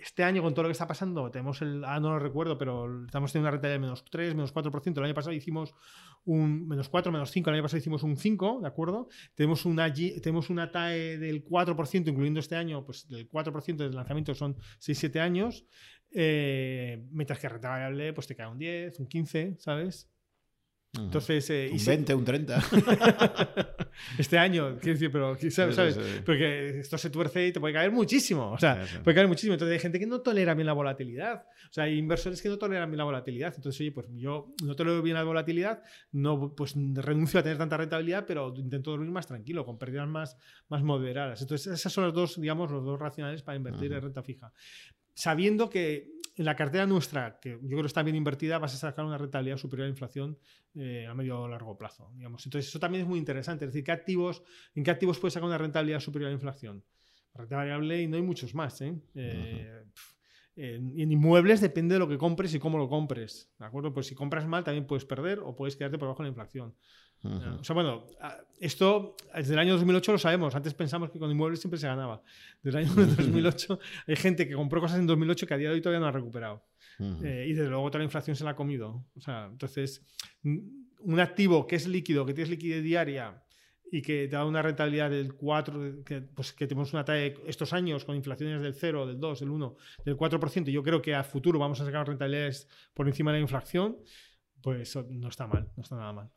este año, con todo lo que está pasando, tenemos el. Ah, no lo recuerdo, pero estamos teniendo una rentabilidad de menos 3, menos 4%. El año pasado hicimos un menos 4, menos 5. El año pasado hicimos un 5, ¿de acuerdo? Tenemos una, tenemos una TAE del 4%, incluyendo este año, pues del 4% del lanzamiento son 6-7 años. Eh, mientras que renta variable, pues te cae un 10, un 15, ¿sabes? Entonces, eh, un 20, un 30. este año, quiero decir, pero ¿sabes? Porque esto se tuerce y te puede caer muchísimo. O sea, puede caer muchísimo. Entonces hay gente que no tolera bien la volatilidad. O sea, hay inversores que no toleran bien la volatilidad. Entonces, oye, pues yo no tolero bien la volatilidad, no, pues renuncio a tener tanta rentabilidad, pero intento dormir más tranquilo, con pérdidas más, más moderadas. Entonces, esas son los dos, digamos, los dos racionales para invertir en renta fija. Sabiendo que en la cartera nuestra, que yo creo que está bien invertida, vas a sacar una rentabilidad superior a la inflación eh, a medio o largo plazo. Digamos. Entonces, eso también es muy interesante. Es decir, ¿qué activos, ¿en qué activos puedes sacar una rentabilidad superior a la inflación? Renta variable y no hay muchos más. ¿eh? eh en, inmuebles depende de lo que compres y cómo lo compres. ¿De acuerdo? Pues si compras mal también puedes perder o puedes quedarte por debajo de la inflación. O sea, bueno, esto desde el año 2008 lo sabemos. Antes pensamos que con inmuebles siempre se ganaba. Desde el año 2008 hay gente que compró cosas en 2008 que a día de hoy todavía no ha recuperado. Eh, y desde luego toda la inflación se la ha comido. O sea, entonces, un activo que es líquido, que tienes liquidez diaria y que te da una rentabilidad del 4, que, pues, que tenemos una talla estos años con inflaciones del 0, del 2, del 1, del 4%, yo creo que a futuro vamos a sacar rentabilidades por encima de la inflación, pues no está mal, no está nada mal.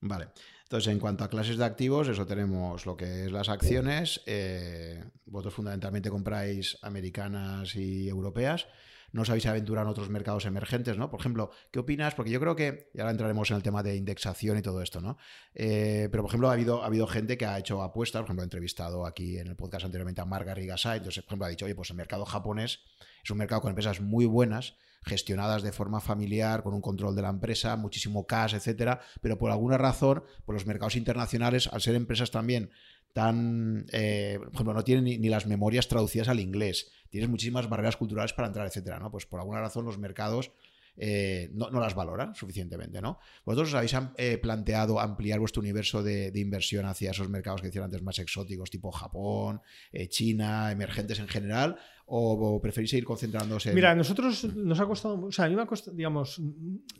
Vale. Entonces, en cuanto a clases de activos, eso tenemos lo que es las acciones. Eh, vosotros fundamentalmente compráis americanas y europeas. No os habéis aventurado en otros mercados emergentes, ¿no? Por ejemplo, ¿qué opinas? Porque yo creo que, y ahora entraremos en el tema de indexación y todo esto, ¿no? Eh, pero, por ejemplo, ha habido, ha habido gente que ha hecho apuestas, por ejemplo, he entrevistado aquí en el podcast anteriormente a Marga Rigasai, entonces, por ejemplo, ha dicho, oye, pues el mercado japonés es un mercado con empresas muy buenas, gestionadas de forma familiar, con un control de la empresa, muchísimo cash, etcétera, pero por alguna razón, por los mercados internacionales, al ser empresas también tan, eh, por ejemplo, no tienen ni, las memorias traducidas al inglés, tienes muchísimas barreras culturales para entrar, etcétera, ¿no? Pues por alguna razón los mercados eh, no, las valoran suficientemente, ¿no? ¿Vosotros os habéis eh, planteado ampliar vuestro universo de, inversión hacia esos mercados que decían antes más exóticos, tipo Japón, China, emergentes en general? O, preferís seguir concentrándose? Mira, nosotros nos ha costado, o sea, a mí me ha costado, digamos,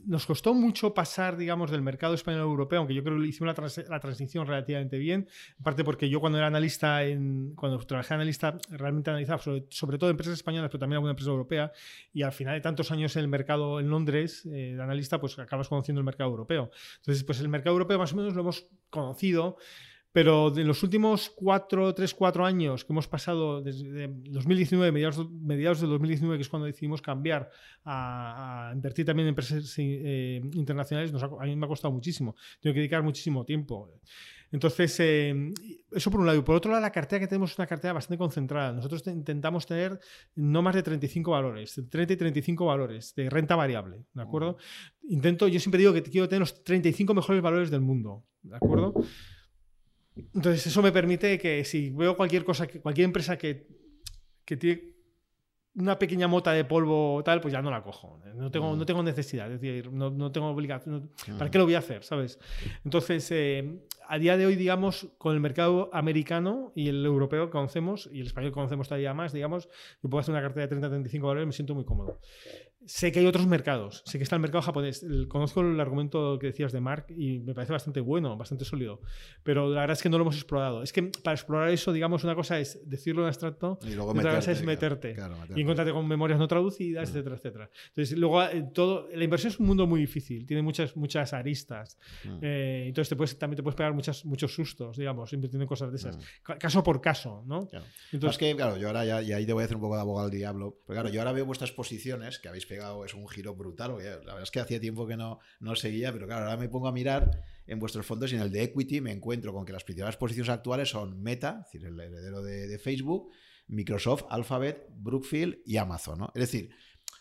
nos costó mucho pasar, digamos, del mercado español europeo, aunque yo creo que hicimos la, transición relativamente bien, en parte porque yo cuando era analista, en, cuando trabajé analista, realmente analizaba sobre, todo empresas españolas, pero también alguna empresa europea, y al final de tantos años en el mercado en Londres, eh, de analista, pues acabas conociendo el mercado europeo. Entonces, pues el mercado europeo más o menos lo hemos conocido. Pero en los últimos cuatro, tres, cuatro años que hemos pasado desde 2019, mediados, mediados de 2019, que es cuando decidimos cambiar a, invertir también en empresas eh, internacionales, a mí me ha costado muchísimo. Tengo que dedicar muchísimo tiempo. Entonces, eh, eso por un lado. Y por otro lado, la cartera que tenemos es una cartera bastante concentrada. Nosotros intentamos tener no más de 35 valores, 30 y 35 valores de renta variable, ¿de acuerdo? Intento, yo siempre digo que quiero tener los 35 mejores valores del mundo, ¿de acuerdo? Entonces eso me permite que si veo cualquier cosa, cualquier empresa que, tiene una pequeña mota de polvo tal, pues ya no la cojo. No tengo, no tengo necesidad, es decir, no, no tengo obligación. ¿Para qué lo voy a hacer? ¿Sabes? Entonces, eh, a día de hoy, digamos, con el mercado americano y el europeo que conocemos, y el español que conocemos todavía más, digamos, yo puedo hacer una cartera de 30 35 valores me siento muy cómodo. Sé que hay otros mercados, sé que está el mercado japonés. conozco el argumento que decías de Mark y me parece bastante bueno, bastante sólido, pero la verdad es que no lo hemos explorado. Es que para explorar eso, digamos, una cosa es decirlo en abstracto y, otra cosa es meterte, y encontrarte con memorias no traducidas, etcétera, etcétera. Entonces, luego, eh, todo, la inversión es un mundo muy difícil, tiene muchas, muchas aristas. Eh, entonces, te puedes, también te puedes pegar muchas, muchos sustos, digamos, invirtiendo en cosas de esas. Caso por caso, ¿no? Entonces, que, claro, yo ahora ya, y ahí te voy a hacer un poco de abogado al diablo, pero claro, yo ahora veo vuestras posiciones que habéis pegado es un giro brutal. la verdad es que hacía tiempo que no, no seguía, pero claro, ahora me pongo a mirar en vuestros fondos y en el de equity me encuentro con que las principales posiciones actuales son Meta, es decir, el heredero de, Facebook, Microsoft, Alphabet, Brookfield y Amazon. Es decir,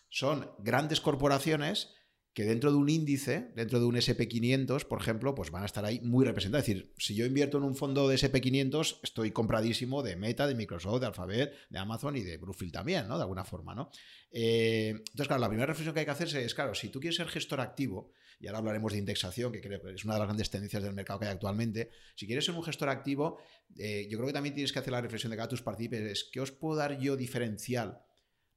son grandes corporaciones que dentro de un índice, dentro de un SP500, por ejemplo, pues van a estar ahí muy representados. Es decir, si yo invierto en un fondo de SP500, estoy compradísimo de Meta, de Microsoft, de Alphabet, de Amazon y de Brookfield también, ¿no? De alguna forma, ¿no? Eh, entonces, claro, la primera reflexión que hay que hacerse es, claro, si tú quieres ser gestor activo, y ahora hablaremos de indexación, que creo que es una de las grandes tendencias del mercado que hay actualmente, si quieres ser un gestor activo, eh, yo creo que también tienes que hacer la reflexión de cada tus partícipes, ¿qué os puedo dar yo diferencial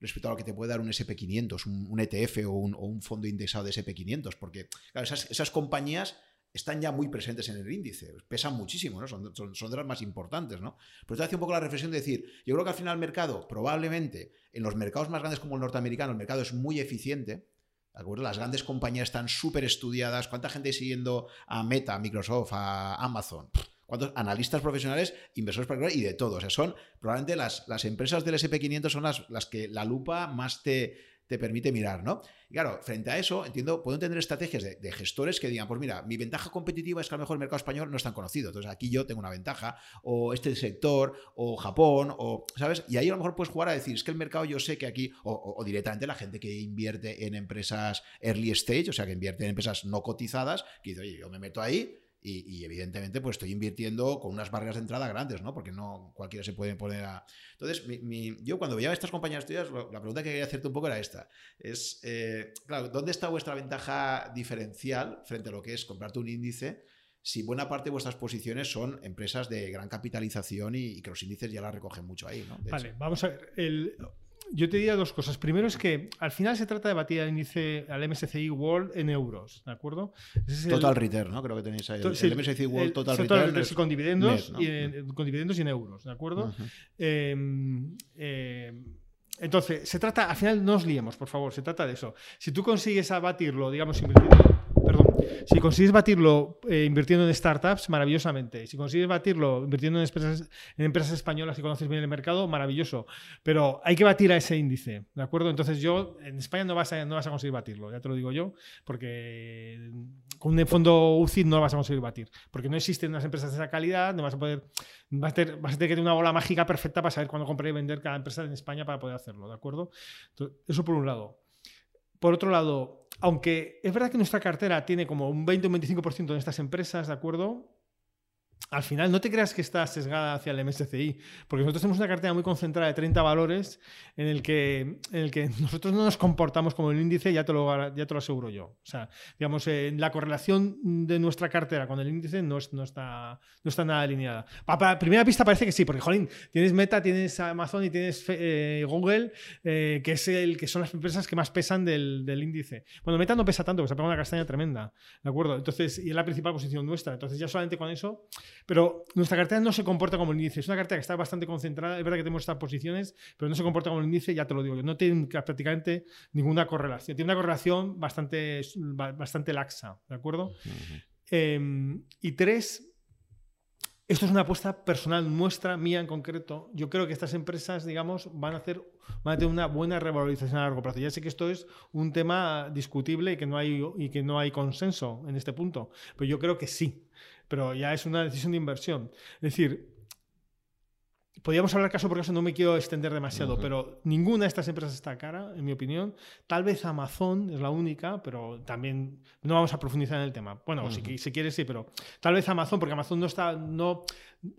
respecto a lo que te puede dar un SP500, un, ETF o un, fondo indexado de SP500, porque esas, compañías están ya muy presentes en el índice, pesan muchísimo, ¿no? son, de las más importantes. ¿no? Pero te hace un poco la reflexión de decir, yo creo que al final el mercado, probablemente, en los mercados más grandes como el norteamericano, el mercado es muy eficiente. Las grandes compañías están súper estudiadas. ¿Cuánta gente siguiendo a Meta, a Microsoft, a Amazon? Cuántos analistas profesionales, inversores particulares y de todo. O sea, son probablemente las, las empresas del SP500 son las, las que la lupa más te, te permite mirar, ¿no? Y claro, frente a eso, entiendo, puedo entender estrategias de, gestores que digan, pues mira, mi ventaja competitiva es que a lo mejor el mercado español no es tan conocido, entonces aquí yo tengo una ventaja, o este sector, o Japón, o, ¿sabes? Y ahí a lo mejor puedes jugar a decir, es que el mercado yo sé que aquí, o, o directamente la gente que invierte en empresas early stage, o sea, que invierte en empresas no cotizadas, que dice, oye, yo me meto ahí, y, evidentemente, pues estoy invirtiendo con unas barreras de entrada grandes, ¿no? Porque no cualquiera se puede poner a. Entonces, yo cuando veía estas compañías tuyas, la pregunta que quería hacerte un poco era esta: es, eh, claro, ¿dónde está vuestra ventaja diferencial frente a lo que es comprarte un índice? Si buena parte de vuestras posiciones son empresas de gran capitalización y, que los índices ya la recogen mucho ahí, ¿no? vale, vamos a ver. El, yo te diría dos cosas. Primero es que al final se trata de batir al índice, al MSCI World en euros, ¿de acuerdo? total Return, ¿no? Creo que tenéis ahí. El, MSCI World Total, Return. con, dividendos y en, con dividendos y en euros, ¿de acuerdo? Em, em, entonces, se trata, al final no os liemos, por favor, se trata de eso. Si tú consigues abatirlo, digamos, invirtiendo si consigues batirlo eh, invirtiendo en startups, maravillosamente. Si consigues batirlo invirtiendo en empresas, españolas y conoces bien el mercado, maravilloso. Pero hay que batir a ese índice, ¿de acuerdo? Entonces yo, en España no vas a, no vas a conseguir batirlo, ya te lo digo yo, porque con un fondo UCI no lo vas a conseguir batir, porque no existen unas empresas de esa calidad, no vas a poder, vas a tener, vas a tener que tener una bola mágica perfecta para saber cuándo comprar y vender cada empresa en España para poder hacerlo, ¿de acuerdo? eso por un lado. Por otro lado, aunque es verdad que nuestra cartera tiene como un 20 o un 25% de estas empresas, ¿de acuerdo? Al final no te creas que está sesgada hacia el MSCI, porque nosotros tenemos una cartera muy concentrada de 30 valores en el que, en el que nosotros no nos comportamos como el índice, ya te lo, ya te lo aseguro yo. O sea, digamos, eh, la correlación de nuestra cartera con el índice no, no, está, no está nada alineada. Para, primera pista parece que sí, porque, jolín, tienes Meta, tienes Amazon y tienes eh, Google, eh, que, es el, que son las empresas que más pesan del, del, índice. Bueno, Meta no pesa tanto, porque se ha pegado una castaña tremenda, ¿de acuerdo? Entonces, y es la principal posición nuestra. Entonces, ya solamente con eso pero nuestra cartera no se comporta como el índice. Es una cartera que está bastante concentrada. Es verdad que tenemos estas posiciones, pero no se comporta como el índice, ya te lo digo yo. No tiene prácticamente ninguna correlación. Tiene una correlación bastante, bastante laxa, ¿de acuerdo? Em, y tres, esto es una apuesta personal nuestra, mía en concreto. Yo creo que estas empresas, digamos, van a, hacer, van a tener una buena revalorización a largo plazo. Ya sé que esto es un tema discutible y que no hay, y que no hay consenso en este punto, pero yo creo que sí pero ya es una decisión de inversión. Es decir, podríamos hablar caso por caso, no me quiero extender demasiado, pero ninguna de estas empresas está cara, en mi opinión. Tal vez Amazon es la única, pero también no vamos a profundizar en el tema. Bueno, si, si, quieres sí, pero tal vez Amazon, porque Amazon no está, no,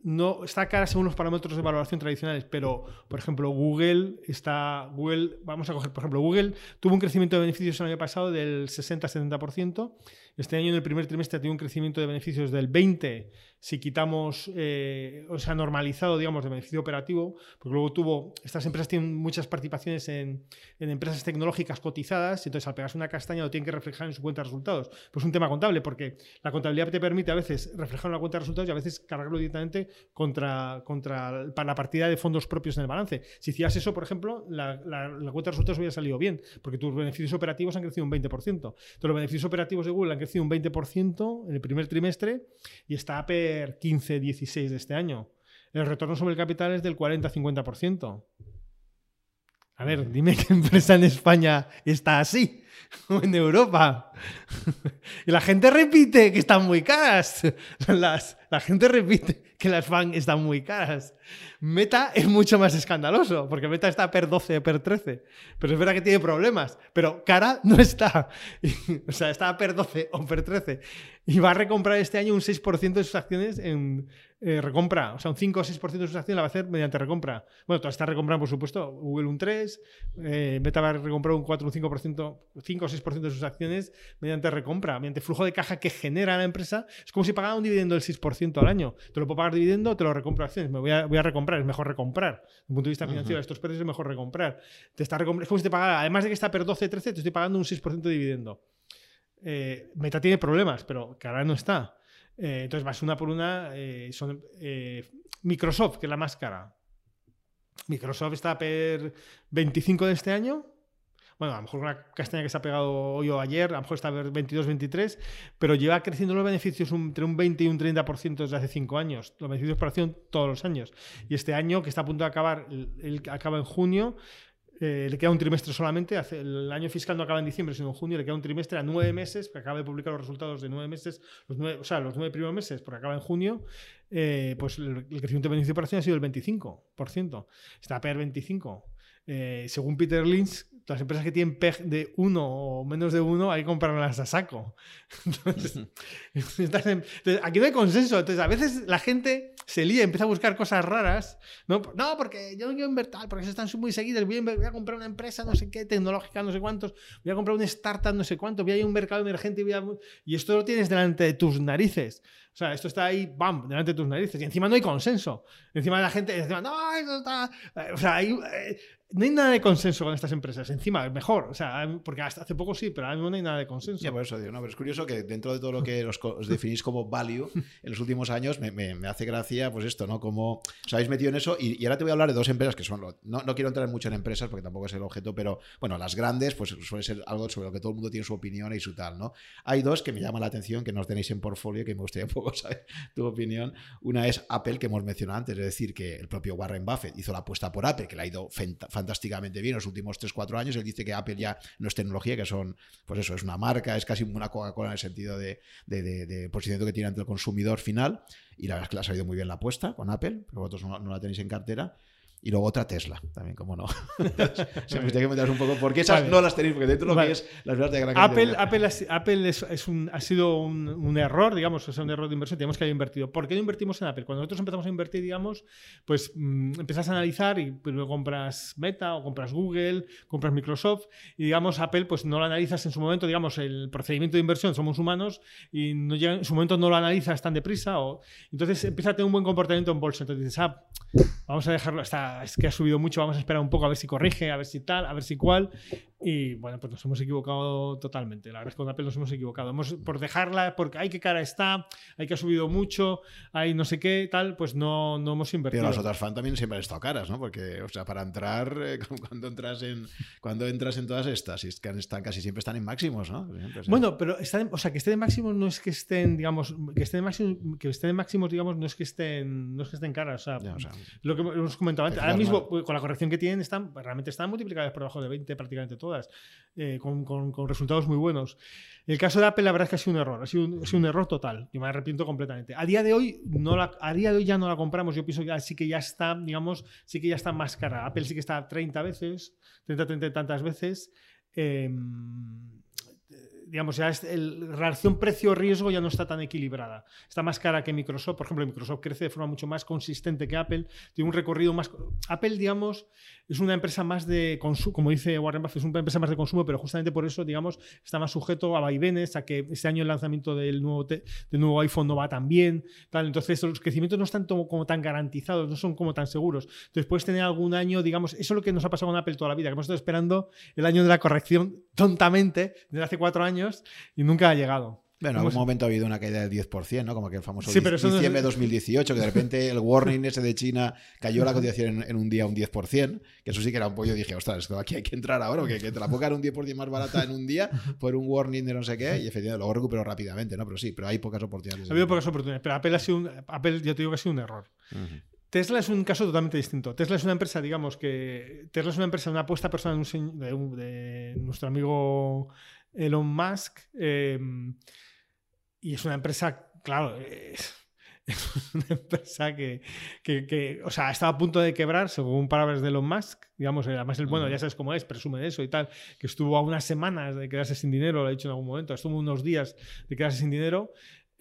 no está cara según los parámetros de valoración tradicionales, pero por ejemplo Google está Google, vamos a coger por ejemplo Google tuvo un crecimiento de beneficios el año pasado del 60-70%, este año en el primer trimestre tenido un crecimiento de beneficios del 20 si quitamos, eh, o sea, normalizado, digamos, de beneficio operativo, porque luego tuvo, estas empresas tienen muchas participaciones en, empresas tecnológicas cotizadas, y entonces al pegarse una castaña lo tienen que reflejar en su cuenta de resultados. Pues un tema contable, porque la contabilidad te permite a veces reflejar una cuenta de resultados y a veces cargarlo directamente contra, contra para la partida de fondos propios en el balance. Si hicieras eso, por ejemplo, la, cuenta de resultados hubiera salido bien, porque tus beneficios operativos han crecido un 20%. Entonces, los beneficios operativos de Google han crecido un 20% en el primer trimestre y está a 15-16 de este año. El retorno sobre el capital es del 40-50%. A ver, dime qué empresa en España está así, o en Europa. y la gente repite que están muy caras. Las, la gente repite que las FAN están muy caras. Meta es mucho más escandaloso, porque Meta está per 12, per 13. Pero es verdad que tiene problemas, pero cara no está. o sea, está per 12 o per 13. Y va a recomprar este año un 6% de sus acciones en, eh, recompra, o sea, un 5 o 6% de sus acciones la va a hacer mediante recompra. Bueno, todas está recomprando, por supuesto, Google un 3, eh, Meta va a recomprar un 4 o 5%, 5 o 6% de sus acciones mediante recompra, mediante flujo de caja que genera la empresa. Es como si pagara un dividendo del 6% al año. Te lo puedo pagar dividendo, te lo recompro acciones. Me voy a, voy a recomprar, es mejor recomprar. Desde un punto de vista financiero, estos precios es mejor recomprar. Te está es como si te pagara, además de que está per 12, 13, te estoy pagando un 6% de dividendo. Eh, Meta tiene problemas, pero que ahora no está. Eh, entonces vas una por una. Eh, son eh, Microsoft, que es la más cara. Microsoft está per 25 de este año. Bueno, a lo mejor una castaña que se ha pegado hoy o ayer, a lo mejor está per 22, 23, pero lleva creciendo los beneficios entre un 20 y un 30% desde hace 5 años. Los beneficios por acción todos los años. Y este año, que está a punto de acabar, el, acaba en junio, eh, le queda un trimestre solamente, el año fiscal no acaba en diciembre, sino en junio, le queda un trimestre a nueve meses, que acaba de publicar los resultados de nueve meses, los o sea, los nueve primeros meses, porque acaba en junio, eh, pues el, crecimiento de beneficio de operación ha sido el 25%. Está per 25%. Eh, según Peter Lynch, las empresas que tienen PEG de 1 o menos de 1 hay que comprarlas a saco. Entonces, aquí no hay consenso. Entonces, a veces la gente se lía, empieza a buscar cosas raras. No, no porque yo no quiero invertir, porque se están muy seguidos. Voy a, comprar una empresa, no sé qué, tecnológica, no sé cuántos. Voy a comprar una startup, no sé cuánto. Voy a ir a un mercado emergente y, y esto lo tienes delante de tus narices. O sea, esto está ahí, bam, delante de tus narices. Y encima no hay consenso. Encima la gente, encima, no, esto está. O sea, hay, eh, no hay nada de consenso con estas empresas. Encima, mejor. O sea, porque hasta hace poco sí, pero ahora mismo no hay nada de consenso. Ya, por eso digo, no, pero es curioso que dentro de todo lo que os, definís como value en los últimos años, me, me, hace gracia, pues esto, ¿no? Como os habéis metido en eso. Y, ahora te voy a hablar de dos empresas que son. no, no quiero entrar mucho en empresas porque tampoco es el objeto, pero bueno, las grandes, pues suele ser algo sobre lo que todo el mundo tiene su opinión y su tal, ¿no? Hay dos que me llaman la atención, que no tenéis en portfolio, que me gustaría un poco saber tu opinión. Una es Apple, que hemos mencionado antes, es decir, que el propio Warren Buffett hizo la apuesta por Apple, que le ha ido fantásticamente bien los últimos 3-4 años. Él dice que Apple ya no es tecnología, que son, pues eso, es una marca, es casi una Coca-Cola en el sentido de, de, posicionamiento que tiene ante el consumidor final. Y la verdad es que le ha salido muy bien la apuesta con Apple, pero vosotros no, no la tenéis en cartera. Y luego otra Tesla, también, como no. Se me tiene que meter un poco, porque esas no las tenéis, porque dentro de lo que es las verdad de gran Apple, Apple, Apple es, un, ha sido un, error, digamos, es un error de inversión, tenemos que haber invertido. ¿Por qué no invertimos en Apple? Cuando nosotros empezamos a invertir, digamos, pues mm, empiezas a analizar y luego compras Meta o compras Google, compras Microsoft y, digamos, Apple, pues no lo analizas en su momento, digamos, el procedimiento de inversión, somos humanos y no llega, en su momento no lo analizas tan deprisa o entonces empieza a tener un buen comportamiento en bolsa. Entonces dices, ah, vamos a dejarlo, está, es que ha subido mucho, vamos a esperar un poco a ver si corrige, a ver si tal, a ver si cuál. Y bueno, pues nos hemos equivocado totalmente. La verdad es que con Apple nos hemos equivocado. Hemos, por dejarla, porque hay que cara está, hay que ha subido mucho, hay no sé qué, tal, pues no, no hemos invertido. Pero las otras fan también siempre han estado caras, ¿no? Porque, o sea, para entrar, eh, cuando entras en cuando entras en todas estas, están, casi siempre están en máximos, ¿no? Bueno, pero están, o sea, que estén en máximos no es que estén, digamos, que estén en máximos, que estén en máximos, digamos, no es que estén, no es que estén caras. O sea, lo que hemos comentado antes, ahora mismo, con la corrección que tienen, están, realmente están multiplicadas por debajo de 20 prácticamente Eh, con, resultados muy buenos. El caso de Apple, la verdad es que ha sido un error, ha sido un, error total. Yo me arrepiento completamente. A día de hoy, no a día de hoy ya no la compramos. Yo pienso que sí que ya está, digamos, sí que ya está más cara. Apple sí que está 30 veces, 30, 30 tantas veces. Em, digamos, ya es el, relación precio-riesgo ya no está tan equilibrada. Está más cara que Microsoft. Por ejemplo, Microsoft crece de forma mucho más consistente que Apple. Tiene un recorrido más... Apple, digamos, es una empresa más de consumo, como dice Warren Buffett, es una empresa más de consumo, pero justamente por eso, digamos, está más sujeto a vaivenes, a que este año el lanzamiento del nuevo, nuevo iPhone no va tan bien. Tal. Entonces, los crecimientos no están como tan garantizados, no son como tan seguros. Entonces, puedes tener algún año, digamos, eso es lo que nos ha pasado con Apple toda la vida, que hemos estado esperando el año de la corrección tontamente desde hace cuatro años y nunca ha llegado. Bueno, en algún momento ha habido una caída del 10%, ¿no? Como que el famoso sí, pero diciembre de 2018, que de repente el warning ese de China cayó la cotización en, un día un 10%, que eso sí que era un pollo. Dije, ostras, esto aquí hay que entrar ahora, que, que te la pongan un 10% más barata en un día por un warning de no sé qué, y efectivamente luego recuperó rápidamente, ¿no? Pero sí, pero hay pocas oportunidades. Ha habido pocas oportunidades, pero Apple ha sido un, Apple, yo te digo que ha sido un error. Tesla es un caso totalmente distinto. Tesla es una empresa, digamos que. Tesla es una empresa, una apuesta personal de, de nuestro amigo Elon Musk. Em, y es una empresa, claro, es, una empresa que, que, o sea, estaba a punto de quebrar, según palabras de Elon Musk. Digamos, además, el bueno, ya sabes cómo es, presume de eso y tal, que estuvo a unas semanas de quedarse sin dinero, lo he dicho en algún momento, estuvo unos días de quedarse sin dinero.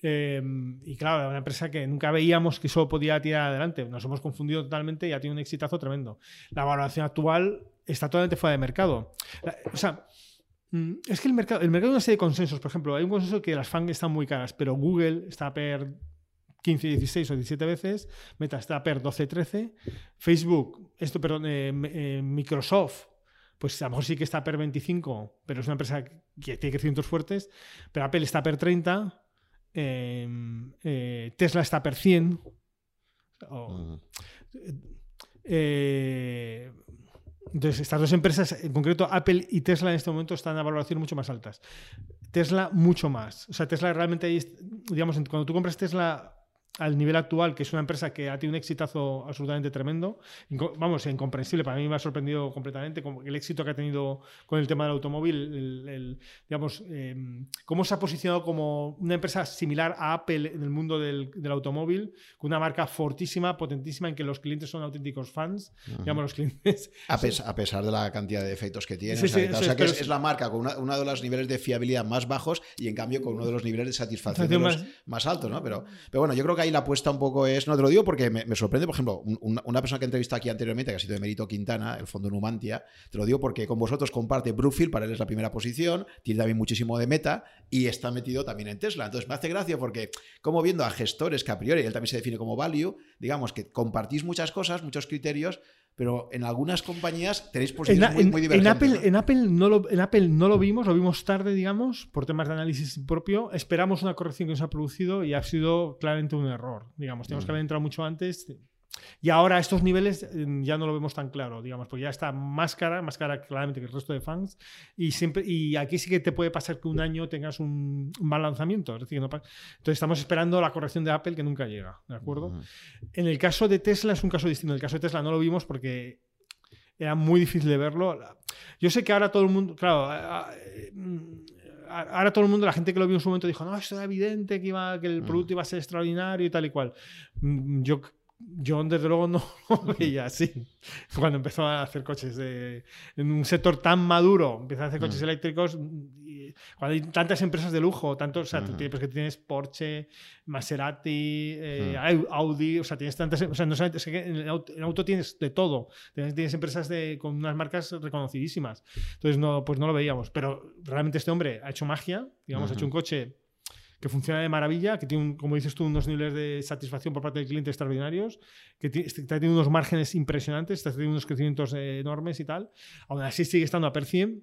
Em, y claro, una empresa que nunca veíamos que eso podía tirar adelante. Nos hemos confundido totalmente y ha tenido un exitazo tremendo. La valoración actual está totalmente fuera de mercado. O sea, es que el mercado, el mercado una serie de consensos. Por ejemplo, hay un consenso que las FANG están muy caras, pero Google está per 15, 16 o 17 veces, Meta está per 12, 13, Facebook, esto, perdón, eh, eh, Microsoft, pues a lo mejor sí que está per 25, pero es una empresa que tiene crecimientos fuertes, pero Apple está per 30, em, eh, Tesla está per 100. Entonces, estas dos empresas, en concreto Apple y Tesla en este momento están a valoraciones mucho más altas. Tesla mucho más. O sea, Tesla realmente, digamos, cuando tú compras Tesla al nivel actual, que es una empresa que ha tenido un exitazo absolutamente tremendo, vamos, incomprensible, para mí me ha sorprendido completamente el éxito que ha tenido con el tema del automóvil, el, digamos, em, cómo se ha posicionado como una empresa similar a Apple en el mundo del, automóvil, con una marca fortísima, potentísima, en que los clientes son auténticos fans, digamos, los clientes... A, pesar de la cantidad de efectos que tiene, o sea, que es, la marca con uno de los niveles de fiabilidad más bajos y en cambio con uno de los niveles de satisfacción más, más altos, ¿no? Pero, pero bueno, yo creo que la apuesta un poco es. No te lo digo porque me, sorprende, por ejemplo, una, persona que entrevistado aquí anteriormente, que ha sido de Merito Quintana, el fondo Numantia, te lo digo porque con vosotros comparte Brookfield, para él es la primera posición, tiene también muchísimo de meta y está metido también en Tesla. Entonces me hace gracia porque, como viendo a gestores que a priori él también se define como value, digamos que compartís muchas cosas, muchos criterios, pero en algunas compañías tenéis posiciones muy, muy, divergentes. En Apple, en, Apple no lo, en Apple no lo vimos, lo vimos tarde, digamos, por temas de análisis propio. Esperamos una corrección que nos ha producido y ha sido claramente un error. Digamos, tenemos que mm. haber entrado mucho antes. Y ahora a estos niveles mm, ya no lo vemos tan claro, digamos, porque ya está más cara, más cara claramente que el resto de fans. Y, siempre, y aquí sí que te puede pasar que un año tengas un, mal lanzamiento. Es decir, entonces estamos esperando la corrección de Apple que nunca llega, ¿de acuerdo? En el caso de Tesla es un caso distinto. En el caso de Tesla no lo vimos porque era muy difícil de verlo. Yo sé que ahora todo el mundo, claro, mm, ahora todo el mundo, la gente que lo vio en su momento dijo, no, esto era evidente que, iba, que el producto iba a ser extraordinario y tal y cual. Mm, yo yo desde luego no lo veía así. Cuando empezó a hacer coches de, en un sector tan maduro, empieza a hacer coches mm. eléctricos, y cuando hay tantas empresas de lujo, tantos, o sea, tú tienes, pues que tienes Porsche, Maserati, eh, Audi, o sea, tienes tantas, o sea, no sabes, que en, el auto, tienes de todo, tienes, tienes empresas de, con unas marcas reconocidísimas. Entonces, no, pues no lo veíamos, pero realmente este hombre ha hecho magia, digamos, ha hecho un coche que funciona de maravilla, que tiene, como dices tú, unos niveles de satisfacción por parte del cliente extraordinarios, que está teniendo unos márgenes impresionantes, está teniendo unos crecimientos eh, enormes y tal. Aún así sigue estando a per 100.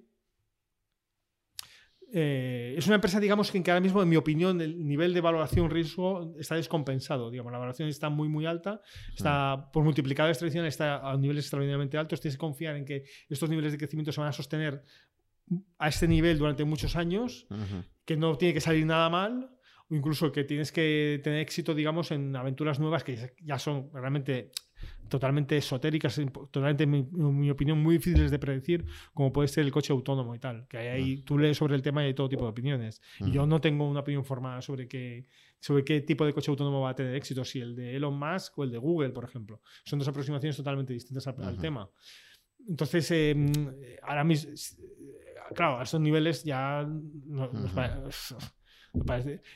Eh, es una empresa, digamos, que, ahora mismo, en mi opinión, el nivel de valoración riesgo está descompensado. Digamos, la valoración está muy, muy alta, está mm. por multiplicadores tradicionales, está a niveles extraordinariamente altos. Tienes que confiar en que estos niveles de crecimiento se van a sostener a este nivel durante muchos años, que no tiene que salir nada mal, o incluso que tienes que tener éxito, digamos, en aventuras nuevas que ya son realmente totalmente esotéricas, totalmente, en mi, opinión, muy difíciles de predecir, como puede ser el coche autónomo y tal. Que ahí tú lees sobre el tema y hay todo tipo de opiniones. Y yo no tengo una opinión formada sobre qué, sobre qué tipo de coche autónomo va a tener éxito, si el de Elon Musk o el de Google, por ejemplo. Son dos aproximaciones totalmente distintas al, tema. Entonces, em, ahora mismo claro, a estos niveles ya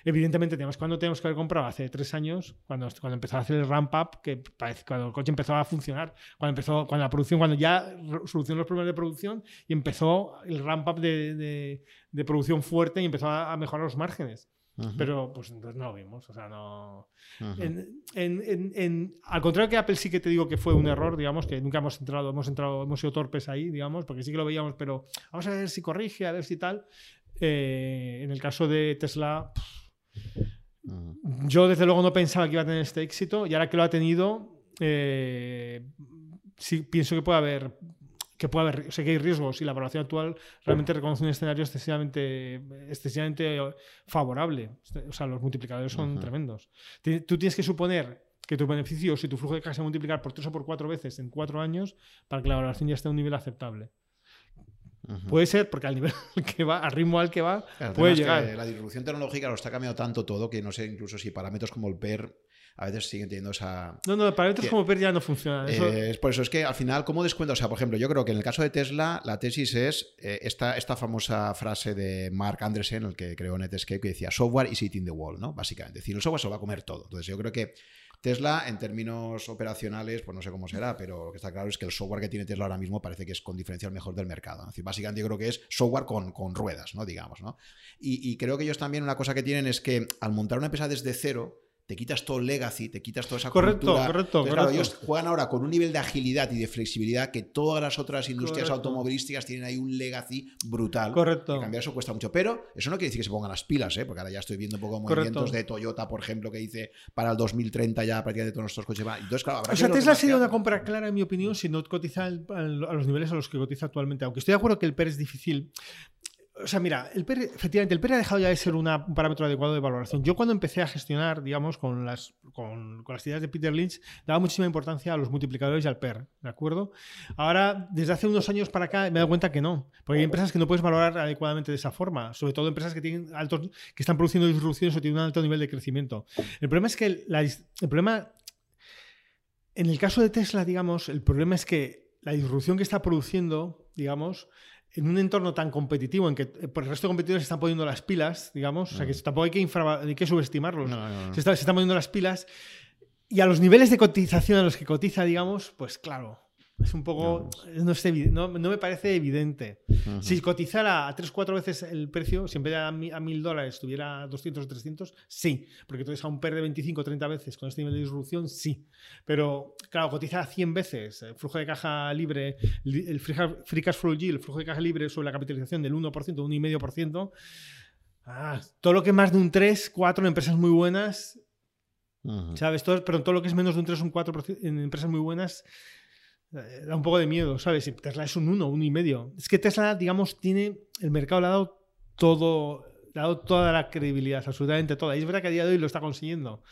Evidentemente, tenemos, cuando tenemos que haber comprado hace tres años, cuando, cuando empezó a hacer el ramp up, que parece, cuando el coche empezó a funcionar, cuando empezó, cuando la producción, cuando ya solucionó los problemas de producción y empezó el ramp up de, de, producción fuerte y empezó a, mejorar los márgenes. Pero pues entonces no lo vimos, o sea, no... en, en, en, al contrario que Apple sí que te digo que fue un error, digamos, que nunca hemos entrado, hemos entrado, hemos sido torpes ahí, digamos, porque sí que lo veíamos, pero vamos a ver si corrige, a ver si tal. Eh, en el caso de Tesla, yo desde luego no pensaba que iba a tener este éxito y ahora que lo ha tenido, eh, sí pienso que puede haber que puede haber, sé que hay riesgos y la evaluación actual realmente reconoce un escenario excesivamente, excesivamente favorable. O sea, los multiplicadores son tremendos. Tú tienes que suponer que tus beneficios y tu flujo de caja se multiplicar por tres o por cuatro veces en cuatro años para que la valoración ya esté a un nivel aceptable. Puede ser, porque al nivel que va, al ritmo al que va, puede llegar. la disrupción tecnológica lo está cambiando tanto todo que no sé incluso si parámetros como el PER a veces siguen teniendo esa. No, no, parámetros como ya no funcionan. Eh, es por eso, es que al final, ¿cómo descuenta? O sea, por ejemplo, yo creo que en el caso de Tesla, la tesis es eh, esta, esta famosa frase de Mark Andresen, el que creó Netscape, que decía: software is eating the wall, ¿no? Básicamente. Es decir, el software se lo va a comer todo. Entonces, yo creo que Tesla, en términos operacionales, pues no sé cómo será, pero lo que está claro es que el software que tiene Tesla ahora mismo parece que es con diferencial mejor del mercado. Es decir, básicamente yo creo que es software con, con ruedas, ¿no? Digamos, ¿no? Y, y creo que ellos también una cosa que tienen es que al montar una empresa desde cero, te quitas todo el legacy, te quitas toda esa correcto, cultura. Correcto, correcto. Claro, ellos juegan ahora con un nivel de agilidad y de flexibilidad que todas las otras industrias automovilísticas tienen ahí un legacy brutal. Correcto. cambiar eso cuesta mucho. Pero eso no quiere decir que se pongan las pilas, ¿eh? porque ahora ya estoy viendo un poco movimientos de Toyota, por ejemplo, que dice para el 2030 ya prácticamente todos nuestros coches van. Entonces, claro, o sea, Tesla sería una compra clara, en mi opinión, si no cotiza a los niveles a los que cotiza actualmente. Aunque estoy de acuerdo que el PER es difícil. O sea, mira, el PER, efectivamente, el PER ha dejado ya de ser un parámetro adecuado de valoración. Yo cuando empecé a gestionar, digamos, con las, con, las ideas de Peter Lynch, daba muchísima importancia a los multiplicadores y al PER, ¿de acuerdo? Ahora, desde hace unos años para acá, me he dado cuenta que no, porque hay empresas que no puedes valorar adecuadamente de esa forma, sobre todo empresas que tienen altos, que están produciendo disrupciones o tienen un alto nivel de crecimiento. El problema es que el problema, en el caso de Tesla, digamos, el problema es que la disrupción que está produciendo, digamos, en un entorno tan competitivo en que eh, por el resto de competidores se están poniendo las pilas, digamos, o sea que mm. tampoco hay que, hay que subestimarlos, se, se, están poniendo las pilas y a los niveles de cotización a los que cotiza, digamos, pues claro, es un poco. No, no, me parece evidente. Si cotizara a 3-4 veces el precio, si en vez de a 1000 dólares tuviera 200 o 300, sí. Porque entonces a un PER de 25 o 30 veces con este nivel de disrupción, sí. Pero, claro, cotiza 100 veces el flujo de caja libre, el free cash flow yield, el flujo de caja libre sobre la capitalización del 1%, 1,5%. Ah, todo lo que es más de un 3, 4 en empresas muy buenas. ¿Sabes? Todo, pero todo lo que es menos de un 3 o un 4 en empresas muy buenas eh, da un poco de miedo, ¿sabes? Tesla es un 1, uno y medio. Es que Tesla, digamos, tiene. El mercado le ha dado todo dado toda la credibilidad, absolutamente toda. Y es verdad que a día de hoy lo está consiguiendo.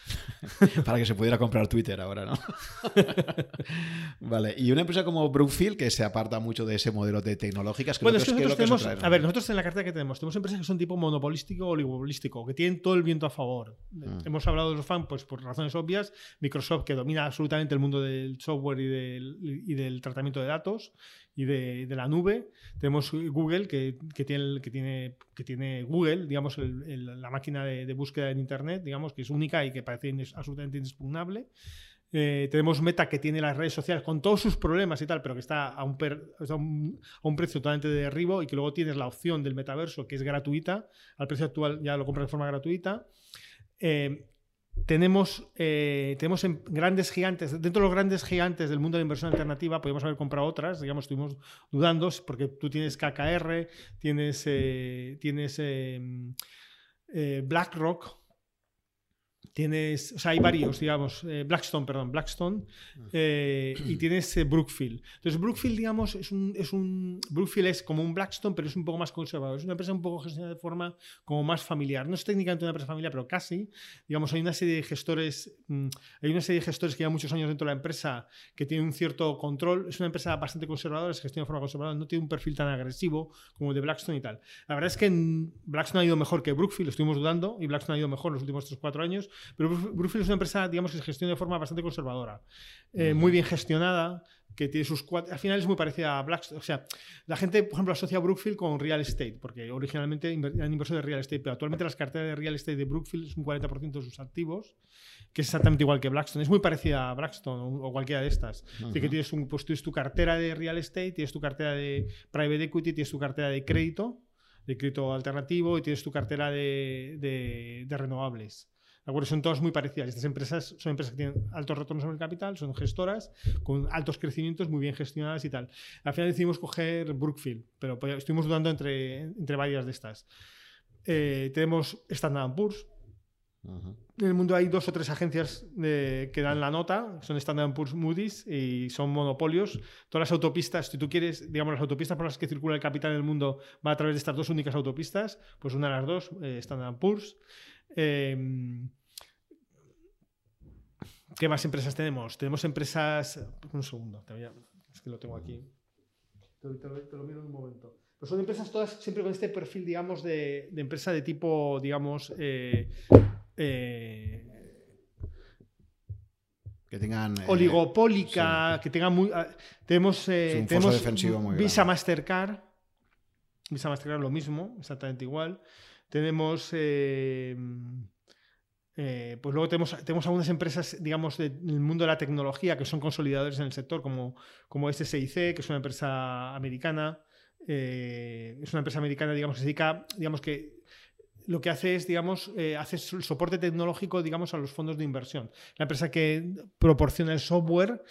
Para que se pudiera comprar Twitter ahora, ¿no? vale. Y una empresa como Brookfield, que se aparta mucho de ese modelo de tecnológicas, bueno, es que nosotros tenemos, a ver, nosotros en la carta que tenemos, tenemos empresas que son tipo monopolístico o oligopolístico, que tienen todo el viento a favor. Mm. Hemos hablado de los fans, pues por razones obvias, Microsoft, que domina absolutamente el mundo del software y del, y del tratamiento de datos, y de, la nube. Tenemos Google, que, tiene, que, tiene, Google, digamos, la máquina de, búsqueda en Internet, digamos, que es única y que parece absolutamente inexpugnable. Eh, tenemos Meta que tiene las redes sociales con todos sus problemas y tal, pero que está a un precio totalmente de derribo y que luego tienes la opción del metaverso que es gratuita, al precio actual ya lo compras de forma gratuita. Eh, tenemos, eh, tenemos grandes gigantes, dentro de los grandes gigantes del mundo de inversión alternativa, podemos haber comprado otras, digamos, estuvimos dudando, porque tú tienes KKR, tienes, eh, tienes em, eh, BlackRock, Tienes, o sea, hay varios, digamos, eh, Blackstone, perdón, Blackstone, eh, y tienes eh, Brookfield. Entonces, Brookfield, digamos, es un, es un, Brookfield es como un Blackstone, pero es un poco más conservador. Es una empresa un poco gestionada de forma como más familiar. No es técnicamente una empresa familiar, pero casi. Digamos, hay una serie de gestores, mm, hay una serie de gestores que llevan muchos años dentro de la empresa que tienen un cierto control. Es una empresa bastante conservadora, se gestiona de forma conservadora, no tiene un perfil tan agresivo como el de Blackstone y tal. La verdad es que Blackstone ha ido mejor que Brookfield, lo estuvimos dudando, y Blackstone ha ido mejor en los últimos 3-4 años Pero Brookfield es una empresa, digamos, que se gestiona de forma bastante conservadora, eh, muy bien gestionada, que tiene sus cuatro. Al final es muy parecida a Blackstone. O sea, la gente, por ejemplo, asocia Brookfield con real estate, porque originalmente eran inversores de real estate, pero actualmente las carteras de real estate de Brookfield es un 40% de sus activos, que es exactamente igual que Blackstone. Es muy parecida a Blackstone o, cualquiera de estas. que tienes, un, pues, tienes tu cartera de real estate, tienes tu cartera de private equity, tienes tu cartera de crédito, de crédito alternativo y tienes tu cartera de, de, de renovables. Son todas muy parecidas. Estas empresas son empresas que tienen altos retornos sobre el capital, son gestoras, con altos crecimientos, muy bien gestionadas y tal. Al final decidimos coger Brookfield, pero pues, estuvimos dudando entre, entre varias de estas. Eh, tenemos Standard Poor's. En el mundo hay dos o tres agencias que dan la nota, son Standard Poor's, Moody's y son monopolios. Todas las autopistas, si tú quieres, digamos, las autopistas por las que circula el capital en el mundo va a través de estas dos únicas autopistas, pues una de las dos, eh, Standard Poor's. Eh, ¿Qué más empresas tenemos? Tenemos empresas. Un segundo, es que lo tengo aquí. Te, lo miro en un momento. Pero son empresas todas siempre con este perfil, digamos, de, empresa de tipo, digamos. Eh, eh, que tengan eh, oligopólica, que tengan muy tenemos tenemos Visa Mastercard Visa Mastercard lo mismo exactamente igual tenemos eh, pues luego tenemos, tenemos algunas empresas, digamos, del mundo de la tecnología que son consolidadores en el sector, como, como SSIC, que es una empresa americana. Eh, es una empresa americana, digamos, que se dedica, digamos, que lo que hace es, digamos, eh, hace el soporte tecnológico, digamos, a los fondos de inversión. La empresa que proporciona el software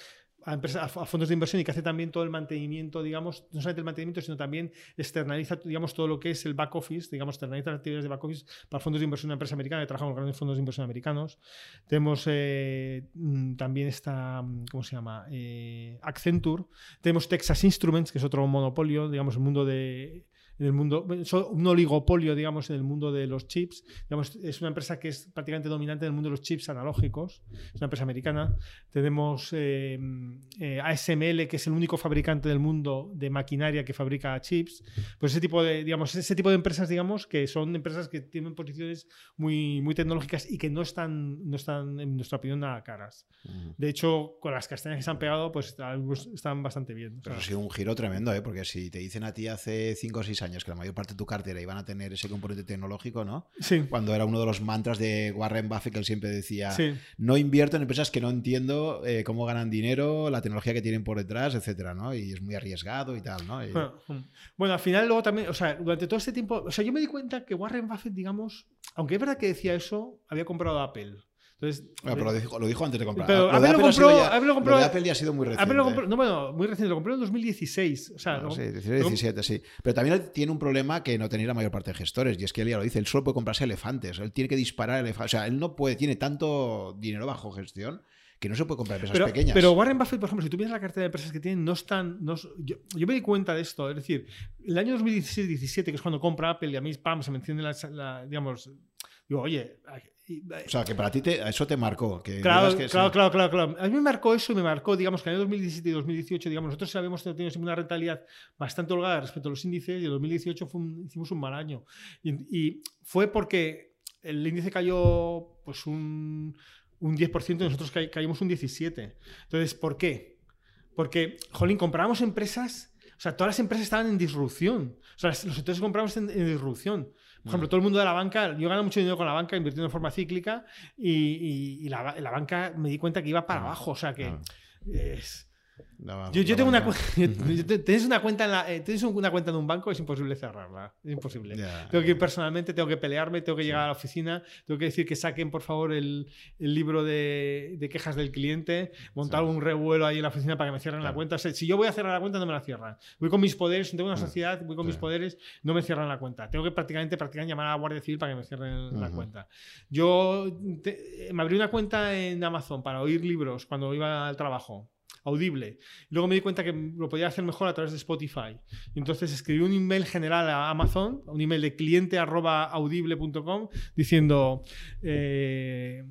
a, fondos de inversión y que hace también todo el mantenimiento, digamos, no solamente el mantenimiento, sino también externaliza, digamos, todo lo que es el back office, digamos, externaliza las actividades de back office para fondos de inversión de empresa americana, que trabaja con grandes fondos de inversión americanos. Tenemos eh, mm, también esta, mm, ¿cómo se llama? Eh, Accenture. Tenemos Texas Instruments, que es otro monopolio, digamos, el mundo de en el mundo, un oligopolio, digamos, en el mundo de los chips. Digamos, es una empresa que es prácticamente dominante en el mundo de los chips analógicos. Es una empresa americana. Tenemos eh, eh, ASML, que es el único fabricante del mundo de maquinaria que fabrica chips. Pues ese tipo de, digamos, ese tipo de empresas, digamos, que son empresas que tienen posiciones muy, muy tecnológicas y que no están, no están, en nuestra opinión, nada caras. De hecho, con las castañas que se han pegado, pues están bastante bien. Pero ha sido un giro tremendo, ¿eh? porque si te dicen a ti hace 5 o 6 años que la mayor parte de tu cartera iban a tener ese componente tecnológico, ¿no? Sí. Cuando era uno de los mantras de Warren Buffett que él siempre decía, no invierto en empresas que no entiendo eh, cómo ganan dinero, la tecnología que tienen por detrás, etcétera, ¿no? Y es muy arriesgado y tal, ¿no? Mm. Bueno, al final luego también, o sea, durante todo este tiempo, o sea, yo me di cuenta que Warren Buffett, digamos, aunque es verdad que decía eso, había comprado Apple. Entonces, pero lo dijo, antes de comprar. Pero Apple, lo, compró, Apple compró. Apple ya ha sido muy reciente. Lo compró, no, bueno, muy reciente. Lo compró en 2016. O sea, sí, 17, sí. Pero también tiene un problema que no tenéis la mayor parte de gestores. Y es que él ya lo dice: él solo puede comprarse elefantes. Él tiene que disparar elefantes. O sea, él no puede, tiene tanto dinero bajo gestión que no se puede comprar empresas pequeñas. Pero Warren Buffett, por ejemplo, si tú miras la cartera de empresas que tienen, no están. No, yo, me di cuenta de esto. Es decir, el año 2016-17, que es cuando compra Apple y a mí, pam, se me enciende la, la digamos. Digo, oye, o sea, que para ti eso te marcó. claro, claro, claro, claro, A mí me marcó eso y me marcó, digamos, que en el 2017 y 2018, digamos, nosotros habíamos tenido una rentabilidad bastante holgada respecto a los índices y en 2018 hicimos un mal año. Y, fue porque el índice cayó pues un, un 10% y nosotros caímos un 17%. Entonces, ¿por qué? Porque, jolín, comprábamos empresas, o sea, todas las empresas estaban en disrupción. O sea, los sectores compramos en disrupción. Por ejemplo, todo el mundo de la banca, yo gano mucho dinero con la banca invirtiendo de forma cíclica y, la, la, banca me di cuenta que iba para abajo. O sea que es, yo, tengo una tienes una cuenta en la, eh, tienes una cuenta en un banco es imposible cerrarla es imposible. Tengo que ir personalmente tengo que pelearme tengo que llegar a la oficina tengo que decir que saquen por favor el, el libro de, de, quejas del cliente montar un revuelo ahí en la oficina para que me cierren la cuenta. Si yo voy a cerrar la cuenta no me la cierran. Voy con mis poderes tengo una sociedad voy con mis poderes no me cierran la cuenta. Tengo que prácticamente prácticamente llamar a la Guardia Civil para que me cierren la cuenta. Yo me abrí una cuenta en Amazon para oír libros cuando iba al trabajo audible. Luego me di cuenta que lo podía hacer mejor a través de Spotify. Entonces escribí un email general a Amazon, un email de cliente audible.com diciendo... Eh,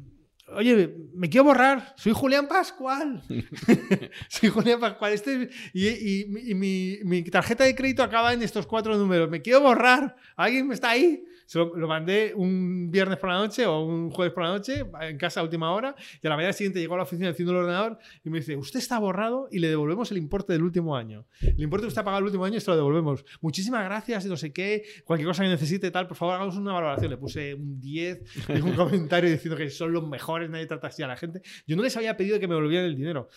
oye, me quiero borrar, soy Julián Pascual. soy Julián Pascual. Este, y, y, mi, mi, tarjeta de crédito acaba en estos cuatro números. Me quiero borrar. ¿Alguien me está ahí? Se lo, mandé un viernes por la noche o un jueves por la noche en casa a última hora y a la mañana siguiente llegó a la oficina enciendo el ordenador y me dice, usted está borrado y le devolvemos el importe del último año. El importe que usted ha pagado el último año, esto lo devolvemos. Muchísimas gracias y no sé qué, cualquier cosa que necesite tal, por favor hagamos una valoración. Le puse un 10, un comentario diciendo que son los mejores, nadie trata así a la gente. Yo no les había pedido que me devolvieran el dinero.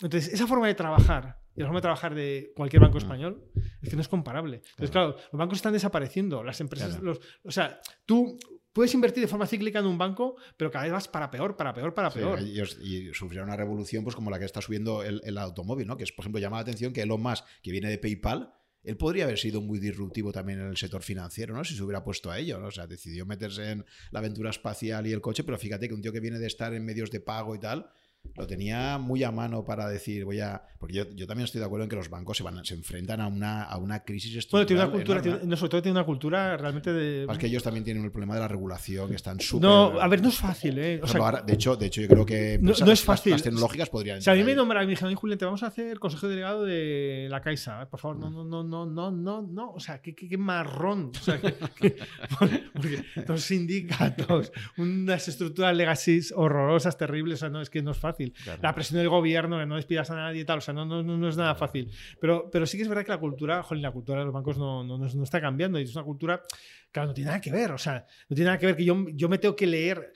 Entonces, esa forma de trabajar y la forma de trabajar de cualquier banco español es que no es comparable. Entonces, claro, los bancos están desapareciendo, las empresas, los, o sea, tú puedes invertir de forma cíclica en un banco, pero cada vez vas para peor, para peor, para peor. y, y sufrirá una revolución pues como la que está subiendo el, el, automóvil, ¿no? Que es, por ejemplo, llama la atención que Elon Musk, que viene de PayPal, él podría haber sido muy disruptivo también en el sector financiero, ¿no? Si se hubiera puesto a ello, ¿no? O sea, decidió meterse en la aventura espacial y el coche, pero fíjate que un tío que viene de estar en medios de pago y tal, lo tenía muy a mano para decir, voy a. Porque yo, yo, también estoy de acuerdo en que los bancos se, van, se enfrentan a una, a una crisis estructural. Bueno, tiene una cultura, no, sobre todo tiene una cultura realmente de. Es que ellos también tienen el problema de la regulación, que están súper. No, a ver, no es fácil, ¿eh? O sea, de, hecho, de hecho, yo creo que. No, no es fácil. Las, tecnológicas podrían. Sea, a mí me nombran y me dijeron, Julián, te vamos a hacer consejo delegado de la Caixa. Por favor, no, no, no, no, no, no, no. O sea, qué, qué, marrón. O sea, que, porque los sindicatos, unas estructuras legacy horrorosas, terribles. O sea, no, es que no es fácil. La presión del gobierno, que no despidas a nadie y tal, o sea, no, no, no, es nada fácil. Pero, pero sí que es verdad que la cultura, joder, la cultura de los bancos no, no, no está cambiando y es una cultura, claro, no tiene nada que ver, o sea, no tiene nada que ver que yo, yo me tengo que leer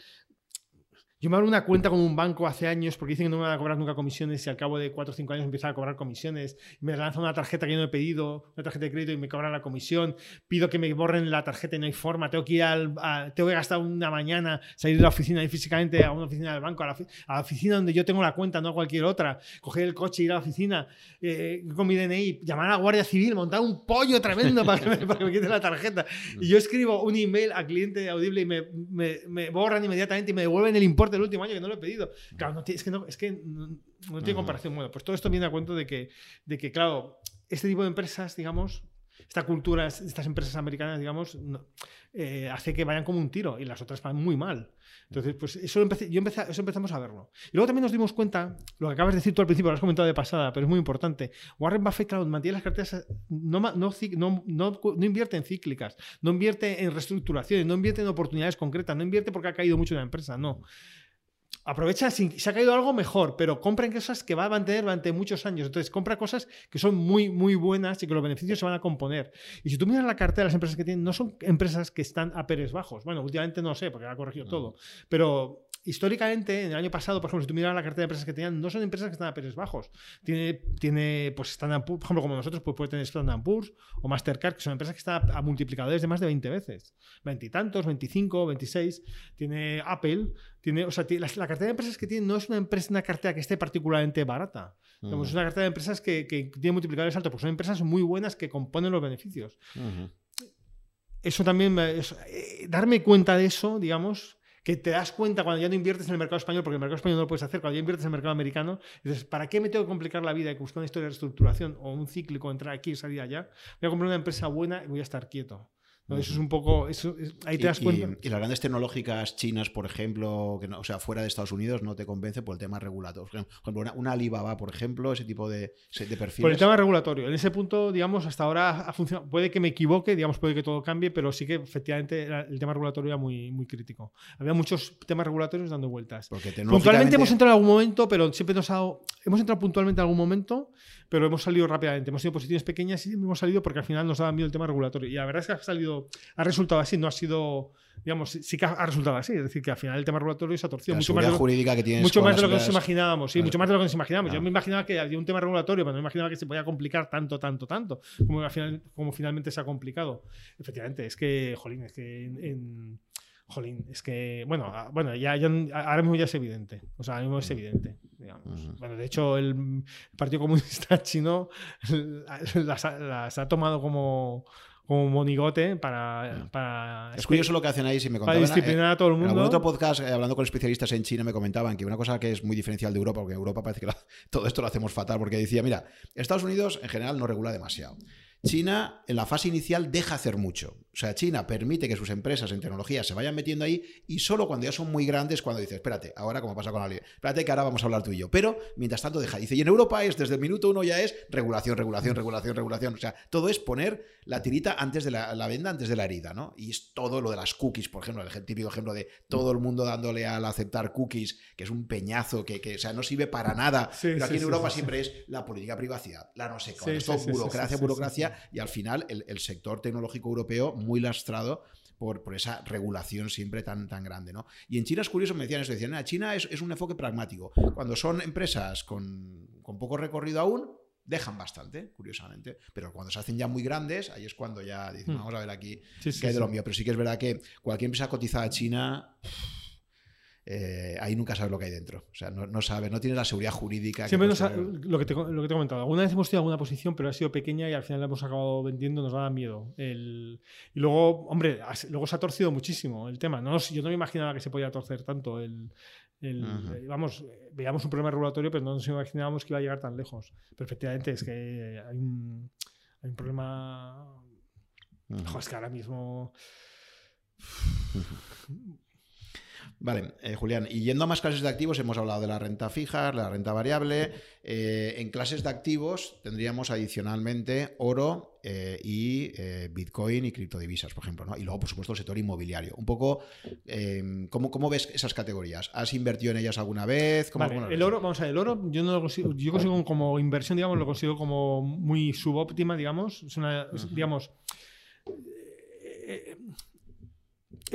yo me abro una cuenta con un banco hace años porque dicen que no me van a cobrar nunca comisiones y al cabo de 4 o 5 años empiezan a cobrar comisiones. Me lanzan una tarjeta que yo no he pedido, una tarjeta de crédito y me cobran la comisión. Pido que me borren la tarjeta y no hay forma. Tengo que ir al, tengo que gastar una mañana, salir de la oficina y físicamente a una oficina del banco, a la, oficina donde yo tengo la cuenta, no a cualquier otra. Coger el coche, ir a la oficina eh, con mi DNI, llamar a la Guardia Civil, montar un pollo tremendo para que me, para que me quiten la tarjeta. Y yo escribo un email al cliente audible y me, me, me borran inmediatamente y me devuelven el importe del último año que no lo he pedido. Claro, no, es que, no, es que no, tiene comparación. Bueno, pues todo esto viene a cuento de que, de que, claro, este tipo de empresas, digamos, esta cultura, estas empresas americanas, digamos, eh, hace que vayan como un tiro y las otras van muy mal. Entonces, pues eso, empecé, yo empecé, eso empezamos a verlo. Y luego también nos dimos cuenta, lo que acabas de decir tú al principio, lo has comentado de pasada, pero es muy importante. Warren Buffett, claro, mantiene las carteras, no, no, no, no, invierte en cíclicas, no invierte en reestructuraciones, no invierte en oportunidades concretas, no invierte porque ha caído mucho en la empresa, no aprovecha, si se ha caído algo mejor, pero compren cosas que va a mantener durante muchos años. Entonces, compra cosas que son muy, muy buenas y que los beneficios se van a componer. Y si tú miras la cartera de las empresas que tienen, no son empresas que están a peres bajos. Bueno, últimamente no sé, porque ha corregido todo. Pero históricamente, en el año pasado, por ejemplo, si tú miras la cartera de empresas que tenían, no son empresas que están a precios bajos. Tiene, tiene pues Standard Poor's, por ejemplo, como nosotros, pues puede tener Standard Poor's o Mastercard, que son empresas que están a multiplicadores de más de 20 veces. Veintitantos, 25, 26. Tiene Apple, tiene, o sea, la, cartera de empresas que tiene no es una empresa, una cartera que esté particularmente barata. Es una cartera de empresas que, que tiene multiplicadores altos, porque son empresas muy buenas que componen los beneficios. Eso también, eh, darme cuenta de eso, digamos, que te das cuenta cuando ya no inviertes en el mercado español, porque el mercado español no lo puedes hacer, cuando ya inviertes en el mercado americano, dices, ¿para qué me tengo que complicar la vida y buscar una historia de reestructuración o un cíclico, entrar aquí y salir allá? Voy a comprar una empresa buena y voy a estar quieto. Eso es un poco. Eso, ahí te das cuenta. Y, las grandes tecnológicas chinas, por ejemplo, que no, o sea, fuera de Estados Unidos, no te convence por el tema regulatorio. Por ejemplo, una, Alibaba, por ejemplo, ese tipo de, de perfiles. Por el tema regulatorio. En ese punto, digamos, hasta ahora ha funcionado. Puede que me equivoque, digamos, puede que todo cambie, pero sí que efectivamente el tema regulatorio era muy, muy crítico. Había muchos temas regulatorios dando vueltas. Porque Puntualmente hemos entrado en algún momento, pero siempre nos ha dado. Hemos entrado puntualmente en algún momento, pero hemos salido rápidamente. Hemos tenido posiciones pequeñas y hemos salido porque al final nos daba miedo el tema regulatorio. Y la verdad es que ha salido, ha resultado así, no ha sido, digamos, sí que ha resultado así. Es decir, que al final el tema regulatorio se ha torcido mucho más, de lo, jurídica que mucho más de lo que nos imaginábamos. Sí, mucho más de lo que nos imaginábamos. Yo me imaginaba que había un tema regulatorio, pero no me imaginaba que se podía complicar tanto, tanto, tanto, como, al final, como finalmente se ha complicado. Efectivamente, es que, jolín, es que en Jolín, es que, bueno, bueno ya, ahora mismo ya es evidente. O sea, ahora mismo es evidente. Bueno, de hecho, el Partido Comunista Chino las, ha tomado como, como monigote para, para es curioso lo que hacen ahí si me contaban, para disciplinar a todo el mundo. en algún otro podcast eh, hablando con especialistas en China me comentaban que una cosa que es muy diferencial de Europa porque en Europa parece que todo esto lo hacemos fatal porque decía mira Estados Unidos en general no regula demasiado China en la fase inicial deja hacer mucho. O sea, China permite que sus empresas en tecnología se vayan metiendo ahí y solo cuando ya son muy grandes, cuando dice, espérate, ahora como pasa con la espérate que ahora vamos a hablar tú y yo. Pero mientras tanto deja. Dice, y en Europa es desde el minuto uno ya es regulación, regulación, regulación, regulación. O sea, todo es poner la tirita antes de la, venda, antes de la herida, ¿no? Y es todo lo de las cookies, por ejemplo, el típico ejemplo de todo el mundo dándole al aceptar cookies, que es un peñazo, que, o sea, no sirve para nada. pero aquí en Europa siempre es la política privacidad, la no sé cuál, burocracia, burocracia, y al final el, sector tecnológico europeo muy lastrado por, por, esa regulación siempre tan, tan grande. ¿no? Y en China es curioso, me decían eso, decían, China es, es, un enfoque pragmático. Cuando son empresas con, con, poco recorrido aún, dejan bastante, curiosamente. Pero cuando se hacen ya muy grandes, ahí es cuando ya dicen, hmm. vamos a ver aquí qué hay de lo mío. Pero sí que es verdad que cualquier empresa cotizada china eh, ahí nunca sabes lo que hay dentro. O sea, no, no sabes, no tienes la seguridad jurídica. Siempre lo, que te, lo que te he comentado. Alguna vez hemos tenido alguna posición, pero ha sido pequeña y al final la hemos acabado vendiendo, nos da miedo. y luego, hombre, luego se ha torcido muchísimo el tema. No, yo no me imaginaba que se podía torcer tanto. El, eh, vamos, vamos, un problema regulatorio, pero no nos imaginábamos que iba a llegar tan lejos. Pero efectivamente es que hay un, hay un problema. es que ahora mismo. Vale, eh, Julián, y yendo a más clases de activos, hemos hablado de la renta fija, la renta variable. Eh, en clases de activos tendríamos adicionalmente oro eh, y Bitcoin y criptodivisas, por ejemplo, ¿no? Y luego, por supuesto, el sector inmobiliario. Un poco, ¿cómo, ¿cómo, ves esas categorías? ¿Has invertido en ellas alguna vez? el oro, vamos a ver, el oro yo no lo consigo, yo consigo como inversión, digamos, lo consigo como muy subóptima, digamos. Es una, digamos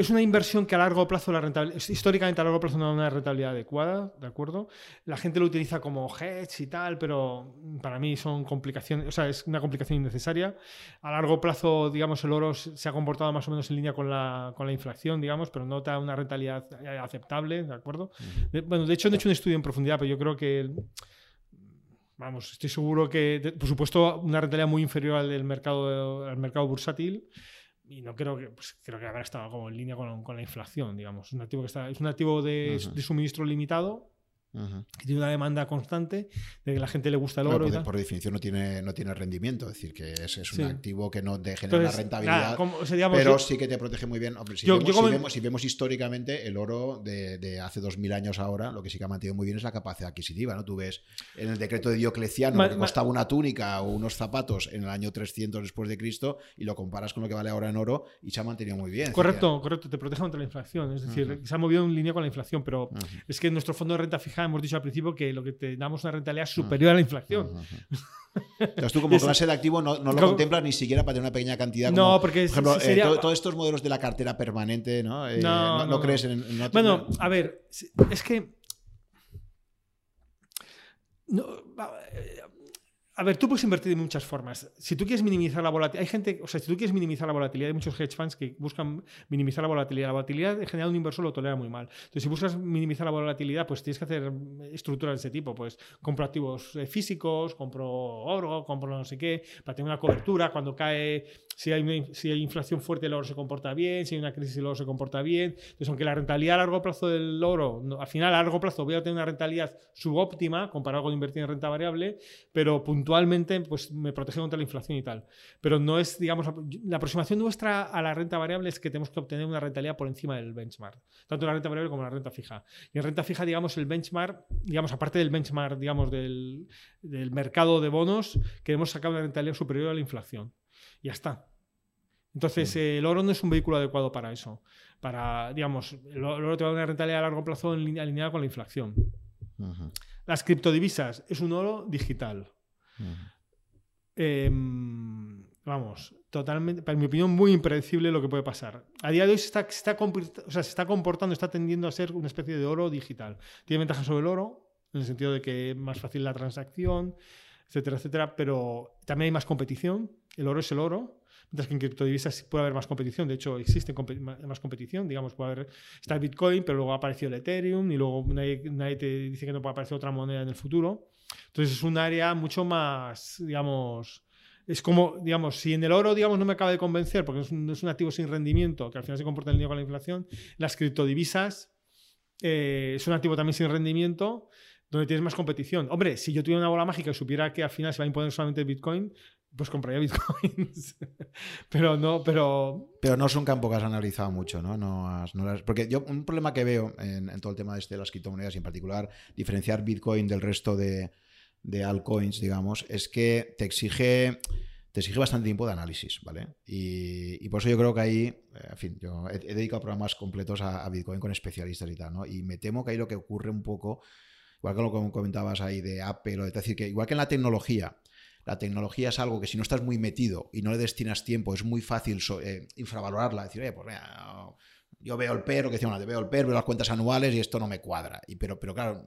es una inversión que a largo plazo, la rentabilidad, históricamente a largo plazo no da una rentabilidad adecuada, ¿de acuerdo? La gente lo utiliza como hedge y tal, pero para mí son complicaciones, o sea, es una complicación innecesaria. A largo plazo, digamos, el oro se ha comportado más o menos en línea con la, con la inflación, digamos, pero no da una rentabilidad aceptable, ¿de acuerdo? Bueno, de hecho, he hecho un estudio en profundidad, pero yo creo que vamos, estoy seguro que, por supuesto, una rentabilidad muy inferior al del mercado, al mercado bursátil y no creo que pues, creo que habrá estado como en línea con, con la inflación, digamos. Es un activo que está, es un activo de, de suministro limitado que tiene una demanda constante de que la gente le gusta el oro. por, definición no tiene, no tiene rendimiento, es decir, que es, es un activo que no te genera una rentabilidad, pero sí que te protege muy bien. si, vemos, si, vemos, históricamente el oro de, de hace 2000 años ahora, lo que sí que ha mantenido muy bien es la capacidad adquisitiva. ¿no? Tú ves en el decreto de Diocleciano que costaba una túnica o unos zapatos en el año 300 después de Cristo y lo comparas con lo que vale ahora en oro y se ha mantenido muy bien. Correcto, correcto, te protege contra la inflación. Es decir, se ha movido en línea con la inflación, pero es que nuestro fondo de renta fija hemos dicho al principio que lo que te damos una rentabilidad superior a la inflación. Entonces tú como clase de activo no, lo contemplas ni siquiera para tener una pequeña cantidad. no, porque por ejemplo, eh, todos estos modelos de la cartera permanente, ¿no? Eh, no, crees en... bueno, a ver, es que... A ver, tú puedes invertir de muchas formas. Si tú quieres minimizar la volatilidad, hay gente, o sea, si tú quieres minimizar la volatilidad, hay muchos hedge funds que buscan minimizar la volatilidad. La volatilidad en general un inversor lo tolera muy mal. Entonces, si buscas minimizar la volatilidad, pues tienes que hacer estructuras de ese tipo. Pues compro activos eh, físicos, compro oro, compro no sé qué, para tener una cobertura. Cuando cae, si hay, inflación fuerte, el oro se comporta bien. Si hay una crisis, el oro se comporta bien. Entonces, aunque la rentabilidad a largo plazo del oro, al final a largo plazo voy a tener una rentabilidad subóptima comparado con invertir en renta variable, pero puntualmente actualmente pues, me protege contra la inflación y tal. Pero no es, digamos, la aproximación nuestra a la renta variable es que tenemos que obtener una rentabilidad por encima del benchmark, tanto la renta variable como la renta fija. Y en renta fija, digamos, el benchmark, digamos, aparte del benchmark, digamos, del, del mercado de bonos, queremos sacar una rentabilidad superior a la inflación. Y ya está. Entonces, el oro no es un vehículo adecuado para eso. Para, digamos, el oro te va a dar una rentabilidad a largo plazo alineada con la inflación. Las criptodivisas es un oro digital. Em, vamos, totalmente, para mi opinión, muy impredecible lo que puede pasar. A día de hoy se está, se está comportando, está tendiendo a ser una especie de oro digital. Tiene ventajas sobre el oro, en el sentido de que es más fácil la transacción, etcétera, etcétera, pero también hay más competición. El oro es el oro. Mientras que en criptodivisas puede haber más competición, de hecho existe más competición, digamos, puede haber, está el Bitcoin, pero luego ha aparecido el Ethereum y luego nadie, nadie te dice que no puede aparecer otra moneda en el futuro. Entonces es un área mucho más, digamos, es como, digamos, si en el oro, digamos, no me acaba de convencer, porque es un, es un activo sin rendimiento, que al final se comporta en línea con la inflación, las criptodivisas eh, es un activo también sin rendimiento, donde tienes más competición. Hombre, si yo tuviera una bola mágica y supiera que al final se va a imponer solamente el Bitcoin, pues compraría bitcoins. pero no, pero. Pero no es un campo que has analizado mucho, ¿no? no, porque yo, un problema que veo en, todo el tema este de las criptomonedas y en particular diferenciar bitcoin del resto de, de altcoins, digamos, es que te exige te exige bastante tiempo de análisis, ¿vale? Y, por eso yo creo que ahí, eh, en fin, yo he, dedicado programas completos a, Bitcoin con especialistas y tal, ¿no? Y me temo que ahí lo que ocurre un poco, igual que lo que comentabas ahí de Apple, es decir, que igual que en la tecnología, la tecnología es algo que si no estás muy metido y no le destinas tiempo, es muy fácil eh, infravalorarla, decir, oye, pues mira, yo veo el PER, lo que decía veo el PER, veo las cuentas anuales y esto no me cuadra. Y pero, pero claro,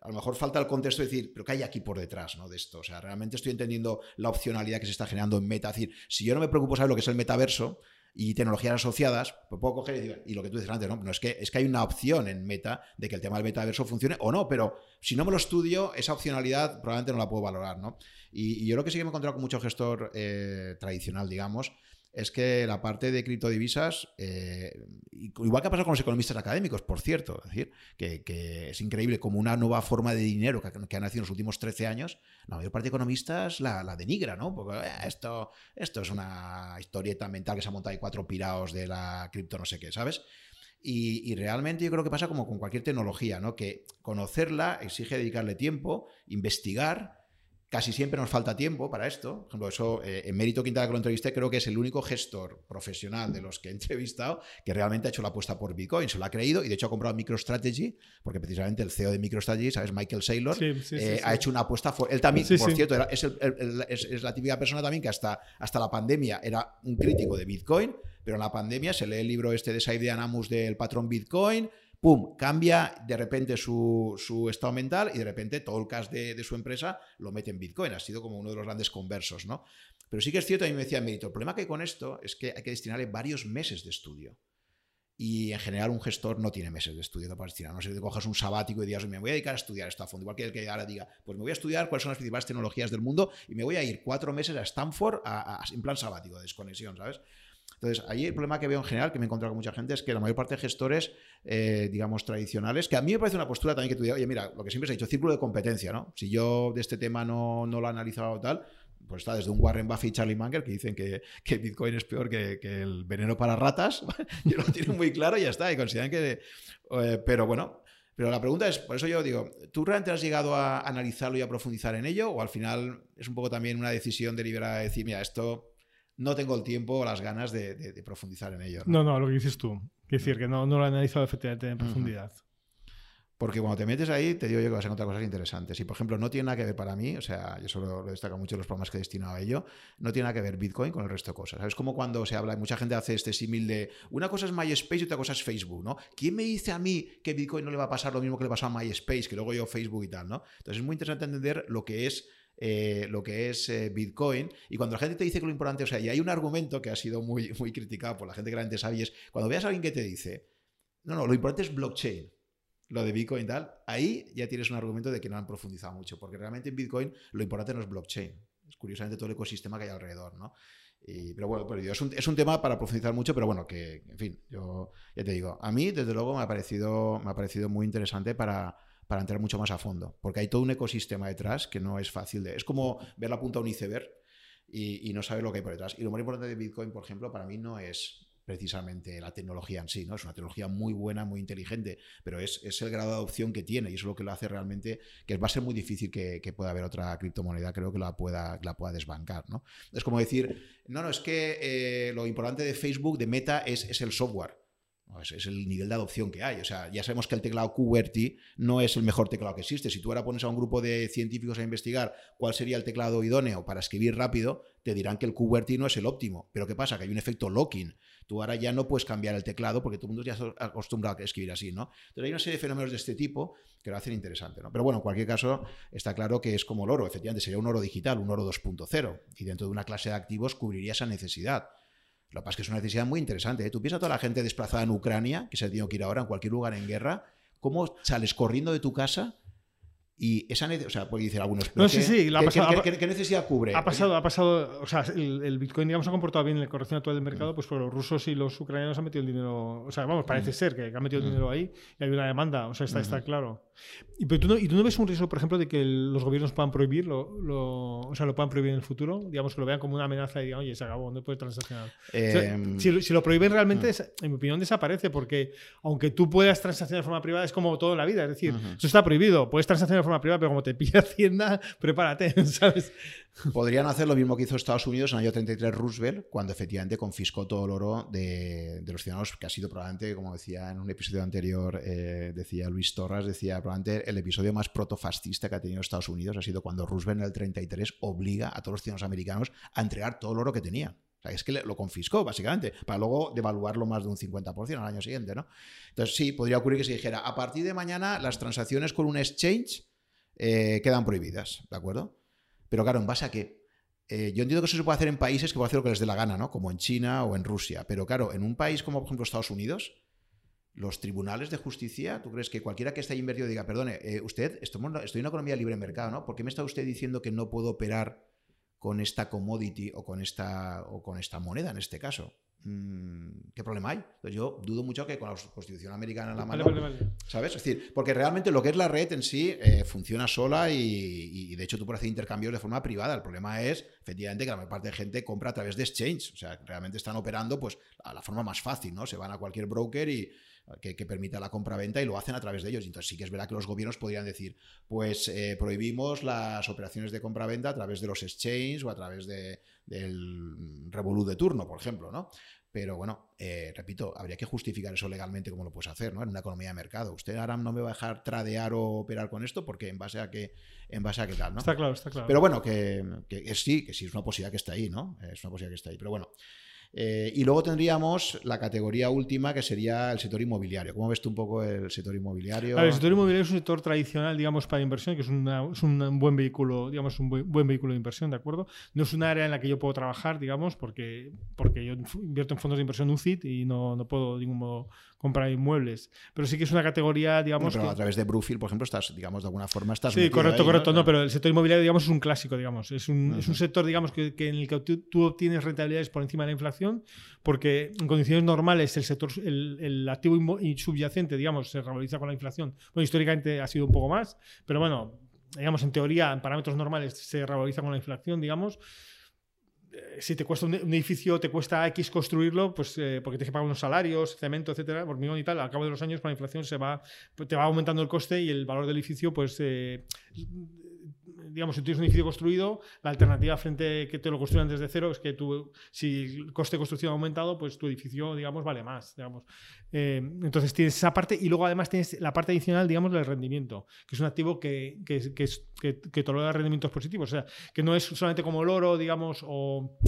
a lo mejor falta el contexto de decir, pero ¿qué hay aquí por detrás ¿no? de esto? O sea, realmente estoy entendiendo la opcionalidad que se está generando en Meta. Es decir, si yo no me preocupo saber lo que es el metaverso y tecnologías asociadas, pues puedo coger y decir, y lo que tú dices antes, ¿no? no es, que, es que hay una opción en Meta de que el tema del metaverso funcione o no, pero si no me lo estudio, esa opcionalidad probablemente no la puedo valorar, ¿no? Y, yo lo que sí que me he encontrado con mucho gestor eh, tradicional, digamos, es que la parte de criptodivisas, eh, igual que ha pasado con los economistas académicos, por cierto, es decir, que, es increíble como una nueva forma de dinero que, ha nacido en los últimos 13 años, la mayor parte de economistas la, denigra, ¿no? Porque eh, esto, esto es una historieta mental que se ha montado ahí cuatro pirados de la cripto no sé qué, ¿sabes? Y, y, realmente yo creo que pasa como con cualquier tecnología, ¿no? Que conocerla exige dedicarle tiempo, investigar Casi siempre nos falta tiempo para esto. Por ejemplo, eso, eh, en Mérito Quintana que lo entrevisté, creo que es el único gestor profesional de los que he entrevistado que realmente ha hecho la apuesta por Bitcoin. Se lo ha creído y de hecho ha comprado MicroStrategy, porque precisamente el CEO de MicroStrategy, ¿sabes? Michael Saylor, eh, ha hecho una apuesta. él también, por cierto, es, la típica persona también que hasta, hasta la pandemia era un crítico de Bitcoin, pero en la pandemia se lee el libro este de Said Anamus del patrón Bitcoin ¡pum! Cambia de repente su, estado mental y de repente todo el cash de, su empresa lo mete en Bitcoin. Ha sido como uno de los grandes conversos, ¿no? Pero sí que es cierto, a mí me decía Mérito, el problema que hay con esto es que hay que destinarle varios meses de estudio. Y en general un gestor no tiene meses de estudio para destinar. No sé te cojas un sabático y digas, me voy a dedicar a estudiar esto a fondo. Igual que el que ahora diga, pues me voy a estudiar cuáles son las principales tecnologías del mundo y me voy a ir cuatro meses a Stanford en plan sabático, de desconexión, ¿sabes? Entonces, ahí el problema que veo en general, que me he encontrado con mucha gente, es que la mayor parte de gestores, eh, digamos, tradicionales, que a mí me parece una postura también que tú digas, oye, mira, lo que siempre se ha dicho, círculo de competencia, ¿no? Si yo de este tema no, no lo he analizado tal, pues está desde un Warren Buffett y Charlie Munger que dicen que, que Bitcoin es peor que, que, el veneno para ratas, y lo tienen muy claro y ya está, y consideran que... Eh, pero bueno, pero la pregunta es, por eso yo digo, ¿tú realmente has llegado a analizarlo y a profundizar en ello? ¿O al final es un poco también una decisión deliberada de decir, mira, esto no tengo el tiempo o las ganas de, profundizar en ello. ¿no? ¿no? lo que dices tú. Quiero decir que no, no lo he analizado efectivamente en profundidad. Porque cuando te metes ahí, te digo yo que vas a encontrar cosas interesantes. Y, por ejemplo, no tiene nada que ver para mí, o sea, yo solo lo destaco mucho en los programas que he destinado a ello, no tiene nada que ver Bitcoin con el resto de cosas. Es como cuando se habla, mucha gente hace este símil de una cosa es MySpace y otra cosa es Facebook, ¿no? ¿Quién me dice a mí que Bitcoin no le va a pasar lo mismo que le pasó a MySpace, que luego yo Facebook y tal, ¿no? Entonces es muy interesante entender lo que es eh, lo que es eh, Bitcoin. Y cuando la gente te dice que lo importante, o sea, y hay un argumento que ha sido muy, muy criticado por la gente que realmente sabe, es cuando veas a alguien que te dice, no, no, lo importante es blockchain, lo de Bitcoin y tal, ahí ya tienes un argumento de que no han profundizado mucho, porque realmente en Bitcoin lo importante no es blockchain, es curiosamente todo el ecosistema que hay alrededor, ¿no? pero bueno, es, un, es, un, tema para profundizar mucho, pero bueno, que, en fin, yo ya te digo, a mí desde luego me ha parecido, me ha parecido muy interesante para, para entrar mucho más a fondo, porque hay todo un ecosistema detrás que no es fácil de... Es como ver la punta de un iceberg y, no saber lo que hay por detrás. Y lo más importante de Bitcoin, por ejemplo, para mí no es precisamente la tecnología en sí, ¿no? Es una tecnología muy buena, muy inteligente, pero es, el grado de adopción que tiene y eso es lo que lo hace realmente, que va a ser muy difícil que, pueda haber otra criptomoneda, creo que la pueda, la pueda desbancar, ¿no? Es como decir, no, no, es que eh, lo importante de Facebook, de Meta, es, es el software. Es, el nivel de adopción que hay. O sea, ya sabemos que el teclado QWERTY no es el mejor teclado que existe. Si tú ahora pones a un grupo de científicos a investigar cuál sería el teclado idóneo para escribir rápido, te dirán que el QWERTY no es el óptimo. Pero ¿qué pasa? Que hay un efecto locking. Tú ahora ya no puedes cambiar el teclado porque todo el mundo ya está acostumbrado a escribir así, ¿no? Entonces hay una serie de fenómenos de este tipo que lo hacen interesante, ¿no? Pero bueno, en cualquier caso, está claro que es como el oro. Efectivamente, sería un oro digital, un oro 2.0. Y dentro de una clase de activos cubriría esa necesidad. Lo que pasa es que es una necesidad muy interesante. ¿eh? Tú piensas a toda la gente desplazada en Ucrania, que se ha tenido que ir ahora en cualquier lugar en guerra, ¿cómo sales corriendo de tu casa Y esa necesidad, o sea, puede decir algunos. No, sí, ¿qué, sí, la ha pasado- qué- qué- qué necesidad cubre? Ha pasado, ha pasado, o sea, el, el Bitcoin, digamos, ha comportado bien en la corrección actual del mercado, pues porque los rusos y los ucranianos han metido el dinero, o sea, vamos, parece ser que han metido el dinero ahí y hay una demanda, o sea, está, está claro. Y, pero tú no, ¿Y tú no ves un riesgo, por ejemplo, de que el- los gobiernos puedan prohibir, lo, lo- o sea, lo puedan prohibir en el futuro? Digamos, que lo vean como una amenaza y digan, oye, se acabó, no puede transaccionar. O sea, Eh, si, lo- si lo prohíben realmente, es- en mi opinión, desaparece, porque aunque tú puedas transaccionar de forma privada, es como todo en la vida. Es decir, eso está prohibido. Puedes transaccionar forma privada, pero como te pilla Hacienda, prepárate, ¿sabes? Podrían hacer lo mismo que hizo Estados Unidos en el año 33 Roosevelt, cuando efectivamente confiscó todo el oro de, los ciudadanos, que ha sido probablemente, como decía en un episodio anterior, eh, decía Luis Torres, decía probablemente el episodio más protofascista que ha tenido Estados Unidos ha sido cuando Roosevelt en el 33 obliga a todos los ciudadanos americanos a entregar todo el oro que tenía. O sea, es que lo confiscó, básicamente, para luego devaluarlo más de un 50% al año siguiente, ¿no? Entonces, sí, podría ocurrir que se dijera, a partir de mañana las transacciones con un exchange eh, quedan prohibidas, ¿de acuerdo? Pero claro, ¿en base a qué? Eh, yo entiendo que eso se puede hacer en países que pueden hacer lo que les dé la gana, ¿no? Como en China o en Rusia. Pero claro, en un país como por ejemplo Estados Unidos, los tribunales de justicia, ¿tú crees que cualquiera que esté ahí invertido diga, perdone, eh, usted, estoy en una economía libre de mercado, ¿no? ¿Por qué me está usted diciendo que no puedo operar con esta commodity o con esta, o con esta moneda en este caso? Mm, ¿Qué problema hay? Pues yo dudo mucho que con la Constitución americana en la Vale, mano vale, vale. ¿Sabes? Es decir, porque realmente lo que es la red en sí eh, funciona sola y, y, de hecho tú puedes hacer intercambios de forma privada. El problema es, efectivamente, que la mayor parte de gente compra a través de exchange. O sea, realmente están operando pues a la forma más fácil, ¿no? Se van a cualquier broker y que, que permita la compra-venta y lo hacen a través de ellos. Entonces sí que es verdad que los gobiernos podrían decir, pues eh, prohibimos las operaciones de compra-venta a través de los exchanges o a través de, del Revolut de turno, por ejemplo, ¿no? Pero bueno, eh, repito, habría que justificar eso legalmente como lo puedes hacer, ¿no? En una economía de mercado. Usted ahora no me va a dejar tradear o operar con esto porque en base a qué, en base a qué tal, ¿no? Está claro, está claro. Pero bueno, que, que, que sí, que sí es una posibilidad que está ahí, ¿no? Es una posibilidad que está ahí. Pero bueno. Eh, y luego tendríamos la categoría última que sería el sector inmobiliario. ¿Cómo ves tú un poco el sector inmobiliario? El sector inmobiliario es un sector tradicional, digamos, para inversión, que es, un buen vehículo, digamos, un buen, buen vehículo de inversión, ¿de acuerdo? No es un área en la que yo puedo trabajar, digamos, porque, porque yo invierto en fondos de inversión UCIT y no, no puedo de ningún modo comprar inmuebles. Pero sí que es una categoría, digamos, pero que- a través de Brookfield, por ejemplo, estás, digamos, de alguna forma estás Sí, correcto, ahí, correcto. ¿no? No, pero el sector inmobiliario, digamos, es un clásico, digamos. Es un, es un sector, digamos, que, que en el que tú, tú obtienes rentabilidades por encima de la inflación, porque en condiciones normales el sector, el, el activo subyacente, digamos, se revaloriza con la inflación. Bueno, históricamente ha sido un poco más, pero bueno, digamos, en teoría, en parámetros normales se revaloriza con la inflación, digamos. Eh, Si te cuesta un, edificio, te cuesta X construirlo, pues eh, porque tienes que pagar unos salarios, cemento, etcétera, hormigón y tal, al cabo de los años con la inflación se va, te va aumentando el coste y el valor del edificio, pues eh, digamos, si tienes un edificio construido, la alternativa frente que te lo construyan desde cero es que tú, si el coste de construcción ha aumentado, pues tu edificio, digamos, vale más, digamos. Eh, entonces tienes esa parte y luego además tienes la parte adicional, digamos, del rendimiento, que es un activo que, que, que, que tolera rendimientos positivos. O sea, que no es solamente como el oro, digamos, o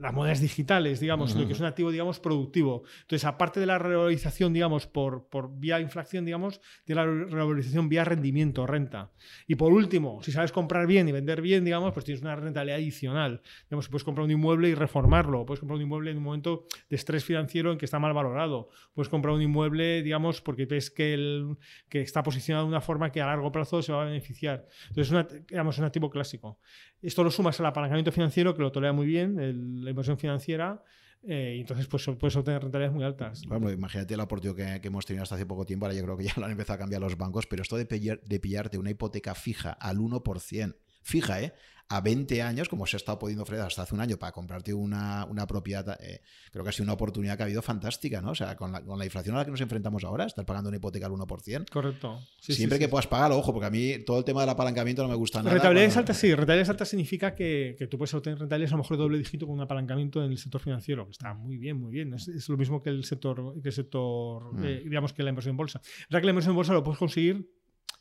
las monedas digitales, digamos, sino que es un activo, digamos, productivo. Entonces, aparte de la revalorización, digamos, por, por vía inflación, digamos, tiene la revalorización vía rendimiento, renta. Y por último, si sabes comprar bien y vender bien, digamos, pues tienes una rentabilidad adicional. Digamos, puedes comprar un inmueble y reformarlo, puedes comprar un inmueble en un momento de estrés financiero en que está mal valorado, puedes comprar un inmueble, digamos, porque ves que, el, que está posicionado de una forma que a largo plazo se va a beneficiar. Entonces, es una- digamos, es un activo clásico. Esto lo sumas al apalancamiento financiero, que lo tolera muy bien, la inversión financiera, eh, y entonces pues, puedes obtener rentabilidades muy altas. Bueno, imagínate la oportunidad que, que hemos tenido hasta hace poco tiempo, ahora yo creo que ya lo han empezado a cambiar los bancos, pero esto de, pillar- de pillarte una hipoteca fija al 1%, fija, ¿eh? A 20 años, como se ha estado pudiendo ofrecer hasta hace un año para comprarte una, una propiedad, eh, creo que ha sido una oportunidad que ha habido fantástica, ¿no? O sea, con la, con la inflación a la que nos enfrentamos ahora, estar pagando una hipoteca al 1%. Correcto. Sí, Siempre sí, que sí. puedas pagar, ojo, porque a mí todo el tema del apalancamiento no me gusta nada. Rentabilidades altas, sí. Rentabilidades altas significa que, que tú puedes obtener rentabilidades a lo mejor doble dígito con un apalancamiento en el sector financiero, que está muy bien, muy bien. Es, es lo mismo que el sector, que el sector Mm. eh, digamos, que la inversión en bolsa. Verdad que la inversión en bolsa lo puedes conseguir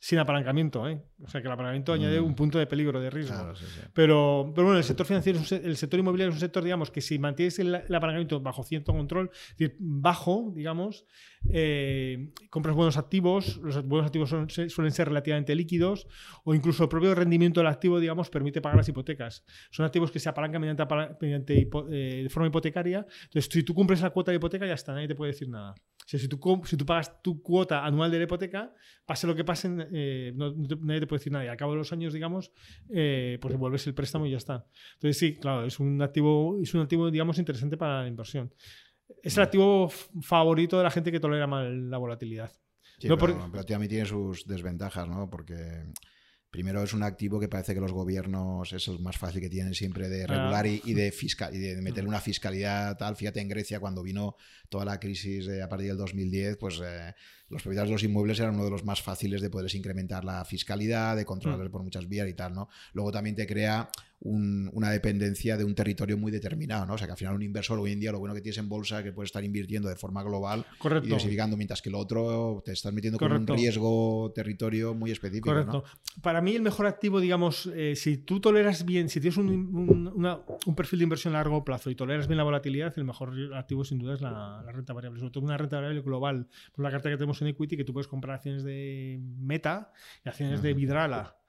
sin apalancamiento, ¿eh? O sea, que el apalancamiento añade Mm. un punto de peligro, de riesgo. Claro, sí, sí. Pero, pero bueno, el sector financiero, es un el sector inmobiliario es un sector, digamos, que si mantienes el, el apalancamiento bajo cierto control, es decir, bajo, digamos, eh, compras buenos activos, los buenos activos suelen ser relativamente líquidos, o incluso el propio rendimiento del activo, digamos, permite pagar las hipotecas. Son activos que se apalancan mediante, eh, de forma hipotecaria. Entonces, si tú cumples la cuota de hipoteca, ya está, nadie te puede decir nada. si tú, si tú pagas tu cuota anual de la hipoteca, pase lo que pase, eh, nadie te puede decir nada. al cabo de los años, digamos, pues devuelves el préstamo y ya está. Entonces, sí, claro, es un activo, es un activo, digamos, interesante para la inversión. Es el activo favorito de la gente que tolera mal la volatilidad. no pero, pero a mí tiene sus desventajas, ¿no? Porque Primero es un activo que parece que los gobiernos es el más fácil que tienen siempre de regular y, de fiscal y de meter una fiscalidad tal. Fíjate en Grecia cuando vino toda la crisis a partir del 2010, pues eh, los propietarios de los inmuebles eran uno de los más fáciles de poderles incrementar la fiscalidad, de controlarles por muchas vías y tal, ¿no? Luego también te crea una dependencia de un territorio muy determinado, ¿no? O sea, que al final un inversor hoy en día lo bueno que tienes en bolsa es que puedes estar invirtiendo de forma global y diversificando, mientras que el otro te estás metiendo con un riesgo territorio muy específico. Correcto. Para mí el mejor activo, digamos, eh, si tú toleras bien, si tienes un, un, perfil de inversión a largo plazo y toleras bien la volatilidad, el mejor activo sin duda es la, renta variable, sobre todo una renta variable global. Por la carta que tenemos en equity, que tú puedes comprar acciones de Meta y acciones de Vidrala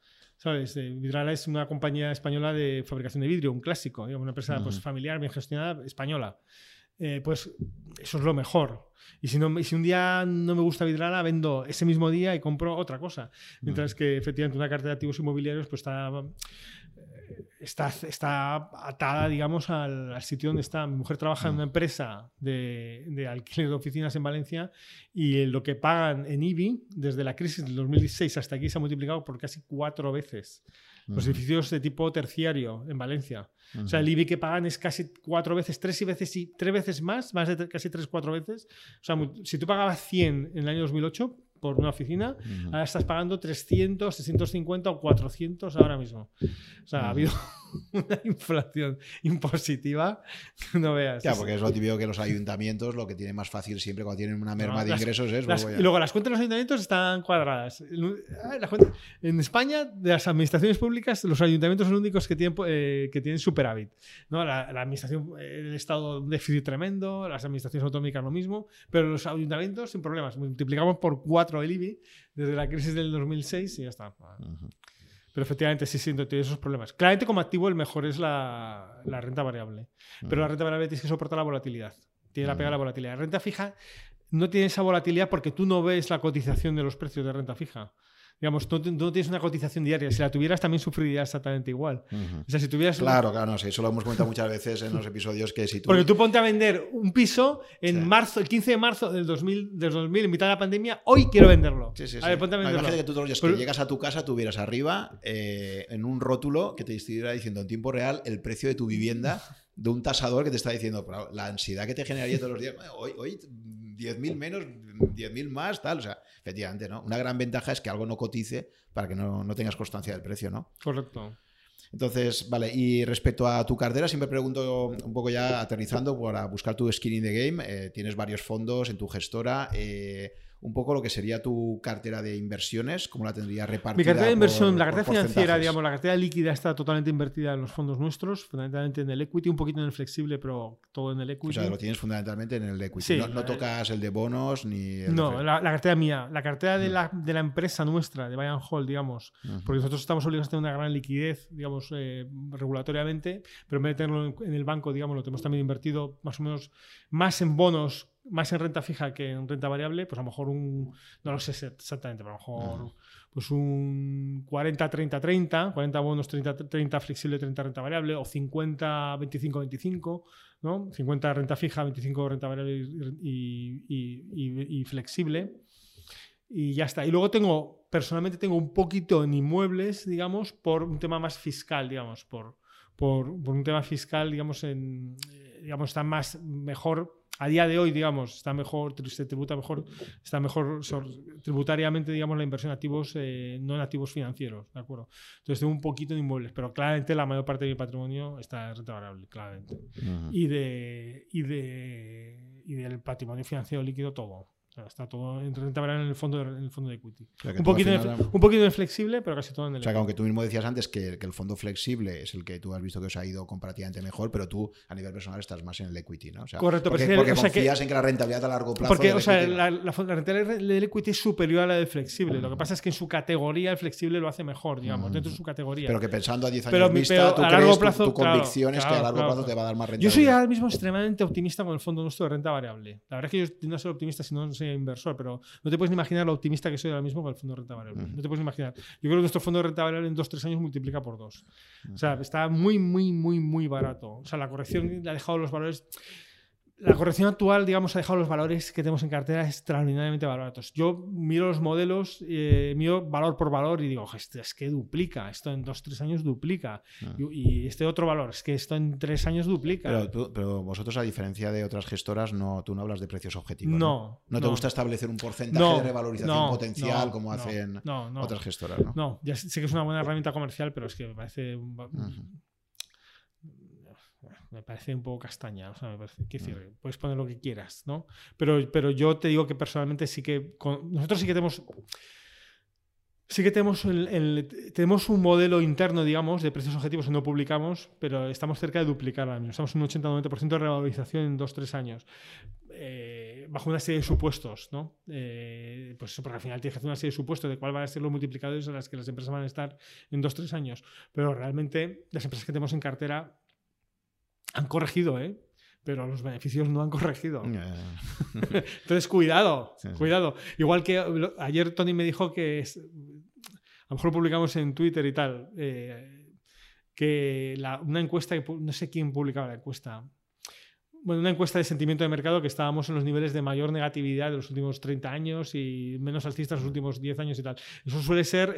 ¿Sabes? Vidrala es una compañía española de fabricación de vidrio, un clásico, una empresa pues, familiar, bien gestionada, española. Eh, pues eso es lo mejor. Y si, no, si un día no me gusta Vidrala, vendo ese mismo día y compro otra cosa. Mientras que efectivamente una cartera de activos inmobiliarios pues está está, está atada, digamos, al, sitio donde está. Mi mujer trabaja en una empresa de, de, alquiler de oficinas en Valencia y lo que pagan en IBI desde la crisis del 2016 hasta aquí se ha multiplicado por casi cuatro veces. Los edificios de tipo terciario en Valencia. O sea, el IBI que pagan es casi cuatro veces, tres y veces y tres veces más, más de casi tres, cuatro veces. O sea, si tú pagabas 100 en el año 2008, por una oficina, ahora estás pagando 300, 650 o 400 ahora mismo. O sea, ha habido una inflación impositiva no veas. Ya, porque es lo típico que los ayuntamientos lo que tienen más fácil siempre cuando tienen una merma de ingresos es... y luego las cuentas de los ayuntamientos están cuadradas. En España, de las administraciones públicas, los ayuntamientos son los únicos que tienen, eh, que tienen superávit. ¿no? La, administración, el Estado, un déficit tremendo, las administraciones autonómicas lo mismo, pero los ayuntamientos sin problemas. Multiplicamos por cuatro el IBI desde la crisis del 2006 y ya está. Pero efectivamente sí siento tiene esos problemas. Claramente como activo el mejor es la, renta variable. Pero la renta variable tiene que soportar la volatilidad. Tiene la pega a la volatilidad. La renta fija no tiene esa volatilidad porque tú no ves la cotización de los precios de renta fija digamos, tú, no tienes una cotización diaria. Si la tuvieras, también sufrirías exactamente igual. O sea, si tuvieras. Claro, claro, no sé. Eso lo hemos comentado muchas veces en los episodios que si tú. Porque tú ponte a vender un piso en marzo, el 15 de marzo del 2000, del 2000, en mitad de la pandemia, hoy quiero venderlo. Sí, sí, a ver, ponte a venderlo. Imagínate que tú todos los días que llegas a tu casa, tuvieras arriba eh, en un rótulo que te estuviera diciendo en tiempo real el precio de tu vivienda de un tasador que te está diciendo la ansiedad que te generaría todos los días. Hoy, hoy 10.000 menos, 10.000 más, tal. O sea, efectivamente, ¿no? Una gran ventaja es que algo no cotice para que no, no tengas constancia del precio, ¿no? Correcto. Entonces, vale, y respecto a tu cartera, siempre pregunto un poco ya aterrizando para buscar tu skin in the game. Eh, tienes varios fondos en tu gestora. Eh, un poco lo que sería tu cartera de inversiones, cómo la tendría repartida. Mi cartera de inversión, la cartera financiera, digamos, la cartera líquida está totalmente invertida en los fondos nuestros, fundamentalmente en el equity, un poquito en el flexible, pero todo en el equity. O sea, lo tienes fundamentalmente en el equity. no, tocas el de bonos ni. El no, la, cartera mía, la cartera de, mm. la, de la empresa nuestra, de Bayern Hall, digamos, porque nosotros estamos obligados a tener una gran liquidez, digamos, eh, regulatoriamente, pero en vez de tenerlo en el banco, digamos, lo tenemos también invertido más o menos más en bonos más en renta fija que en renta variable, pues a lo mejor un, no lo sé exactamente, pero a lo mejor pues un 40-30-30, 40 bonos, 30, flexible, 30 renta variable, o 50-25-25, ¿no? 50 renta fija, 25 renta variable y, flexible. Y ya está. Y luego tengo, personalmente tengo un poquito en inmuebles, digamos, por un tema más fiscal, digamos, por, por, por un tema fiscal, digamos, en, eh, digamos, está más, mejor a día de hoy, digamos, está mejor, se tributa mejor, está mejor tributariamente, digamos, la inversión en activos, eh, no en activos financieros, ¿de acuerdo? Entonces tengo un poquito de inmuebles, pero claramente la mayor parte de mi patrimonio está en renta variable, claramente. y, de, y, de, y del patrimonio financiero líquido todo. Está todo en el fondo de, en el fondo de equity. sea, que Un poquito, de- final- un poquito de flexible, pero casi todo en el O sea, que aunque tú mismo decías antes que, que el fondo flexible es el que tú has visto que os ha ido comparativamente mejor, pero tú a nivel personal estás más en el equity, ¿no? O sea, Correcto, porque, pero sí, porque o sea que- confías en que la rentabilidad a largo plazo. Porque, o sea, la, la, la rentabilidad del equity es superior a la del flexible. Lo que pasa es que en su categoría el flexible lo hace mejor, digamos, dentro de su categoría. Pero que pensando a 10 años Pero vista, pero tú a crees, largo tu- plazo, tu, claro, convicción es que a largo claro, plazo te va a dar más Yo rentabilidad. soy ahora mismo extremadamente optimista con el fondo nuestro de renta variable. La verdad es que yo tiendo a ser optimista si no soy inversor, pero no te puedes imaginar lo optimista que soy ahora mismo con el fondo de renta variable. No te puedes imaginar. Yo creo que nuestro fondo de renta variable en 2-3 años multiplica por 2. O sea, está muy, muy, muy, muy barato. O sea, la corrección le ha dejado los valores. La corrección actual, digamos, ha dejado los valores que tenemos en cartera extraordinariamente baratos. Yo miro los modelos, eh, miro valor por valor y digo, "Ojo, esto es que duplica, esto en 2-3 años duplica. Y, y este otro valor, es que esto en 3 años duplica. Pero, tú- pero vosotros, a diferencia de otras gestoras, no, tú no hablas de precios objetivos. No, No, te no. gusta establecer un porcentaje No, de revalorización potencial como hacen otras gestoras, ¿no? Ya sé sé que es una buena herramienta comercial, pero es que me parece. un- Me parece un poco castaña. O sea, me parece, quiero decir, puedes poner lo que quieras, ¿no? Pero, pero yo te digo que personalmente sí que. con- nosotros sí que tenemos. Sí que tenemos, el- el- tenemos un modelo interno, digamos, de precios objetivos que no publicamos, pero estamos cerca de duplicar ahora mismo. Estamos en un 80-90% de revalorización en 2-3 años. eh, bajo una serie de supuestos, ¿no? Eh, pues eso, porque al final tienes que hacer una serie de supuestos de cuál van a ser los multiplicadores a las que las empresas van a estar en 2-3 años. Pero realmente las empresas que tenemos en cartera han corregido, ¿eh? Pero los beneficios no han corregido. Entonces, cuidado, Sí, sí. cuidado. Igual que ayer Tony me dijo que es- a lo mejor publicamos en Twitter y tal, eh, que la- una encuesta, no sé quién publicaba la encuesta, bueno, una encuesta de sentimiento de mercado que estábamos en los niveles de mayor negatividad de los últimos 30 años y menos alcistas los últimos 10 años y tal. Eso suele ser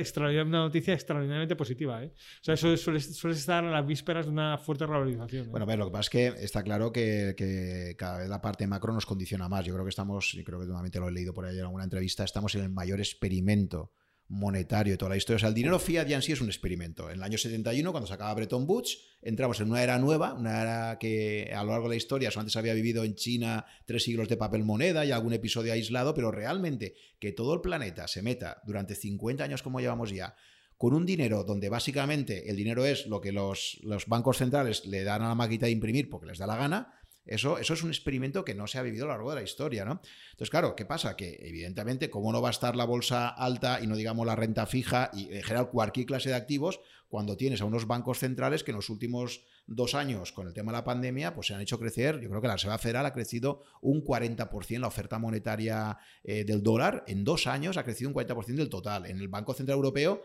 una noticia extraordinariamente positiva. ¿eh? O sea, eso suele, suele estar a las vísperas de una fuerte revalorización. ¿eh? Bueno, a ver, lo que pasa es que está claro que, que cada vez la parte macro nos condiciona más. Yo creo que estamos, y creo que nuevamente lo he leído por ahí en alguna entrevista, estamos en el mayor experimento monetario de toda la historia. O sea, el dinero fiat ya en sí es un experimento. En el año 71, cuando se acaba Bretton Woods, entramos en una era nueva, una era que a lo largo de la historia se había vivido en China tres siglos de papel moneda y algún episodio aislado, pero realmente que todo el planeta se meta durante 50 años como llevamos ya con un dinero donde básicamente el dinero es lo que los, los bancos centrales le dan a la máquina de imprimir porque les da la gana, eso, eso es un experimento que no se ha vivido a lo largo de la historia, ¿no? Entonces, claro, ¿qué pasa? Que evidentemente, como no va a estar la bolsa alta y no digamos la renta fija y en general cualquier clase de activos, cuando tienes a unos bancos centrales que en los últimos dos años con el tema de la pandemia, pues se han hecho crecer, yo creo que la Reserva Federal ha crecido un 40% la oferta monetaria eh, del dólar, en dos años ha crecido un 40% del total. En el Banco Central Europeo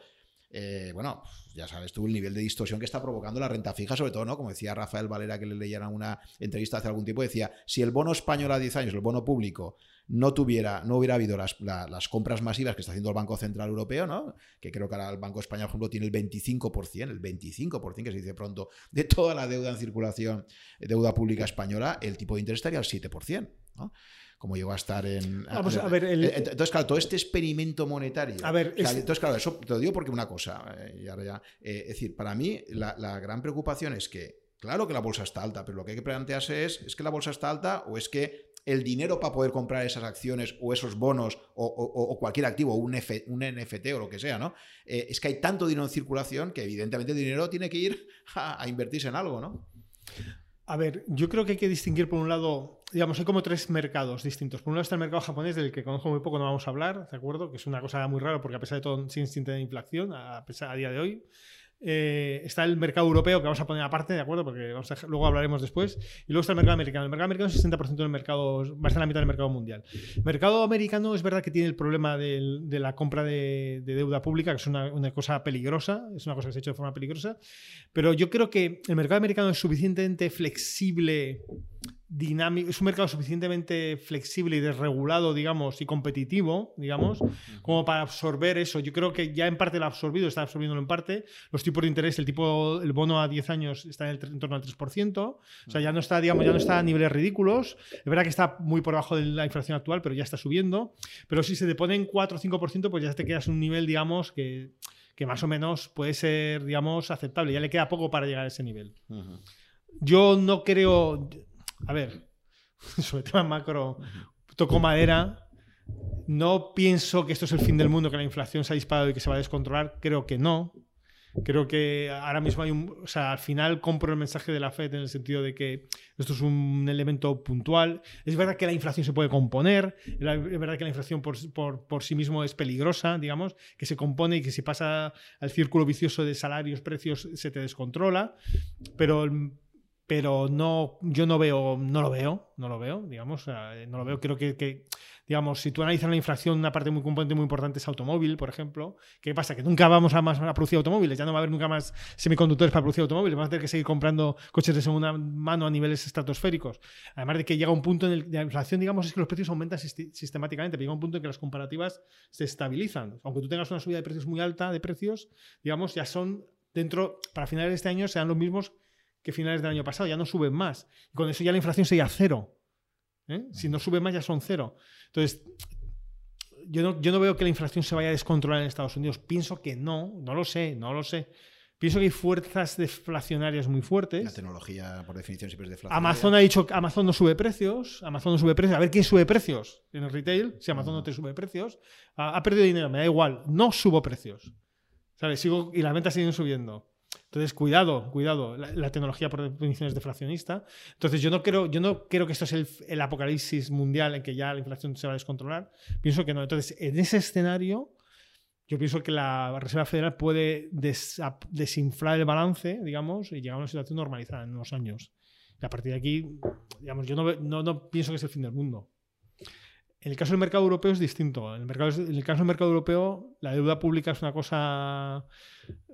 eh, bueno, ya sabes tú el nivel de distorsión que está provocando la renta fija, sobre todo, ¿no? Como decía Rafael Valera, que le leían una entrevista hace algún tiempo, decía, si el bono español a 10 años, el bono público, no tuviera, no hubiera habido las, la, las, compras masivas que está haciendo el Banco Central Europeo, ¿no? Que creo que ahora el Banco Español, por ejemplo, tiene el 25%, el 25%, que se dice pronto, de toda la deuda en circulación, deuda pública española, el tipo de interés estaría al 7%, ¿no? Como llegó a estar en... Vamos a ver, el... Entonces, claro, todo este experimento monetario... A ver, o sea, es... entonces, claro, eso te lo digo porque una cosa, eh, y ahora ya, eh, es decir, para mí la, la, gran preocupación es que, claro que la bolsa está alta, pero lo que hay que plantearse es, ¿es que la bolsa está alta o es que el dinero para poder comprar esas acciones o esos bonos o, o, o cualquier activo, un, F, un, NFT o lo que sea, ¿no? Eh, es que hay tanto dinero en circulación que evidentemente el dinero tiene que ir a, a invertirse en algo, ¿no? A ver, yo creo que hay que distinguir por un lado, digamos, hay como tres mercados distintos. Por un lado está el mercado japonés, del que conozco muy poco, no vamos a hablar, ¿de acuerdo? Que es una cosa muy rara porque a pesar de todo sin instinto de inflación, a pesar a día de hoy. Eh, está el mercado europeo que vamos a poner aparte, ¿de acuerdo? Porque luego hablaremos después. Y luego está el mercado americano. El mercado americano es 60% del mercado, va a ser la mitad del mercado mundial. El mercado americano es verdad que tiene el problema de, la compra de, de, deuda pública, que es una, cosa peligrosa, es una cosa que se ha hecho de forma peligrosa. Pero yo creo que el mercado americano es suficientemente flexible dinámico, es un mercado suficientemente flexible y desregulado, digamos, y competitivo, digamos, como para absorber eso. Yo creo que ya en parte lo ha absorbido, está absorbiéndolo en parte. Los tipos de interés, el tipo, el bono a 10 años está en, el, en torno al 3%, o sea, ya no está, digamos, ya no está a niveles ridículos. Es verdad que está muy por debajo de la inflación actual, pero ya está subiendo. Pero si se te ponen 4 o 5%, pues ya te quedas en un nivel, digamos, que, que más o menos puede ser, digamos, aceptable. Ya le queda poco para llegar a ese nivel. Uh -huh. Yo no creo, a ver, sobre tema macro, toco madera. No pienso que esto es el fin del mundo, que la inflación se ha disparado y que se va a descontrolar. Creo que no. Creo que ahora mismo hay un. O sea, al final compro el mensaje de la FED en el sentido de que esto es un elemento puntual. Es verdad que la inflación se puede componer. Es verdad que la inflación por, por, sí mismo es peligrosa, digamos, que se compone y que si pasa al círculo vicioso de salarios, precios, se te descontrola. Pero pero no, yo no veo, no lo veo, no lo veo, digamos, no lo veo. Creo que, digamos, si tú analizas la inflación, una parte muy componente muy importante es automóvil, por ejemplo. ¿Qué pasa? Que nunca vamos a más a producir automóviles, ya no va a haber nunca más semiconductores para producir automóviles, vamos a tener que seguir comprando coches de segunda mano a niveles estratosféricos. Además de que llega un punto en el la inflación, digamos, es que los precios aumentan sistemáticamente, pero llega un punto en que las comparativas se estabilizan. Aunque tú tengas una subida de precios muy alta de precios, digamos, ya son dentro, para finales de este año, sean los mismos que finales del año pasado, ya no suben más. Y con eso ya la inflación sería cero. ¿eh? Si no sube más, ya son cero. Entonces, yo no, yo no veo que la inflación se vaya a descontrolar en Estados Unidos. Pienso que no, no lo sé, no lo sé. Pienso que hay fuerzas deflacionarias muy fuertes. La tecnología, por definición, siempre es deflacionaria. Amazon ha dicho que Amazon no sube precios. Amazon no sube precios. A ver quién sube precios en el retail. Si Amazon no te sube precios, ha, perdido dinero. Me da igual. No subo precios. ¿Sabes? Sigo, y las ventas siguen subiendo. Entonces, cuidado, cuidado. La, tecnología por definición es deflacionista. Entonces, yo no creo, yo no creo que esto es el, apocalipsis mundial en que ya la inflación se va a descontrolar. Pienso que no. Entonces, en ese escenario, yo pienso que la Reserva Federal puede desinflar el balance, digamos, y llegar a una situación normalizada en unos años. Y a partir de aquí, digamos, yo no, no, no pienso que es el fin del mundo. En el caso del mercado europeo es distinto. En el, mercado, en caso del mercado europeo, la deuda pública es una cosa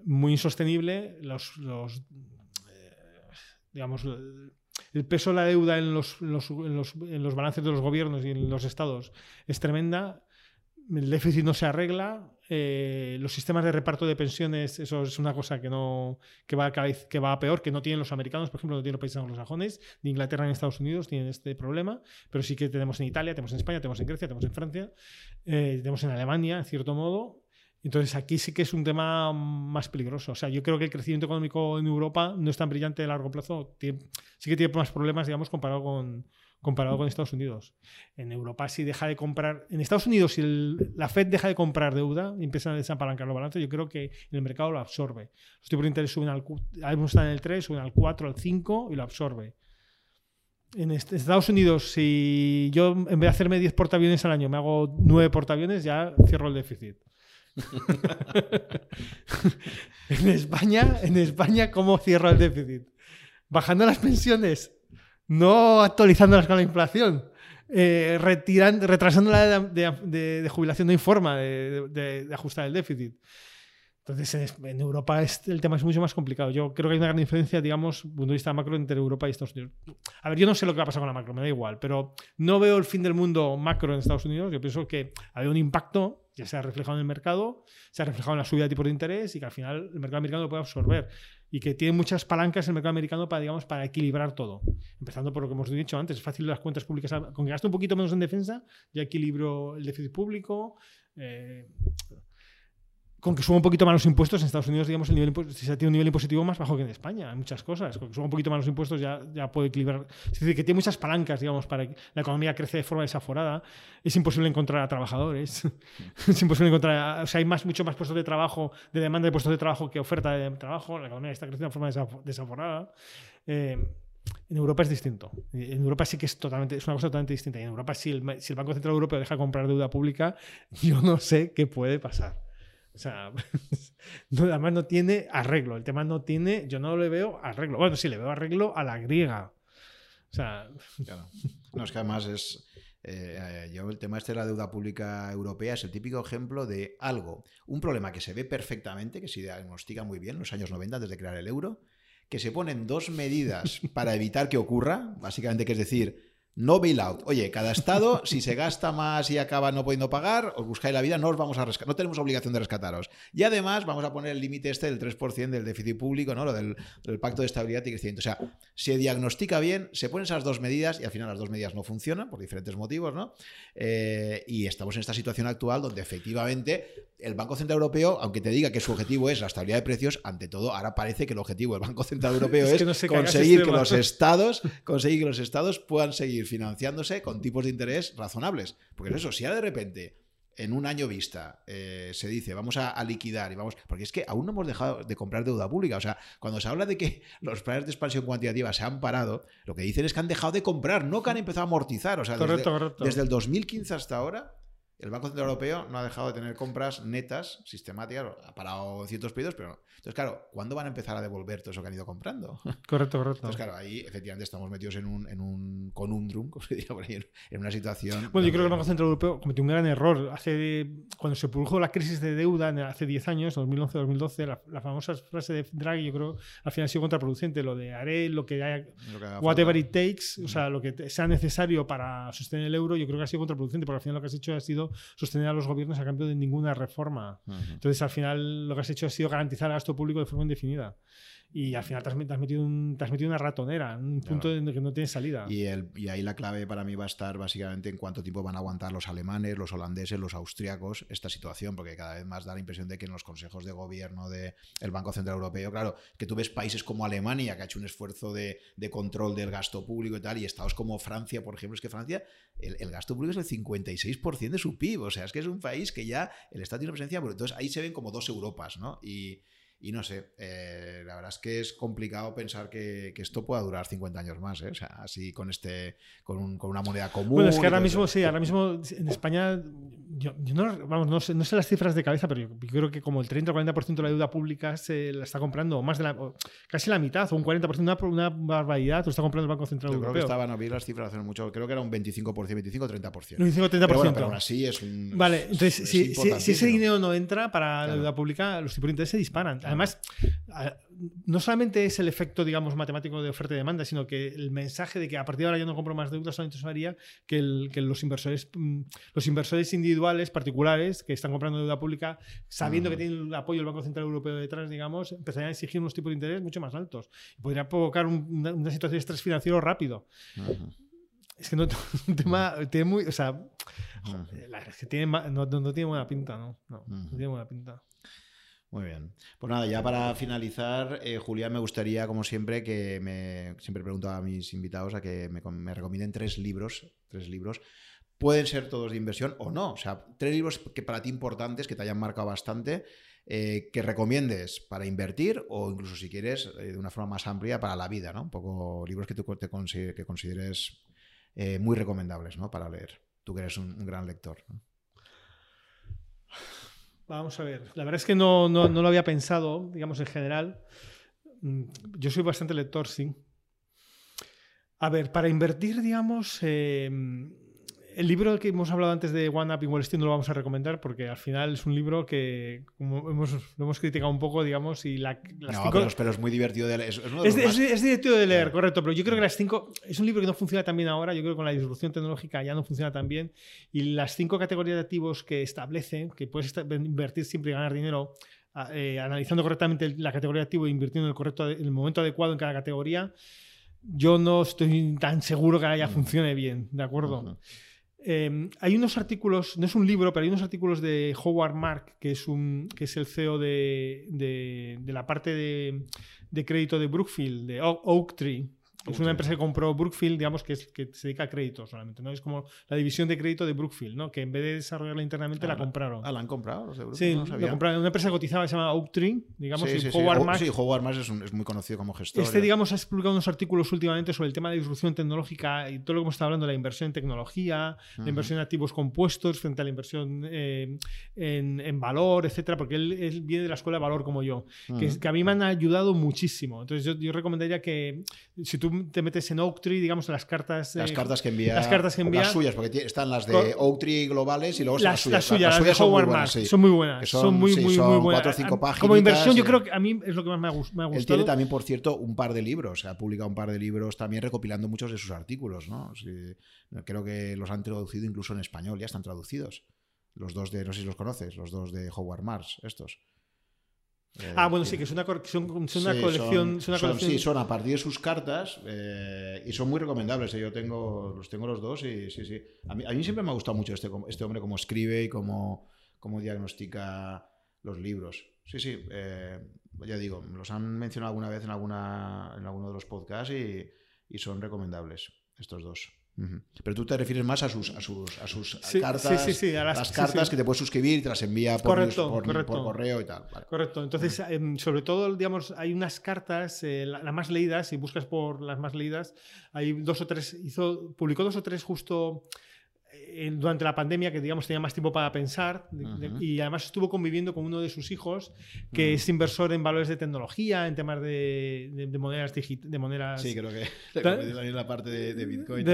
muy insostenible. Los, eh, digamos, el peso de la deuda en los, en los, balances de los gobiernos y en los estados es tremenda. El déficit no se arregla. Eh, los sistemas de reparto de pensiones, eso es una cosa que no que va, a, que va a peor, que no tienen los americanos, por ejemplo, no tienen los países anglosajones, ni Inglaterra ni Estados Unidos tienen este problema, pero sí que tenemos en Italia, tenemos en España, tenemos en Grecia, tenemos en Francia, eh, tenemos en Alemania, en cierto modo, entonces aquí sí que es un tema más peligroso. O sea, yo creo que el crecimiento económico en Europa no es tan brillante a largo plazo. sí que tiene más problemas, digamos, comparado con, comparado con Estados Unidos. En Europa si deja de comprar... En Estados Unidos si la Fed deja de comprar deuda y empieza a desapalancar los balances, yo creo que el mercado lo absorbe. Los tipos de interés suben al... Están en el 3, suben al 4, al 5 y lo absorbe. En Estados Unidos, si yo en vez de hacerme 10 portaaviones al año me hago 9 portaaviones, ya cierro el déficit. en España, en España, ¿cómo cierro el déficit? Bajando las pensiones, no actualizándolas con la inflación. Eh, retrasando la de, jubilación no hay forma de, ajustar el déficit. Entonces, en, Europa el tema es mucho más complicado. Yo creo que hay una gran diferencia, digamos, punto de vista macro entre Europa y Estados Unidos. A ver, yo no sé lo que va a pasar con la macro, me da igual, pero no veo el fin del mundo macro en Estados Unidos. Yo pienso que hay un impacto ya se ha reflejado en el mercado, se ha reflejado en la subida de tipos de interés y que al final el mercado americano lo puede absorber y que tiene muchas palancas el mercado americano para, digamos, para equilibrar todo. Empezando por lo que hemos dicho antes, es fácil las cuentas públicas, con que gaste un poquito menos en defensa, ya equilibro el déficit público. Eh, con que suba un poquito más los impuestos, en Estados Unidos, digamos, el nivel si se tiene un nivel impositivo más bajo que en España, hay muchas cosas. Con que suba un poquito más los impuestos ya, ya puede equilibrar. Es decir, que tiene muchas palancas, digamos, para que la economía crece de forma desaforada. Es imposible encontrar a trabajadores. es imposible encontrar. o sea, hay más, mucho más puestos de trabajo, de demanda de puestos de trabajo que oferta de trabajo. La economía está creciendo de forma desaforada. Eh, en Europa es distinto. En Europa sí que es totalmente, es una cosa totalmente distinta. Y en Europa, si el, si el Banco Central Europeo deja comprar deuda pública, yo no sé qué puede pasar. O sea, no, además no tiene arreglo. El tema no tiene, yo no le veo arreglo. Bueno, sí, le veo arreglo a la griega. O sea. No, es que además es. Eh, yo el tema este de la deuda pública europea es el típico ejemplo de algo, un problema que se ve perfectamente, que se diagnostica muy bien en los años 90 desde crear el euro, que se ponen dos medidas para evitar que ocurra, básicamente que es decir, no bailout. Oye, cada estado, si se gasta más y acaba no pudiendo pagar, os buscáis la vida, no os vamos a rescatar. No tenemos obligación de rescataros. Y además vamos a poner el límite este del 3% del déficit público, ¿no? Lo del, pacto de estabilidad y crecimiento. O sea, se diagnostica bien, se ponen esas dos medidas y al final las dos medidas no funcionan por diferentes motivos, ¿no? Eh, y estamos en esta situación actual donde efectivamente el Banco Central Europeo, aunque te diga que su objetivo es la estabilidad de precios, ante todo, ahora parece que el objetivo del Banco Central Europeo es, conseguir que los estados, conseguir que los estados puedan seguir financiándose con tipos de interés razonables. Porque eso, si ahora de repente en un año vista eh, se dice vamos a, liquidar y vamos porque es que aún no hemos dejado de comprar deuda pública. O sea cuando se habla de que los planes de expansión cuantitativa se han parado lo que dicen es que han dejado de comprar no que han empezado a amortizar. O sea desde el 2015 hasta ahora el Banco Central Europeo no ha dejado de tener compras netas, sistemáticas, ha parado ciertos pedidos, pero Entonces, claro, ¿cuándo van a empezar a devolver todo eso que han ido comprando? Correcto, correcto. Entonces, claro, ahí efectivamente estamos metidos en un, en un conundrum, como se diría por ahí, en una situación... Bueno, yo creo que el Banco Central Europeo cometió un gran error. Hace, cuando se produjo la crisis de deuda hace 10 años, 2011-2012, la, famosa frase de Draghi, yo creo, al final ha sido contraproducente, lo de haré lo que haya, whatever it takes, o sea, lo que sea necesario para sostener el euro, yo creo que ha sido contraproducente, porque al final lo que has hecho ha sido sostener a los gobiernos a cambio de ninguna reforma. Entonces, al final, lo que has hecho ha sido garantizar el gasto público de forma indefinida y al final te has, metido, un, te has metido una ratonera, un punto en el que no tiene salida. Y, el, y ahí la clave para mí va a estar básicamente en cuánto tiempo van a aguantar los alemanes, los holandeses, los austriacos esta situación, porque cada vez más da la impresión de que en los consejos de gobierno del Banco Central Europeo, claro, que tú ves países como Alemania, que ha hecho un esfuerzo de, de control del gasto público y tal, y estados como Francia, por ejemplo, es que Francia, el, el gasto público es el 56% de su PIB, o sea, es que es un país que ya el Estado tiene presencia, entonces ahí se ven como dos Europas, ¿no? Y, y no sé, eh, la verdad es que es complicado pensar que, que, esto pueda durar 50 años más, ¿eh? o sea, así con este con, un, con, una moneda común. Bueno, es que ahora mismo, sí, ahora mismo en España, yo, yo no, vamos, no, sé, no, sé, las cifras de cabeza, pero yo, creo que como el 30 o 40% de la deuda pública se la está comprando, más de la, casi la mitad, o un 40%, una, una barbaridad, lo está comprando el Banco Central yo Europeo. Creo que estaban, no vi las cifras hace mucho, creo que era un 25%, 25 30%. 25 30%. Pero, bueno, pero aún así es un. Vale, entonces, es, si, si, si, ese dinero no entra para la deuda pública, los tipos de interés se disparan. Además, no solamente es el efecto, digamos, matemático de oferta y demanda, sino que el mensaje de que a partir de ahora yo no compro más deuda solamente eso haría que, el, que los inversores mm, los inversores individuales, particulares, que están comprando deuda pública, sabiendo uh -huh. que tienen el apoyo del Banco Central Europeo detrás, digamos, empezarían a exigir unos tipos de interés mucho más altos. Y podría provocar un, una, una, situación de estrés financiero rápido. Uh -huh. Es que no un tema, tiene muy, o sea, uh -huh. la, es que tiene, no, no, no, tiene buena pinta, ¿no? No, no tiene buena pinta. Muy bien. Pues nada, ya para finalizar, eh, Julián, me gustaría, como siempre, que me siempre pregunto a mis invitados a que me, recomienden tres libros, tres libros. Pueden ser todos de inversión o no. O sea, tres libros que para ti importantes, que te hayan marcado bastante, eh, que recomiendes para invertir o incluso si quieres eh, de una forma más amplia para la vida, ¿no? Un poco libros que tú te que consideres eh, muy recomendables, ¿no? Para leer. Tú que eres un, un gran lector. ¿no? Vamos a ver. La verdad es que no, no, no, lo había pensado, digamos, en general. Mm, yo soy bastante lector, sí. A ver, para invertir, digamos, eh, el libro que hemos hablado antes de One Up y Wall Street no lo vamos a recomendar porque al final es un libro que como hemos, lo hemos criticado un poco, digamos, y la, las no, cinco... pero, pero, es muy divertido de leer. Es, es, es, es divertido de leer, correcto, pero yo creo que las cinco... Es un libro que no funciona tan bien ahora, yo creo que con la disrupción tecnológica ya no funciona tan bien, y las cinco categorías de activos que establece, que puedes invertir siempre y ganar dinero, eh, analizando correctamente la categoría de activo e invirtiendo en el, correcto, en el momento adecuado en cada categoría, yo no estoy tan seguro que ya funcione bien, ¿de acuerdo? Uh -huh. Eh, hay unos artículos, no es un libro, pero hay unos artículos de Howard Mark, que es, un, que es el CEO de, de, de la parte de, de, crédito de Brookfield, de Oak Tree, es una empresa que compró Brookfield, digamos, que, es, que se dedica a crédito solamente, ¿no? Es como la división de crédito de Brookfield, ¿no? Que en vez de desarrollarla internamente ah, la compraron. Ah, la han comprado los de Brookfield. Sí, no la compraron. Una empresa cotizada que se llama Oaktree, digamos, sí, y sí, Howard sí. Marks. Sí, Howard Marks es, un, es, muy conocido como gestor. Este, digamos, ha publicado unos artículos últimamente sobre el tema de disrupción tecnológica y todo lo que hemos estado hablando, la inversión en tecnología, uh -huh. la inversión en activos compuestos frente a la inversión eh, en, en, valor, etcétera, porque él, él, viene de la escuela de valor como yo, uh -huh. que, que, a mí me han ayudado muchísimo. Entonces, yo, yo recomendaría que si tú te metes en Oak Tree, digamos, las cartas. Las cartas que envía. Las cartas que envía. Las suyas, porque están las de Oak Tree globales y luego las, las suyas. Las suyas, las, de Howard Marks. Sí. Son muy buenas. Son, son, muy, sí, muy, son muy buenas. Cuatro o cinco páginas. Como inversión, yo creo que a mí es lo que más me ha, gustado. Él tiene también, por cierto, un par de libros. Ha publicado un par de libros también recopilando muchos de sus artículos. ¿no? Sí, creo que los han traducido incluso en español, ya están traducidos. Los dos de, no sé si los conoces, los dos de Howard Marks, estos. Eh, ah, bueno, sí, que es una, son, son una sí, colección. Son, una son, colección... sí, son a partir de sus cartas eh, y son muy recomendables. Eh. Yo tengo, los tengo los dos y sí, sí. A mí, a mí, siempre me ha gustado mucho este, este hombre, como escribe y como, cómo diagnostica los libros. Sí, sí, ya digo, los han mencionado alguna vez en, alguna, en alguno de los podcasts y, y son recomendables estos dos. Pero tú te refieres más a sus, a sus, a sus cartas, sí, sí, a las, cartas que te puedes suscribir y te las envía por, por, correo y tal. Correcto. Entonces, em, sobre todo, digamos, hay unas cartas, eh, las más leídas, si buscas por las más leídas, hay dos o tres, hizo, publicó dos o tres justo durante la pandemia, que digamos tenía más tiempo para pensar, y además estuvo conviviendo con uno de sus hijos, que es inversor en valores de tecnología, en temas de, de, monedas digitales. Sí, creo que también la parte de, Bitcoin.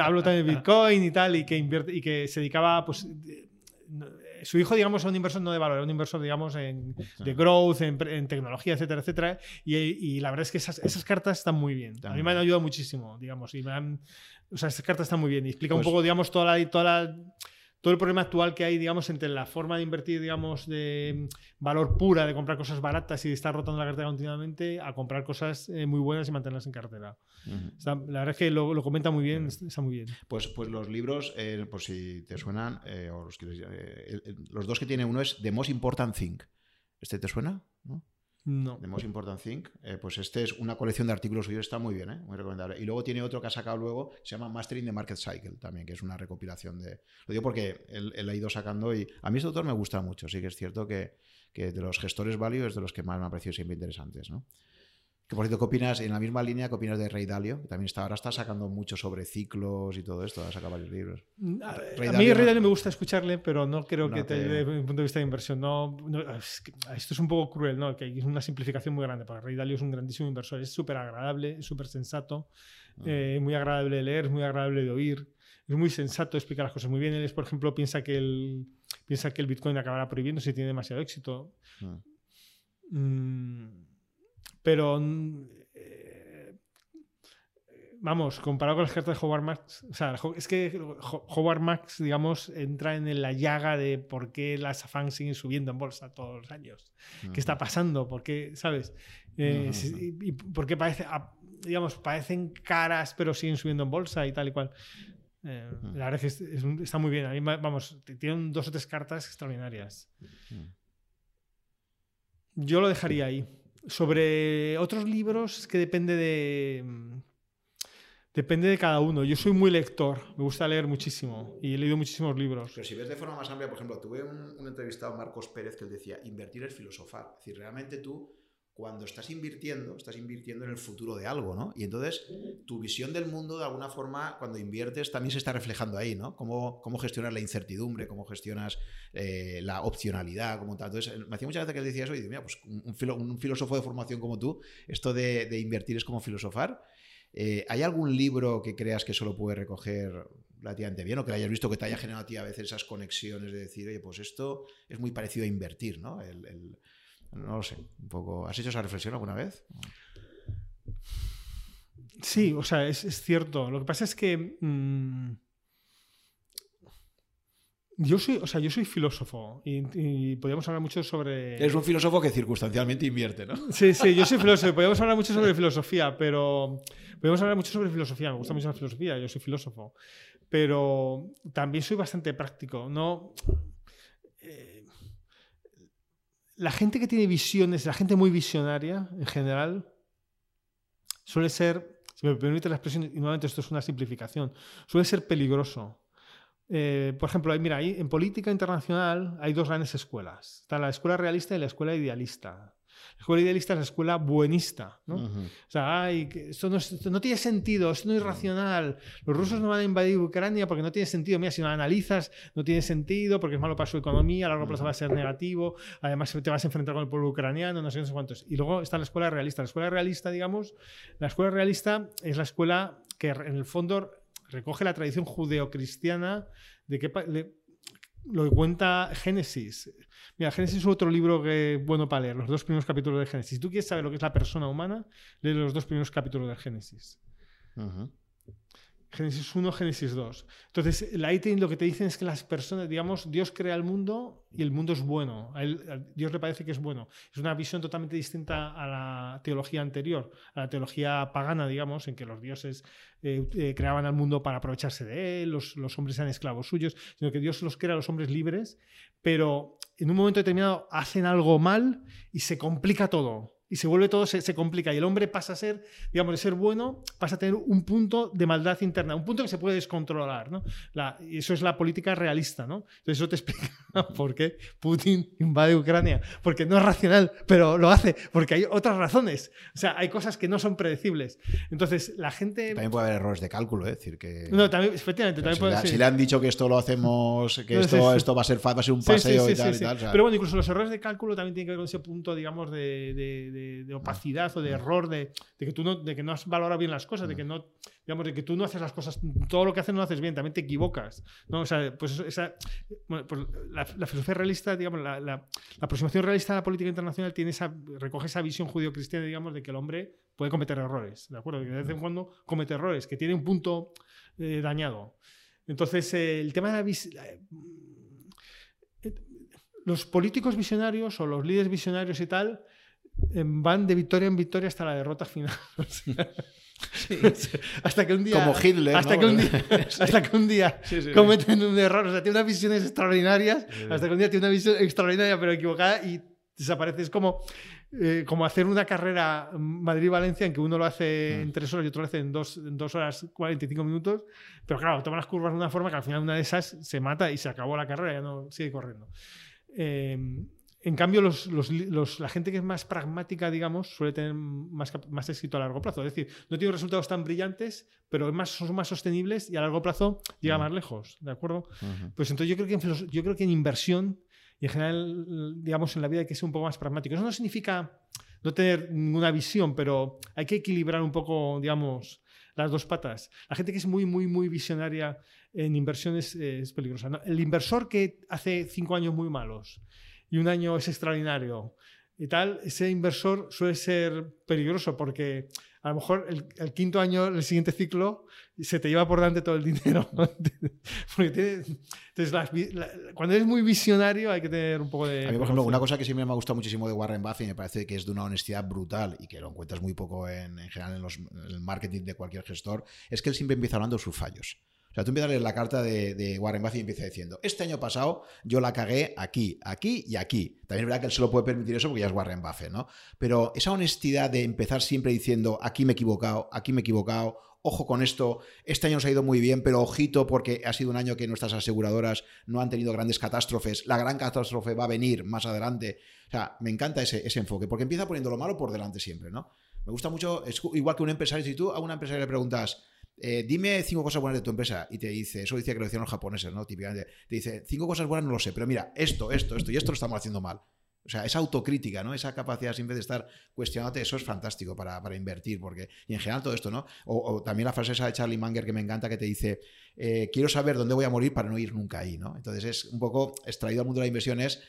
hablo también de Bitcoin y tal, y que, invierte, y que se dedicaba, pues su hijo, digamos, es un inversor no de valor, es un inversor, digamos, en, de growth, en, tecnología, etcétera, etcétera. Y, la verdad es que esas, esas, cartas están muy bien. A mí me han ayudado muchísimo, digamos, y me han, o sea, esta carta está muy bien y explica un pues poco, digamos, toda la, toda todo el problema actual que hay, digamos, entre la forma de invertir, digamos, de valor pura, de comprar cosas baratas y de estar rotando la cartera continuamente, a comprar cosas eh, muy buenas y mantenerlas en cartera. la verdad es que lo, comenta muy bien, está muy bien. Pues, pues los libros, eh, por si te suenan, eh, o los, los dos que tiene uno es The Most Important Thing. ¿Este te suena? ¿No? No. The Most Important Thing. Eh, pues este es una colección de artículos suyos, está muy bien, ¿eh? muy recomendable. Y luego tiene otro que ha sacado luego, se llama Mastering the Market Cycle también, que es una recopilación de... Lo digo porque él, ha ido sacando y a mí este autor me gusta mucho, sí que es cierto que, que de los gestores value es de los que más me ha parecido siempre interesantes, ¿no? Que por cierto, ¿qué opinas, en la misma línea, qué opinas de Rey Dalio? Que también está, ahora está sacando musto sobre ciclos y todo esto, ha sacado varios libros. Mm, a, mí Rey Dalio me gusta escucharle, pero no creo que te... desde un punto de vista de inversión. No, esto es un poco cruel, ¿no? Que es una simplificación muy grande, porque Rey Dalio es un grandísimo inversor, es súper agradable, es súper sensato, ah. eh, muy agradable de leer, es muy agradable de oír, es muy sensato, explica las cosas muy bien. Él, por ejemplo, piensa que el, piensa que el Bitcoin acabará prohibiendo si tiene demasiado éxito. Ah. Mm, pero eh, vamos, comparado con las cartas de Howard Marks, o sea, es que Howard Marks, digamos, entra en la llaga de por qué las AFAN siguen subiendo en bolsa todos los años. ¿Qué está pasando? ¿Por qué, sabes? Eh, y, por qué parece, digamos, parecen caras pero siguen subiendo en bolsa y tal y cual. Eh, la verdad es que está muy bien. A mí, vamos, tienen dos o tres cartas extraordinarias. Yo lo dejaría ahí. Sobre otros libros, es que depende de. Depende de cada uno. Yo soy muy lector, me gusta leer muchísimo y he leído muchísimos libros. Pero si ves de forma más amplia, por ejemplo, tuve un, un entrevistado, Marcos Pérez, que él decía: invertir es filosofar. Es decir, realmente tú cuando estás invirtiendo, estás invirtiendo en el futuro de algo, ¿no? Y entonces tu visión del mundo, de alguna forma, cuando inviertes, también se está reflejando ahí, ¿no? Cómo, cómo gestionas la incertidumbre, cómo gestionas eh, la opcionalidad, como tal. Entonces, me hacía muchas veces que decía eso y digo, mira, pues un, filósofo de formación como tú, esto de, invertir es como filosofar. Eh, ¿Hay algún libro que creas que solo puede recoger relativamente bien o que hayas visto que te haya generado a ti a veces esas conexiones de decir, oye, pues esto es muy parecido a invertir, ¿no? el no lo sé, un poco. ¿Has hecho esa reflexión alguna vez? Sí, o sea, es, cierto. Lo que pasa es que. Mm, yo soy, o sea, yo soy filósofo y, podríamos hablar mucho sobre. Eres un filósofo que circunstancialmente invierte, ¿no? Sí, sí, yo soy filósofo. Podríamos hablar mucho sobre filosofía, pero. Podríamos hablar mucho sobre filosofía. Me gusta mucho la filosofía, yo soy filósofo. Pero también soy bastante práctico. No la gente que tiene visiones, la gente muy visionaria en general, suele ser, si me permite la expresión, y nuevamente esto es una simplificación, suele ser peligroso. Eh, por ejemplo, mira, en política internacional hay dos grandes escuelas. Está la escuela realista y la escuela idealista. La escuela idealista es la escuela buenista, ¿no? O sea, ay, esto, no, tiene sentido, esto no es racional. Los rusos no van a invadir Ucrania porque no tiene sentido. Mira, si lo analizas, no tiene sentido porque es malo para su economía, a largo plazo va a ser negativo. Además, te vas a enfrentar con el pueblo ucraniano, no sé, no sé cuántos. Y luego está la escuela realista. La escuela realista, digamos, la escuela realista es la escuela que en el fondo recoge la tradición judeocristiana de que lo que cuenta Génesis. Mira, Génesis es otro libro que bueno para leer, los dos primeros capítulos de Génesis. Si tú quieres saber lo que es la persona humana, lee los dos primeros capítulos de Génesis. Génesis 1, Génesis 2. Entonces, la ITIN lo que te dicen es que las personas, digamos, Dios crea el mundo y el mundo es bueno. A, Dios le parece que es bueno. Es una visión totalmente distinta a la teología anterior, a la teología pagana, digamos, en que los dioses eh, eh, creaban al mundo para aprovecharse de él, los, los, hombres eran esclavos suyos, sino que Dios los crea a los hombres libres pero en un momento determinado hacen algo mal y se complica todo y se vuelve todo, se, complica. Y el hombre pasa a ser, digamos, de ser bueno, pasa a tener un punto de maldad interna, un punto que se puede descontrolar. ¿no? y eso es la política realista. ¿no? Entonces, eso te explica por qué Putin invade Ucrania. Porque no es racional, pero lo hace, porque hay otras razones. O sea, hay cosas que no son predecibles. Entonces, la gente. También puede haber errores de cálculo, ¿eh? decir que. No, también, efectivamente. También si, puede, le, si, le, han dicho que esto lo hacemos, que esto, esto va a ser va a ser un paseo y tal. Y tal Pero bueno, incluso los errores de cálculo también tienen que ver con ese punto, digamos, de de, opacidad o de error, de, que tú no, de que no has valorado bien las cosas, de que no, digamos, de que tú no haces las cosas, todo lo que haces no lo haces bien, también te equivocas. ¿no? O sea, pues, esa, pues la, filosofía realista, digamos, la, la, aproximación realista a la política internacional tiene esa, recoge esa visión judío-cristiana, digamos, de que el hombre puede cometer errores, ¿de acuerdo? Que de vez en cuando comete errores, que tiene un punto eh, dañado. Entonces, eh, el tema de la eh, los políticos visionarios o los líderes visionarios y tal van de victoria en victoria hasta la derrota final. hasta que un día. Como Hitler. Hasta, que, un día, hasta que un día cometen un error. O sea, tiene unas visiones extraordinarias. Hasta que un día tiene una visión extraordinaria pero equivocada y desaparece. Es como, eh, como hacer una carrera Madrid-Valencia en que uno lo hace mm. en tres horas y otro lo hace en dos, en dos horas 45 minutos. Pero claro, toma las curvas de una forma que al final una de esas se mata y se acabó la carrera, ya no sigue corriendo. Eh, en cambio, la gente que es más pragmática, digamos, suele tener más, más, éxito a largo plazo. Es decir, no tiene resultados tan brillantes, pero más, son más sostenibles y a largo plazo llega más lejos. ¿De acuerdo? Pues entonces yo creo, que en, yo creo que en inversión y en general, digamos, en la vida hay que ser un poco más pragmático. Eso no significa no tener ninguna visión, pero hay que equilibrar un poco, digamos, las dos patas. La gente que es muy, muy, muy visionaria en inversiones es peligrosa. El inversor que hace cinco años muy malos y un año es extraordinario y tal, ese inversor suele ser peligroso porque a lo mejor el, quinto año, el siguiente ciclo, se te lleva por delante todo el dinero. porque entonces, cuando eres muy visionario hay que tener un poco de... A mí, por ejemplo, una cosa que siempre me ha gustado muchísimo de Warren Buffett y me parece que es de una honestidad brutal y que lo encuentras muy poco en, en general en, los, en el marketing de cualquier gestor, es que él siempre empieza hablando de sus fallos. Sea, tú empiezas a leer la carta de, Warren Buffett y empieza diciendo, este año pasado yo la cagué aquí, aquí y aquí. También es verdad que él se lo puede permitir eso porque ya es Warren Buffett, ¿no? Pero esa honestidad de empezar siempre diciendo, aquí me he equivocado, aquí me he equivocado, ojo con esto, este año nos ha ido muy bien, pero ojito porque ha sido un año que nuestras aseguradoras no han tenido grandes catástrofes, la gran catástrofe va a venir más adelante. O sea, me encanta ese, enfoque, porque empieza poniendo lo malo por delante siempre, ¿no? Me gusta mucho, igual que un empresario, si tú a una empresaria le preguntas, eh, dime cinco cosas buenas de tu empresa y te dice, eso decía que lo decían los japoneses, ¿no? Típicamente, te dice, cinco cosas buenas no lo sé, pero mira, esto, esto, esto y esto lo estamos haciendo mal. O sea, esa autocrítica, ¿no? Esa capacidad siempre de estar cuestionándote, eso es fantástico para, invertir, porque, y en general todo esto, ¿no? O, también la frase esa de Charlie Munger que me encanta, que te dice, eh, quiero saber dónde voy a morir para no ir nunca ahí, ¿no? Entonces es un poco extraído al mundo de la inversión, es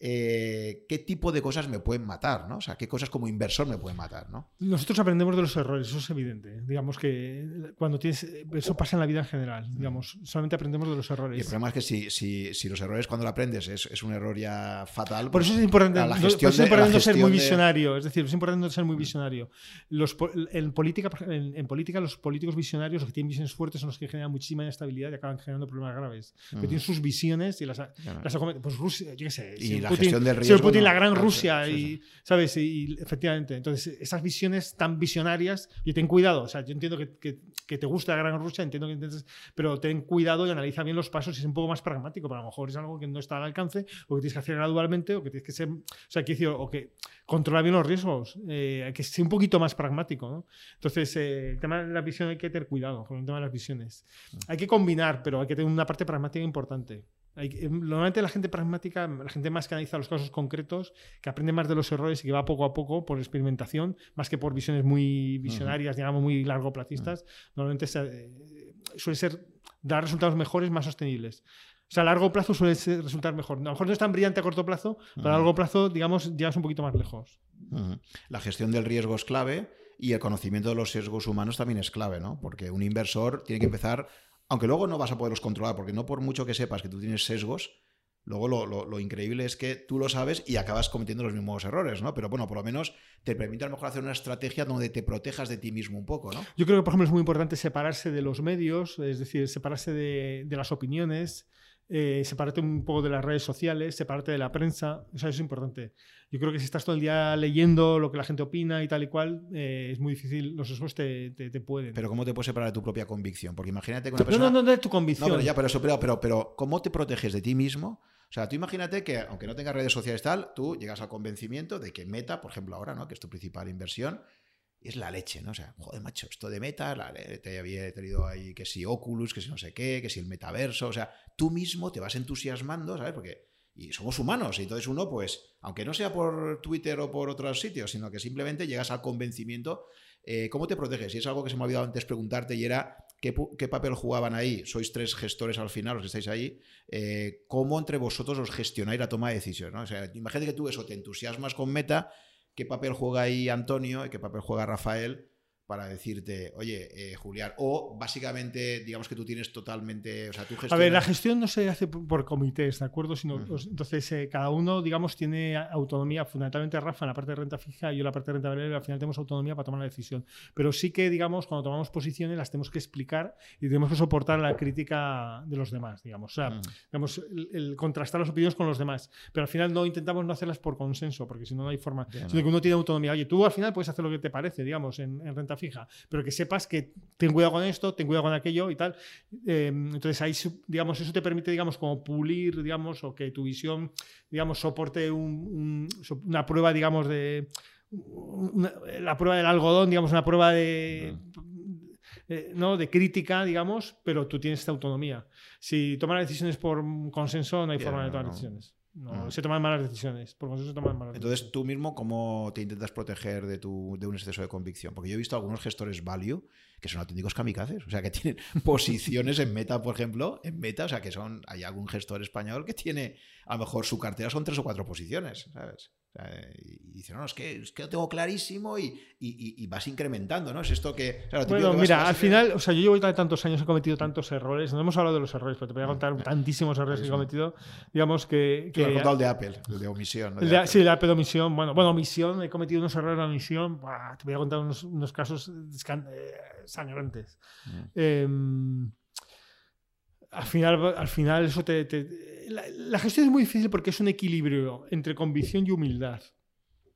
eh, qué tipo de cosas me pueden matar, ¿no? O sea, qué cosas como inversor me pueden matar, ¿no? Nosotros aprendemos de los errores, eso es evidente. Digamos que cuando tienes. Eso pasa en la vida en general. Mm. Digamos, solamente aprendemos de los errores. Y el problema es que si, si, si los errores cuando lo aprendes es, es, un error ya fatal. Por eso es pues, importante, la gestión es importante ser muy visionario. Es decir, es importante ser muy mm. visionario. Los, en, política, en, política, los políticos visionarios, los que tienen visiones fuertes, son los que generan muchísima inestabilidad y acaban generando problemas graves. Mm. tienen sus visiones y las. las pues Rusia, yo qué sé. Y la gestión del riesgo Putin, la gran Rusia, y, ¿sabes? Y, efectivamente, entonces esas visiones tan visionarias, y ten cuidado, o sea, yo entiendo que, que, te gusta la gran Rusia, entiendo que intentes, pero ten cuidado y analiza bien los pasos y es un poco más pragmático, pero a lo mejor es algo que no está al alcance, o que tienes que hacer gradualmente, o que tienes que ser, o sea, que decir, o que controlar bien los riesgos, eh, hay que ser un poquito más pragmático, ¿no? Entonces, eh, el tema de la visión hay que tener cuidado con el tema de las visiones. Mm. Hay que combinar, pero hay que tener una parte pragmática importante. Eh, normalmente la gente pragmática, la gente más que analiza los casos concretos, que aprende más de los errores y que va poco a poco por experimentación, más que por visiones muy visionarias, digamos, muy largoplacistas, normalmente eh, suele ser dar resultados mejores, más sostenibles. O sea, a largo plazo suele resultar mejor. A lo mejor no es tan brillante a corto plazo, pero a largo plazo, digamos, llegas un poquito más lejos. La gestión del riesgo es clave y el conocimiento de los sesgos humanos también es clave, ¿no? Porque un inversor tiene que empezar aunque luego no vas a poderlos controlar, porque no por mucho que sepas que tú tienes sesgos, luego lo, increíble es que tú lo sabes y acabas cometiendo los mismos errores, ¿no? Pero bueno, por lo menos te permite a lo mejor hacer una estrategia donde te protejas de ti mismo un poco, ¿no? Yo creo que, por ejemplo, es muy importante separarse de los medios, es decir, separarse de, las opiniones. eh, separarte un poco de las redes sociales, separarte de la prensa, o sea, eso es importante. Yo creo que si estás todo el día leyendo lo que la gente opina y tal y cual, eh, es muy difícil, los sesgos te, te, pueden. Pero ¿cómo te puedes separar de tu propia convicción? Porque imagínate que una persona... No, no, no de tu convicción. No, pero ya, pero eso, pero, pero, pero ¿cómo te proteges de ti mismo? O sea, tú imagínate que, aunque no tengas redes sociales tal, tú llegas al convencimiento de que Meta, por ejemplo, ahora, ¿no? Que es tu principal inversión, es la leche, ¿no? O sea, joder, macho, esto de meta, la, te había tenido ahí que si Oculus, que si no sé qué, que si el metaverso, o sea, tú mismo te vas entusiasmando, ¿sabes? Porque y somos humanos, y entonces uno, pues, aunque no sea por Twitter o por otros sitios, sino que simplemente llegas al convencimiento, eh, ¿cómo te proteges? Y es algo que se me ha olvidado antes preguntarte y era, ¿qué, papel jugaban ahí? Sois tres gestores al final, los que estáis ahí, eh, ¿cómo entre vosotros os gestionáis la toma de decisiones? imagínate que tú eso, te entusiasmas con Meta qué papel juega ahí Antonio y qué papel juega Rafael para decirte, oye, eh, Julián, o básicamente, digamos que tú tienes totalmente, o sea, tú A ver, la gestión no se hace por comités, ¿de acuerdo? Sino, Entonces, eh, cada uno, digamos, tiene autonomía, fundamentalmente Rafa en la parte de renta fija y yo en la parte de renta variable, al final tenemos autonomía para tomar la decisión. Pero sí que, digamos, cuando tomamos posiciones las tenemos que explicar y tenemos que soportar la crítica de los demás, digamos. O sea, digamos, el, contrastar las opiniones con los demás. Pero al final no intentamos no hacerlas por consenso, porque si no, no hay forma. sino que uno tiene autonomía. Oye, tú al final puedes hacer lo que te parece, digamos, en, en renta fija, pero que sepas que ten cuidado con esto, ten cuidado con aquello y tal. Em, entonces ahí, digamos, eso te permite, digamos, como pulir, digamos, o que tu visión, digamos, soporte una prueba, digamos, de... la prueba del algodón, digamos, una prueba de... Eh, ¿no? de crítica, digamos, pero tú tienes esta autonomía. Si tomas decisiones por consenso, no hay forma de tomar decisiones. No, se toman malas decisiones. Por se toman malas Entonces, tú mismo, ¿cómo te intentas proteger de, tu, de un exceso de convicción? Porque yo he visto algunos gestores value que son auténticos kamikazes. O sea, que tienen posiciones en meta, por ejemplo, en meta. O sea, que son. Hay algún gestor español que tiene. A lo mejor su cartera son tres o cuatro posiciones, ¿sabes? Y dice, no, es que, es que lo tengo clarísimo y, y, vas incrementando, ¿no? Es esto que... bueno, mira, al final, o sea, yo llevo tantos años, he cometido tantos errores, no hemos hablado de los errores, pero te voy a contar tantísimos errores que he cometido, digamos que... que contado el de Apple, el de omisión. Sí, el de Apple omisión, bueno, bueno, omisión, he cometido unos errores de omisión, te voy a contar unos, unos casos eh, sangrantes. Eh, al final, al final eso te, la, gestión es muy difícil porque es un equilibrio entre convicción y humildad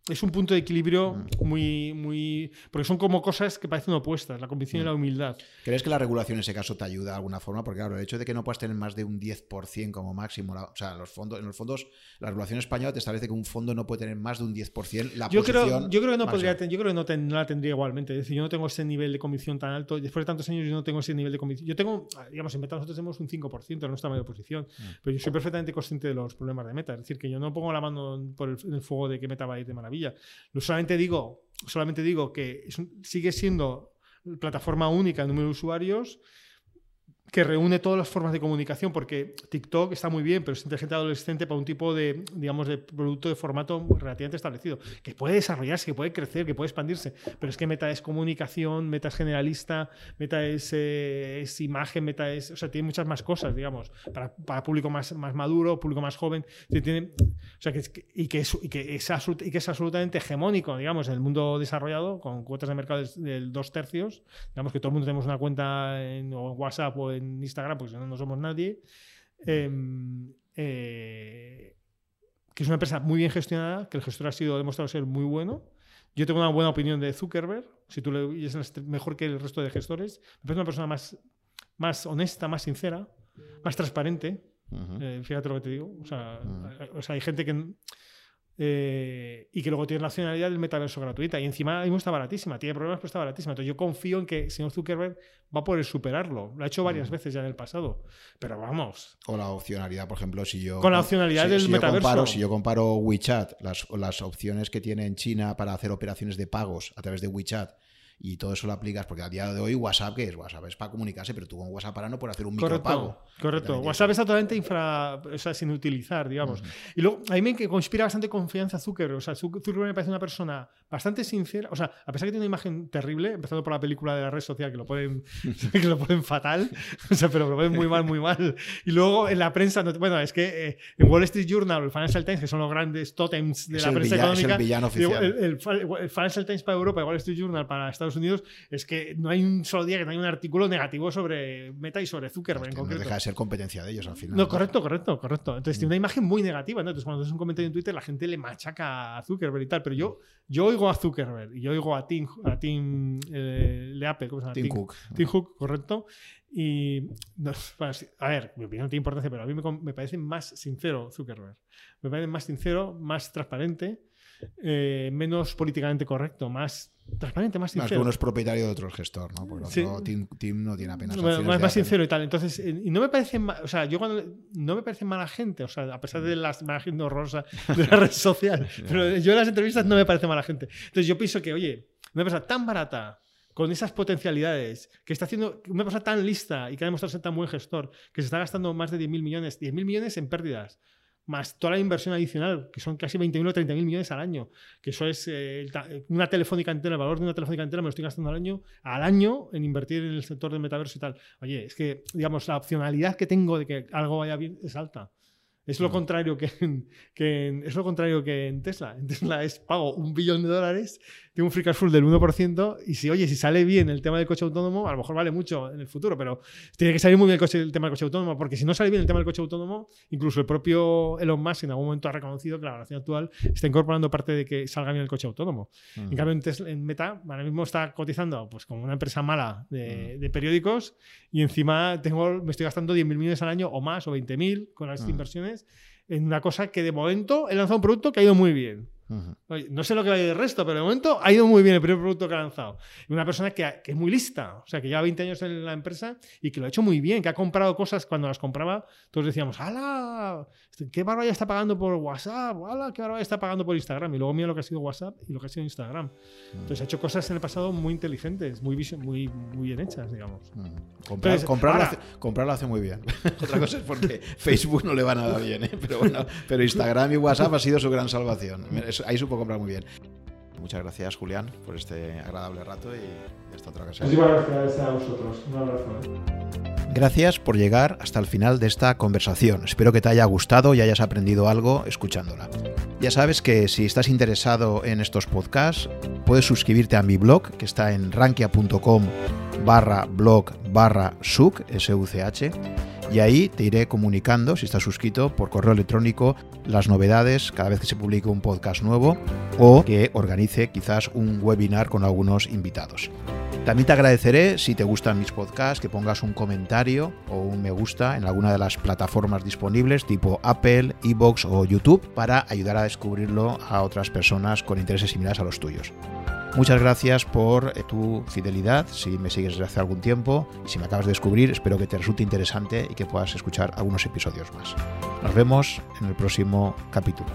es un punto de equilibrio mm. muy, muy. Porque son como cosas que parecen opuestas, la convicción y la mm. humildad. ¿Crees que la regulación en ese caso te ayuda de alguna forma? Porque, claro, el hecho de que no puedas tener más de un 10% como máximo, o sea, los fondos, en los fondos, la regulación española te establece que un fondo no puede tener más de un 10% la yo creo, yo creo que no podría yo creo que no, la tendría igualmente. Es decir, yo no tengo ese nivel de convicción tan alto. Después de tantos años, yo no tengo ese nivel de convicción. Yo tengo, digamos, en Meta nosotros tenemos un 5% de nuestra media posición, mm. pero yo soy perfectamente consciente de los problemas de Meta. Es decir, que yo no pongo la mano por el, fuego de que Meta va a ir de maravilla. Solamente digo, solamente digo que sigue siendo plataforma única en número de usuarios que reúne todas las formas de comunicación, porque TikTok está muy bien, pero es inteligente adolescente para un tipo de, digamos, de producto de formato relativamente establecido, que puede desarrollarse, que puede crecer, que puede expandirse, pero es que Meta es comunicación, Meta es generalista, Meta es, eh, imagen, Meta es, o sea, tiene muchas más cosas, digamos, para, para público más, más maduro, público más joven, o sea, que, y, y, que es absolutamente hegemónico, digamos, en el mundo desarrollado, con cuotas de mercado del dos tercios, digamos que todo el mundo tenemos una cuenta en, en WhatsApp o en en Instagram, porque si no, no somos nadie. Em, eh, que es una empresa muy bien gestionada, que el gestor ha sido demostrado ser muy bueno. Yo tengo una buena opinión de Zuckerberg, si tú le, es mejor que el resto de gestores. Me parece una persona más, más honesta, más sincera, más transparente. Eh, fíjate lo que te digo. O sea, o sea, hay gente que eh, y que luego tiene la nacionalidad del metaverso gratuita. Y encima mismo está baratísima, tiene problemas, pero está baratísima. Entonces yo confío en que el señor Zuckerberg va a poder superarlo. Lo ha hecho varias veces ya en el pasado. Pero vamos. O la opcionalidad, por ejemplo, si yo. Con la opcionalidad del metaverso. comparo, si yo comparo WeChat, las, las opciones que tiene en China para hacer operaciones de pagos a través de WeChat y todo eso lo aplicas, porque a día de hoy WhatsApp, ¿qué es? WhatsApp es para comunicarse, pero tú con WhatsApp para no puedes hacer un micropago. Correcto. WhatsApp está totalmente infra, o sea, sin utilizar, digamos. Y luego, a mí me conspira bastante confianza Zuckerberg. O sea, Zuckerberg me parece una persona bastante sincera. O sea, a pesar que tiene una imagen terrible, empezando por la película de la red social, que lo pueden, que lo pueden fatal, o sea, pero lo pueden muy mal, muy mal. Y luego en la prensa, bueno, es que eh, en Wall Street Journal, el Financial Times, que son los grandes totems de la prensa económica. Es el villano oficial. El, Financial Times para Europa, el Wall Street Journal para Estados Estados Unidos, es que no hay un solo día que no haya un artículo negativo sobre Meta y sobre Zuckerberg en concreto. No deja de ser competencia de ellos al final. No, correcto, correcto, correcto. Entonces tiene una imagen muy negativa, ¿no? Entonces cuando haces un comentario en Twitter la gente le machaca a Zuckerberg y tal, pero yo, yo oigo a Zuckerberg y yo oigo a Tim, a Tim eh, Leape, ¿cómo se llama? Tim Cook. Tim Cook, correcto. Y, no, a ver, mi opinión tiene importancia, pero a mí me, me parece más sincero Zuckerberg. Me parece más sincero, más transparente, eh, menos políticamente correcto, más transparente, más sincero. Más que uno es propietario de otro gestor, ¿no? Porque Sí. otro, Tim, Tim no tiene apenas Bueno, más, más sincero y tal. Entonces, eh, y no me parece, o sea, yo cuando no me parece mala gente, o sea, a pesar de las mala gente horrorosa de la red social, pero yo en las entrevistas no me parece mala gente. Entonces yo pienso que, oye, una empresa tan barata, con esas potencialidades, que está haciendo una empresa tan lista y que ha demostrado ser tan buen gestor, que se está gastando más de 10.000 millones, 10.000 millones en pérdidas, más toda la inversión adicional, que son casi 21 o 30.000 millones al año, que eso es eh, una telefónica entera, el valor de una telefónica entera me lo estoy gastando al año, al año en invertir en el sector del metaverso y tal. Oye, es que, digamos, la opcionalidad que tengo de que algo vaya bien es alta. Es lo contrario que en, que en- es lo contrario que en Tesla. En Tesla es pago un billón de dólares, tengo un free cash flow del 1%, y si, oye, si sale bien el tema del coche autónomo, a lo mejor vale mucho en el futuro, pero tiene que salir muy bien el, coche- el tema del coche autónomo, porque si no sale bien el tema del coche autónomo, incluso el propio Elon Musk en algún momento ha reconocido que la relación actual está incorporando parte de que salga bien el coche autónomo. En cambio, en, Tesla- en Meta ahora mismo está cotizando pues, como una empresa mala de, de periódicos y encima tengo, me estoy gastando 10.000 millones al año o más, o 20.000 con las Mm. inversiones, en una cosa que de momento he lanzado un producto que ha ido muy bien. Oye, no sé lo que va a ir del resto, pero de momento ha ido muy bien el primer producto que ha lanzado. Una persona que, ha- que es muy lista, o sea, que lleva 20 años en la empresa y que lo ha hecho muy bien, que ha comprado cosas cuando las compraba, todos decíamos, ¡hala! ¿Qué barbaridad está pagando por WhatsApp? ¡hala! ¿Qué barbaridad está pagando por Instagram? Y luego mira lo que ha sido WhatsApp y lo que ha sido Instagram. Entonces ha hecho cosas en el pasado muy inteligentes, muy, muy, muy bien hechas, digamos. Comprar, Entonces, comprarlo, ahora- hace, comprarlo hace muy bien. Otra cosa es porque Facebook no le va nada bien, ¿eh? pero bueno, pero Instagram y WhatsApp ha sido su gran salvación. Ahí supo comprar muy bien. Muchas gracias, Julián, por este agradable rato y hasta otra ocasión. Muchísimas gracias a vosotros. Un abrazo. Gracias por llegar hasta el final de esta conversación. Espero que te haya gustado y hayas aprendido algo escuchándola. Ya sabes que si estás interesado en estos podcasts, puedes suscribirte a mi blog, que está en rankia.com barra blog barra suc, S-U-C-H, y ahí te iré comunicando, si estás suscrito, por correo electrónico, las novedades cada vez que se publique un podcast nuevo o que organice quizás un webinar con algunos invitados. También te agradeceré si te gustan mis podcasts que pongas un comentario o un me gusta en alguna de las plataformas disponibles tipo Apple, Evox o YouTube para ayudar a descubrirlo a otras personas con intereses similares a los tuyos. Muchas gracias por eh, tu fidelidad, si me sigues desde hace algún tiempo y si me acabas de descubrir, espero que te resulte interesante y que puedas escuchar algunos episodios más. Nos vemos en el próximo capítulo.